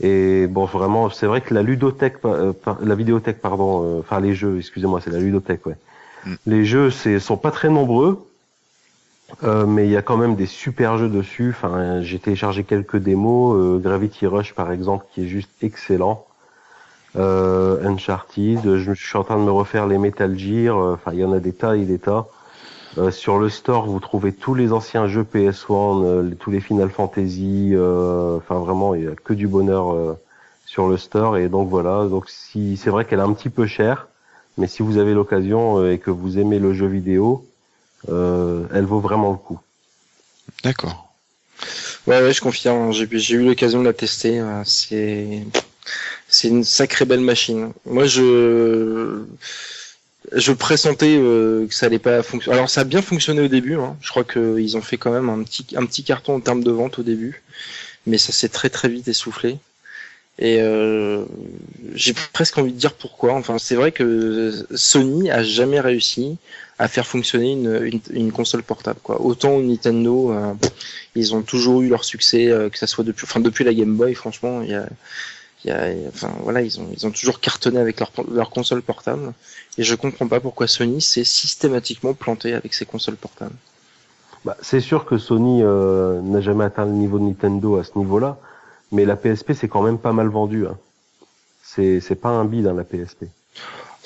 Et bon, vraiment, c'est vrai que la ludothèque, euh, la vidéothèque, pardon, euh, enfin les jeux, excusez-moi, c'est la ludothèque, ouais. Mm. Les jeux, c'est sont pas très nombreux, euh, mais il y a quand même des super jeux dessus. Enfin, j'ai téléchargé quelques démos, euh, Gravity Rush par exemple, qui est juste excellent. Euh, Uncharted, je, je suis en train de me refaire les Metal Gear. euh, Enfin, il y en a des tas et des tas. Euh, sur le store, vous trouvez tous les anciens jeux PS1, euh, les- tous les Final Fantasy. euh, Enfin, vraiment, il y a que du bonheur euh, sur le store. Et donc voilà. Donc, si c'est vrai qu'elle est un petit peu chère, mais si vous avez l'occasion euh, et que vous aimez le jeu vidéo, euh, elle vaut vraiment le coup. D'accord. Ouais, ouais, je confirme. J'ai j'ai eu l'occasion de la tester. euh, C'est c'est une sacrée belle machine. Moi, je je pressentais euh, que ça allait pas fonctionner. Alors, ça a bien fonctionné au début. Hein. Je crois qu'ils ont fait quand même un petit un petit carton en termes de vente au début, mais ça s'est très très vite essoufflé. Et euh, j'ai presque envie de dire pourquoi. Enfin, c'est vrai que Sony a jamais réussi à faire fonctionner une, une, console portable. Quoi. Autant Nintendo, euh, ils ont toujours eu leur succès, que ça soit depuis, enfin depuis la Game Boy, franchement, il y a, il y a, enfin voilà, ils ont, ils ont toujours cartonné avec leur, leur console portable. Et je comprends pas pourquoi Sony s'est systématiquement planté avec ses consoles portables. Bah, c'est sûr que Sony euh, n'a jamais atteint le niveau de Nintendo à ce niveau-là, mais la PSP c'est quand même pas mal vendu. Hein. C'est c'est pas un bide hein, la PSP.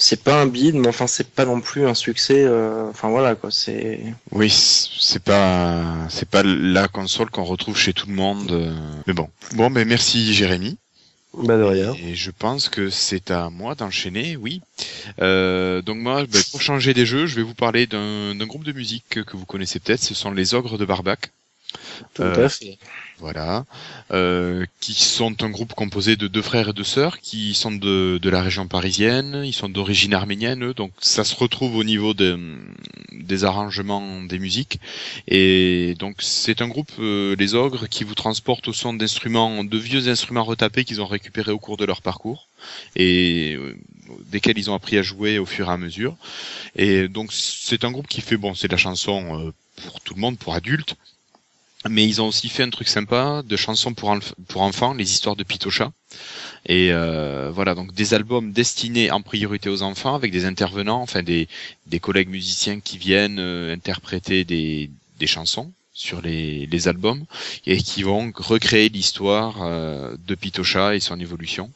C'est pas un bide, mais enfin c'est pas non plus un succès. euh, Enfin voilà quoi, c'est. Oui, c'est pas c'est pas la console qu'on retrouve chez tout le monde. euh, Mais bon. Bon, ben merci Jérémy. Bah de rien. Et je pense que c'est à moi d'enchaîner, oui. Euh, donc moi, ben, pour changer des jeux, je vais vous parler d'un groupe de musique que vous connaissez peut-être. Ce sont les Ogres de Barbac. Tout Euh, à fait. Voilà, euh, qui sont un groupe composé de deux frères et deux sœurs qui sont de, de la région parisienne, ils sont d'origine arménienne, eux, donc ça se retrouve au niveau de- des arrangements des musiques. Et donc c'est un groupe, euh, les ogres, qui vous transportent au son d'instruments, de vieux instruments retapés qu'ils ont récupérés au cours de leur parcours et euh, desquels ils ont appris à jouer au fur et à mesure. Et donc c'est un groupe qui fait, bon, c'est de la chanson euh, pour tout le monde, pour adultes, mais ils ont aussi fait un truc sympa de chansons pour, enf- pour enfants, les histoires de Pitocha. Et euh, voilà, donc des albums destinés en priorité aux enfants avec des intervenants, enfin des, des collègues musiciens qui viennent euh, interpréter des, des chansons sur les, les albums et qui vont recréer l'histoire euh, de Pitocha et son évolution.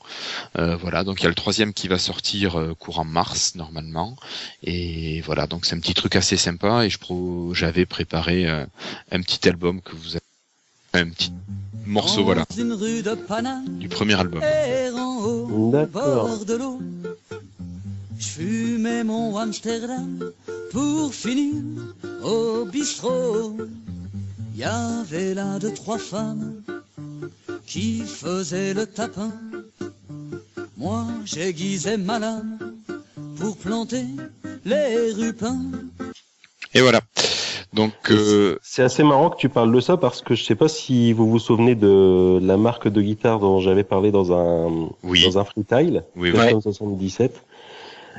Euh, voilà, donc il y a le troisième qui va sortir euh, courant mars normalement. Et voilà, donc c'est un petit truc assez sympa et je pro- j'avais préparé euh, un petit album que vous avez, un petit morceau voilà Dans une rue de Paname, du premier album. errant au D'accord. bord de l'eau. Je fumais mon Amsterdam pour finir au bistrot. Il y avait là deux, trois femmes qui faisaient le tapin. Moi, j'aiguisais ma lame pour planter les rupins. Et voilà. Donc euh, C'est assez marrant que tu parles de ça parce que je sais pas si vous vous souvenez de la marque de guitare dont j'avais parlé dans un Oui. dans un freestyle, oui, oui. Custom 77.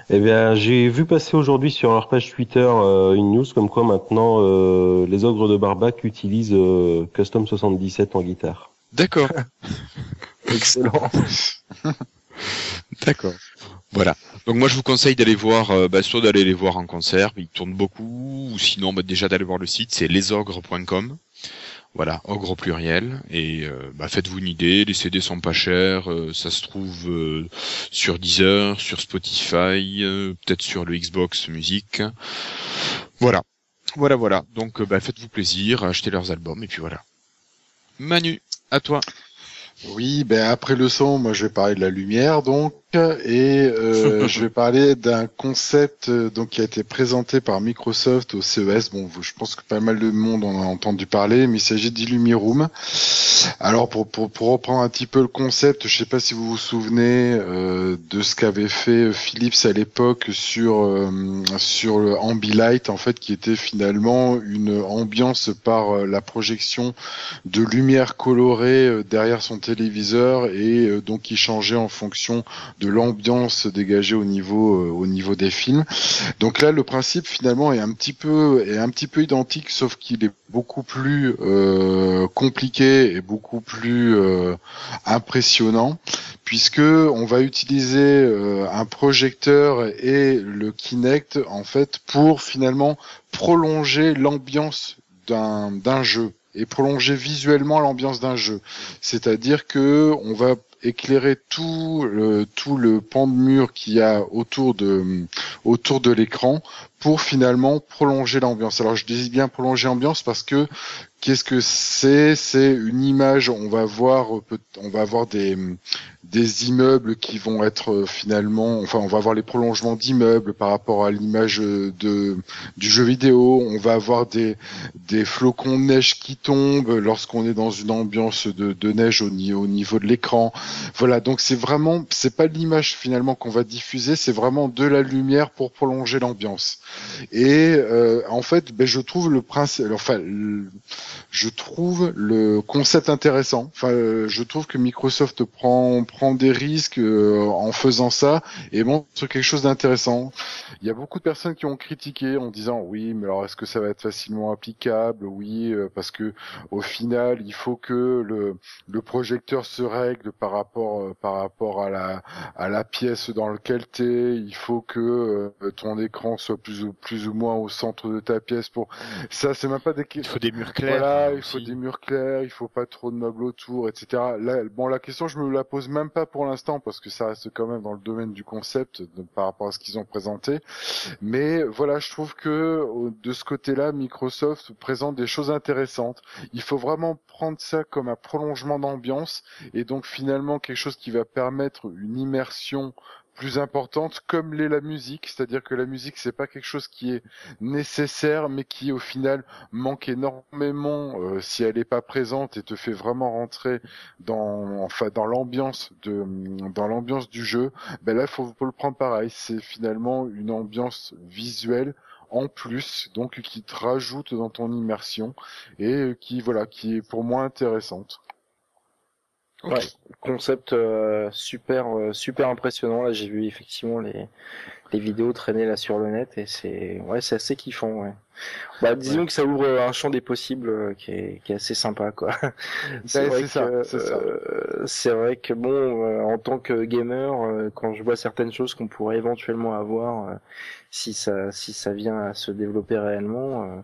Eh bien, j'ai vu passer aujourd'hui sur leur page Twitter euh, une news comme quoi maintenant euh, les ogres de Barbac utilisent euh, Custom 77 en guitare. D'accord. Excellent. D'accord. Voilà. Donc moi je vous conseille d'aller voir, euh, bah, soit d'aller les voir en concert, ils tournent beaucoup, ou sinon bah, déjà d'aller voir le site, c'est lesogres.com. Voilà, ogre au pluriel. Et euh, bah, faites-vous une idée, les CD sont pas chers, euh, ça se trouve euh, sur Deezer, sur Spotify, euh, peut-être sur le Xbox Music. Voilà. Voilà, voilà. Donc euh, bah, faites-vous plaisir, achetez leurs albums, et puis voilà. Manu, à toi. Oui, ben après le son, moi je vais parler de la lumière donc, et euh, je vais parler d'un concept euh, donc qui a été présenté par Microsoft au CES. Bon, je pense que pas mal de monde en a entendu parler, mais il s'agit d'Illumiroom. Alors pour, pour pour reprendre un petit peu le concept, je sais pas si vous vous souvenez euh, de ce qu'avait fait Philips à l'époque sur euh, sur le Ambilight en fait, qui était finalement une ambiance par euh, la projection de lumière colorée euh, derrière son téléviseur et euh, donc qui changeait en fonction de l'ambiance dégagée au niveau euh, au niveau des films. Donc là le principe finalement est un petit peu est un petit peu identique sauf qu'il est beaucoup plus euh, compliqué et beaucoup plus euh, impressionnant puisque on va utiliser un projecteur et le Kinect en fait pour finalement prolonger l'ambiance d'un d'un jeu et prolonger visuellement l'ambiance d'un jeu. C'est-à-dire que on va éclairer tout le, tout le pan de mur qu'il y a autour de autour de l'écran pour finalement prolonger l'ambiance. Alors je dis bien prolonger l'ambiance parce que qu'est-ce que c'est? C'est une image. On va voir, peut- on va avoir des des immeubles qui vont être euh, finalement, enfin, on va avoir les prolongements d'immeubles par rapport à l'image euh, de du jeu vidéo. On va avoir des des flocons de neige qui tombent lorsqu'on est dans une ambiance de, de neige au, au niveau de l'écran. Voilà, donc c'est vraiment, c'est pas l'image finalement qu'on va diffuser, c'est vraiment de la lumière pour prolonger l'ambiance. Et euh, en fait, ben, je trouve le principe, enfin, le- je trouve le concept intéressant. Enfin, euh, je trouve que Microsoft prend prend des risques euh, en faisant ça et montre quelque chose d'intéressant. Il y a beaucoup de personnes qui ont critiqué en disant oui, mais alors est-ce que ça va être facilement applicable? Oui, euh, parce que au final, il faut que le, le projecteur se règle par rapport par rapport à la à la pièce dans laquelle t'es. Il faut que ton écran soit plus ou plus ou moins au centre de ta pièce pour ça. C'est même pas des Il faut des murs clairs. voilà, il faut aussi. des murs clairs, il faut pas trop de meubles autour, etc. Là, bon, la question, je me la pose même pas pour l'instant parce que ça reste quand même dans le domaine du concept de- par rapport à ce qu'ils ont présenté. Mais voilà, je trouve que de ce côté-là, Microsoft présente des choses intéressantes. Il faut vraiment prendre ça comme un prolongement d'ambiance et donc finalement quelque chose qui va permettre une immersion plus importante comme l'est la musique, c'est-à-dire que la musique c'est pas quelque chose qui est nécessaire mais qui au final manque énormément euh, si elle n'est pas présente et te fait vraiment rentrer dans enfin dans l'ambiance de dans l'ambiance du jeu. Ben là faut, faut le prendre pareil, c'est finalement une ambiance visuelle en plus donc qui te rajoute dans ton immersion et qui voilà qui est pour moi intéressante. Ouais, concept euh, super euh, super impressionnant. Là, j'ai vu effectivement les les vidéos traîner là sur le net et c'est ouais, c'est assez kiffant. Ouais. Bah, disons que ça ouvre un champ des possibles euh, qui est qui est assez sympa quoi. c'est vrai c'est ça. euh, vrai que bon, euh, en tant que gamer, euh, quand je vois certaines choses qu'on pourrait éventuellement avoir, euh, si ça si ça vient à se développer réellement, euh,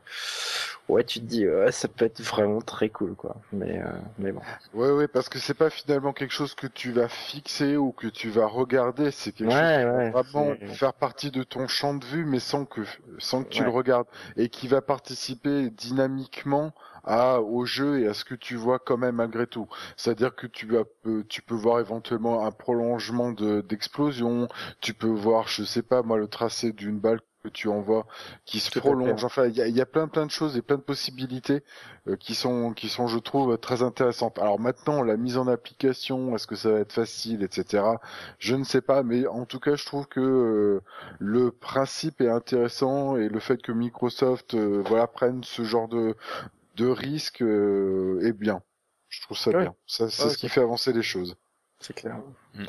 ouais, tu te dis ouais, ça peut être vraiment très cool quoi. Mais euh, mais bon. Ouais ouais parce que c'est pas finalement quelque chose que tu vas fixer ou que tu vas regarder, c'est quelque chose Ouais, qui ouais. va vraiment faire partie de ton champ de vue mais sans que sans que tu Ouais. le regardes et qui va participer dynamiquement à au jeu et à ce que tu vois quand même malgré tout. C'est-à-dire que tu vas peu- tu peux voir éventuellement un prolongement de d'explosion, tu peux voir je sais pas moi le tracé d'une balle que tu envoies qui se prolonge. Enfin, il y a, il y a plein plein de choses et plein de possibilités euh, qui sont qui sont je trouve très intéressantes. Alors maintenant la mise en application, est-ce que ça va être facile, etc. Je ne sais pas, mais en tout cas je trouve que euh, le principe est intéressant et le fait que Microsoft euh, voilà prenne ce genre de de risque euh, est bien. Je trouve ça Ouais. bien. Ça c'est Ouais, ce qui fait avancer les choses. C'est clair. Mm.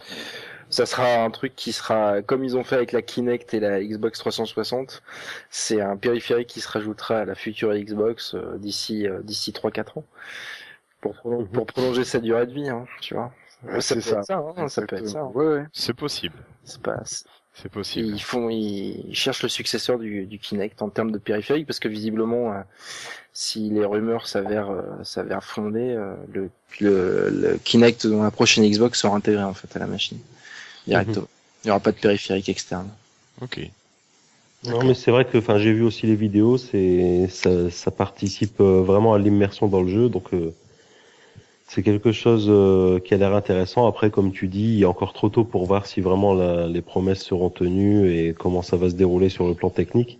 Ça sera un truc qui sera, comme ils ont fait avec la Kinect et la Xbox 360, c'est un périphérique qui se rajoutera à la future Xbox euh, d'ici euh, d'ici 3-4 ans. Pour, prolon- Mhm. pour prolonger sa durée de vie, hein, tu vois. Ouais, ça, c'est peut ça. être ça, hein, ça peut être ça. hein. Ouais, ouais. C'est possible. C'est pas, c'est- possible. ils font, ils cherchent le successeur du, du Kinect en termes de périphérique parce que visiblement, euh, si les rumeurs s'avèrent euh, s'avèrent fondées, euh, le, le, le Kinect dans la prochaine Xbox sera intégré en fait à la machine directement. Il n'y aura pas de périphérique externe. Ok. Non, mais c'est vrai que, enfin, j'ai vu aussi les vidéos, c'est, ça, ça participe vraiment à l'immersion dans le jeu, donc euh, c'est quelque chose euh, qui a l'air intéressant. Après, comme tu dis, il est encore trop tôt pour voir si vraiment la- les promesses seront tenues et comment ça va se dérouler sur le plan technique.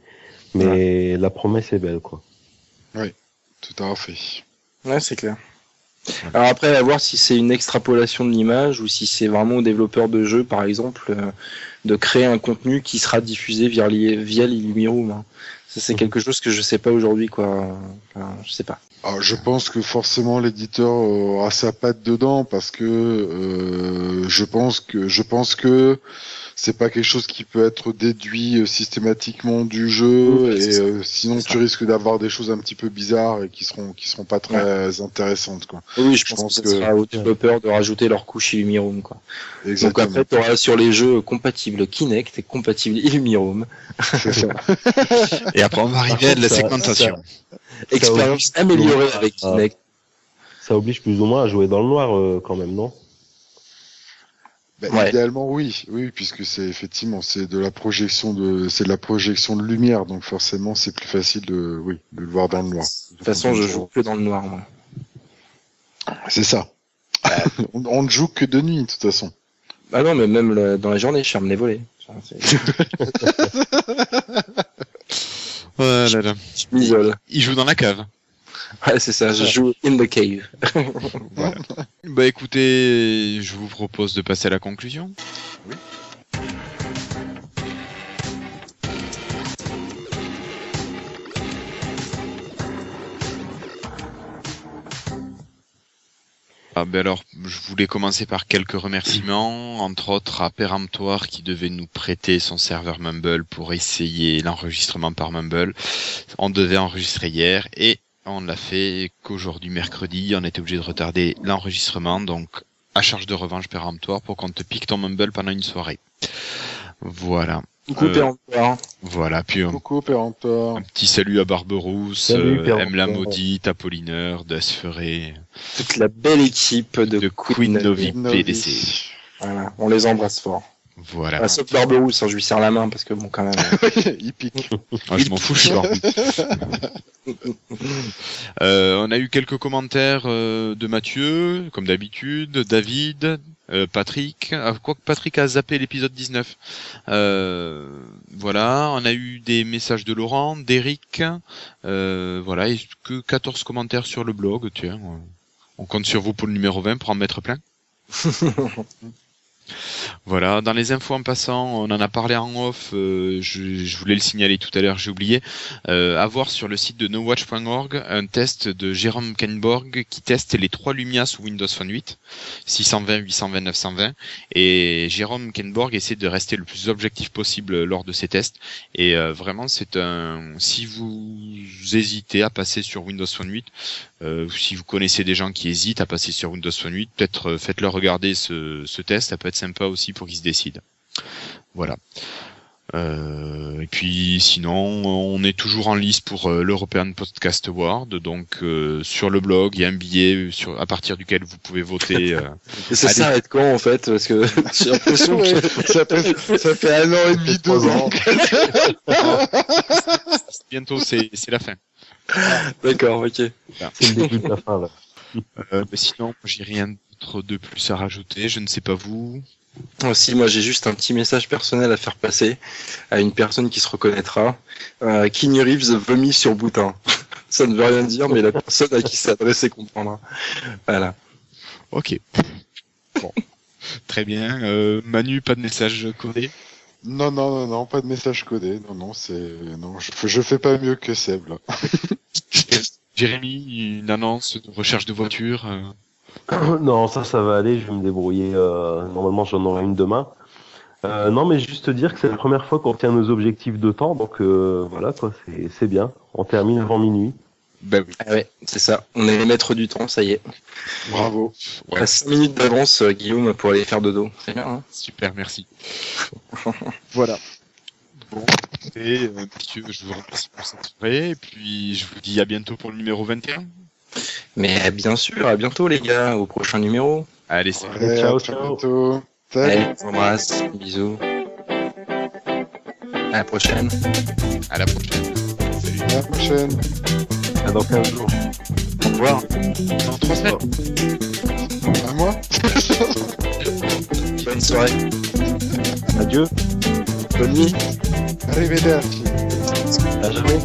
Mais la promesse est belle, quoi. Tout à fait. Ouais, c'est clair. Alors après, à voir si c'est une extrapolation de l'image ou si c'est vraiment au développeur de jeu, par exemple, euh, de créer un contenu qui sera diffusé via, li- via l'Illumiroom. hein. Ça, c'est Mhm. quelque chose que je sais pas aujourd'hui, quoi. Enfin, je sais pas. Alors, je pense que forcément l'éditeur aura sa patte dedans parce que euh, je pense que je pense que c'est pas quelque chose qui peut être déduit euh, systématiquement du jeu Oui, et euh, sinon tu risques d'avoir des choses un petit peu bizarres et qui seront qui seront pas très intéressantes quoi. Oui, je, Je pense, pense que, que- sera aux développeurs de rajouter leur couche Illumiroom, quoi. Donc Exactement. après, tu auras sur les jeux compatibles Kinect et compatibles ça. Et après, on va arriver à de la ça- segmentation. Expérience améliorée avec Kinect. Ça oblige plus ou moins à jouer dans le noir, euh, quand même, non? Bah, Ouais. Idéalement oui, oui puisque c'est effectivement c'est de la projection de c'est de la projection de lumière donc forcément c'est plus facile de oui de le voir dans le noir. De toute façon, je joue que dans le noir, moi. C'est ça. on, on ne joue que de nuit de toute façon. Ah non, mais même le- dans la journée, je ferme les volets. Oh là là. Je m'isole. Il joue dans la cave. Ouais, c'est ça, je joue in the cave. Bah écoutez, je vous propose de passer à la conclusion. Ah, ben alors, je voulais commencer par quelques remerciements, entre autres à Péremptoire qui devait nous prêter son serveur Mumble pour essayer l'enregistrement par Mumble. On devait enregistrer hier et on l'a fait qu'aujourd'hui mercredi, on était obligé de retarder l'enregistrement, donc à charge de revanche Péremptoire pour qu'on te pique ton Mumble pendant une soirée. Voilà. Coucou Euh, Péremptoire. Voilà, puis un, Coucou Péremptoire. un petit salut à Barberousse, Salut, euh. M la maudite, Apollinaire, Desferré, toute la belle équipe de, de Queen Novi Novi. PDC. Voilà, on les embrasse fort. Voilà. Ah, sauf Barberousse, hein, je lui serre la main parce que bon, quand même. Il pique. Moi, je m'en fous, je suis. Euh, on a eu quelques commentaires euh, de Mathieu, comme d'habitude, David, euh, Patrick. Ah, Quoique Patrick a zappé l'épisode 19. Euh, voilà, on a eu des messages de Laurent, d'Eric. Euh, voilà, et que 14 commentaires sur le blog. Tiens, euh, on compte sur vous pour le numéro 20 pour en mettre plein. Voilà, dans les infos en passant, on en a parlé en off, euh, je, voulais le signaler tout à l'heure, j'ai oublié. Euh, à sur le site de nowatch.org un test de Jérôme Kenborg qui teste les trois Lumia sous Windows Phone 8, 620, 820, 920. Et Jérôme Kenborg essaie de rester le plus objectif possible lors de ces tests. Et euh, vraiment, c'est un. Si vous hésitez à passer sur Windows Phone 8, euh, si vous connaissez des gens qui hésitent à passer sur Windows Phone 8, peut-être faites-leur regarder ce, ce test, ça peut être sympa aussi pour qu'ils se décident. Voilà. Euh, et puis sinon, on est toujours en lice pour euh, l'European Podcast Award, donc euh, sur le blog, il y a un billet sur, à partir duquel vous pouvez voter. euh, Et ça Allez. s'arrête quand en fait Parce que j'ai l'impression que. Ça, fait, ça fait un an et demi, deux ans. bientôt, c'est c'est la fin. D'accord, ok. C'est le début de la fin, là. Euh, mais sinon, j'ai rien d'autre de plus à rajouter. Je ne sais pas vous. Aussi, moi j'ai juste un petit message personnel à faire passer à une personne qui se reconnaîtra. Euh, Keanu Reeves vomit sur Boutin. Ça ne veut rien dire, mais la personne à qui c'est adressé comprendra. Voilà. Ok. Bon. Très bien. Euh, Manu, pas de message codé? Non, non, non, non, pas de message codé. Non, non, c'est, non, je, je fais pas mieux que Seb, là. Jérémy, une annonce de recherche de voiture. euh, non, ça, ça va aller. Je vais me débrouiller. euh, normalement, j'en aurai une demain. Euh, non, mais juste dire que c'est la première fois qu'on tient nos objectifs de temps, donc euh, voilà, quoi, c'est c'est bien. On termine avant minuit. Ben oui. Ah ouais, c'est ça. On est les maîtres du temps, ça y est. Bravo. Ouais. À 5 minutes d'avance, euh, Guillaume, pour aller faire dodo. C'est bien, hein Super, merci. voilà. Bon, et euh, messieurs, je vous remercie pour cette soirée, et puis je vous dis à bientôt pour le numéro 21. Mais bien sûr, à bientôt les gars, au prochain numéro. Allez, salut. Allez, ciao, ciao. bientôt. Salut. Allez, on embrasse, bisous. À la prochaine. À la prochaine. Salut. À la prochaine. À dans 15 jours. Au revoir. Dans trois semaines. À moi. Bonne soirée. Adieu. Bonne nuit. Arrivederci. À jamais.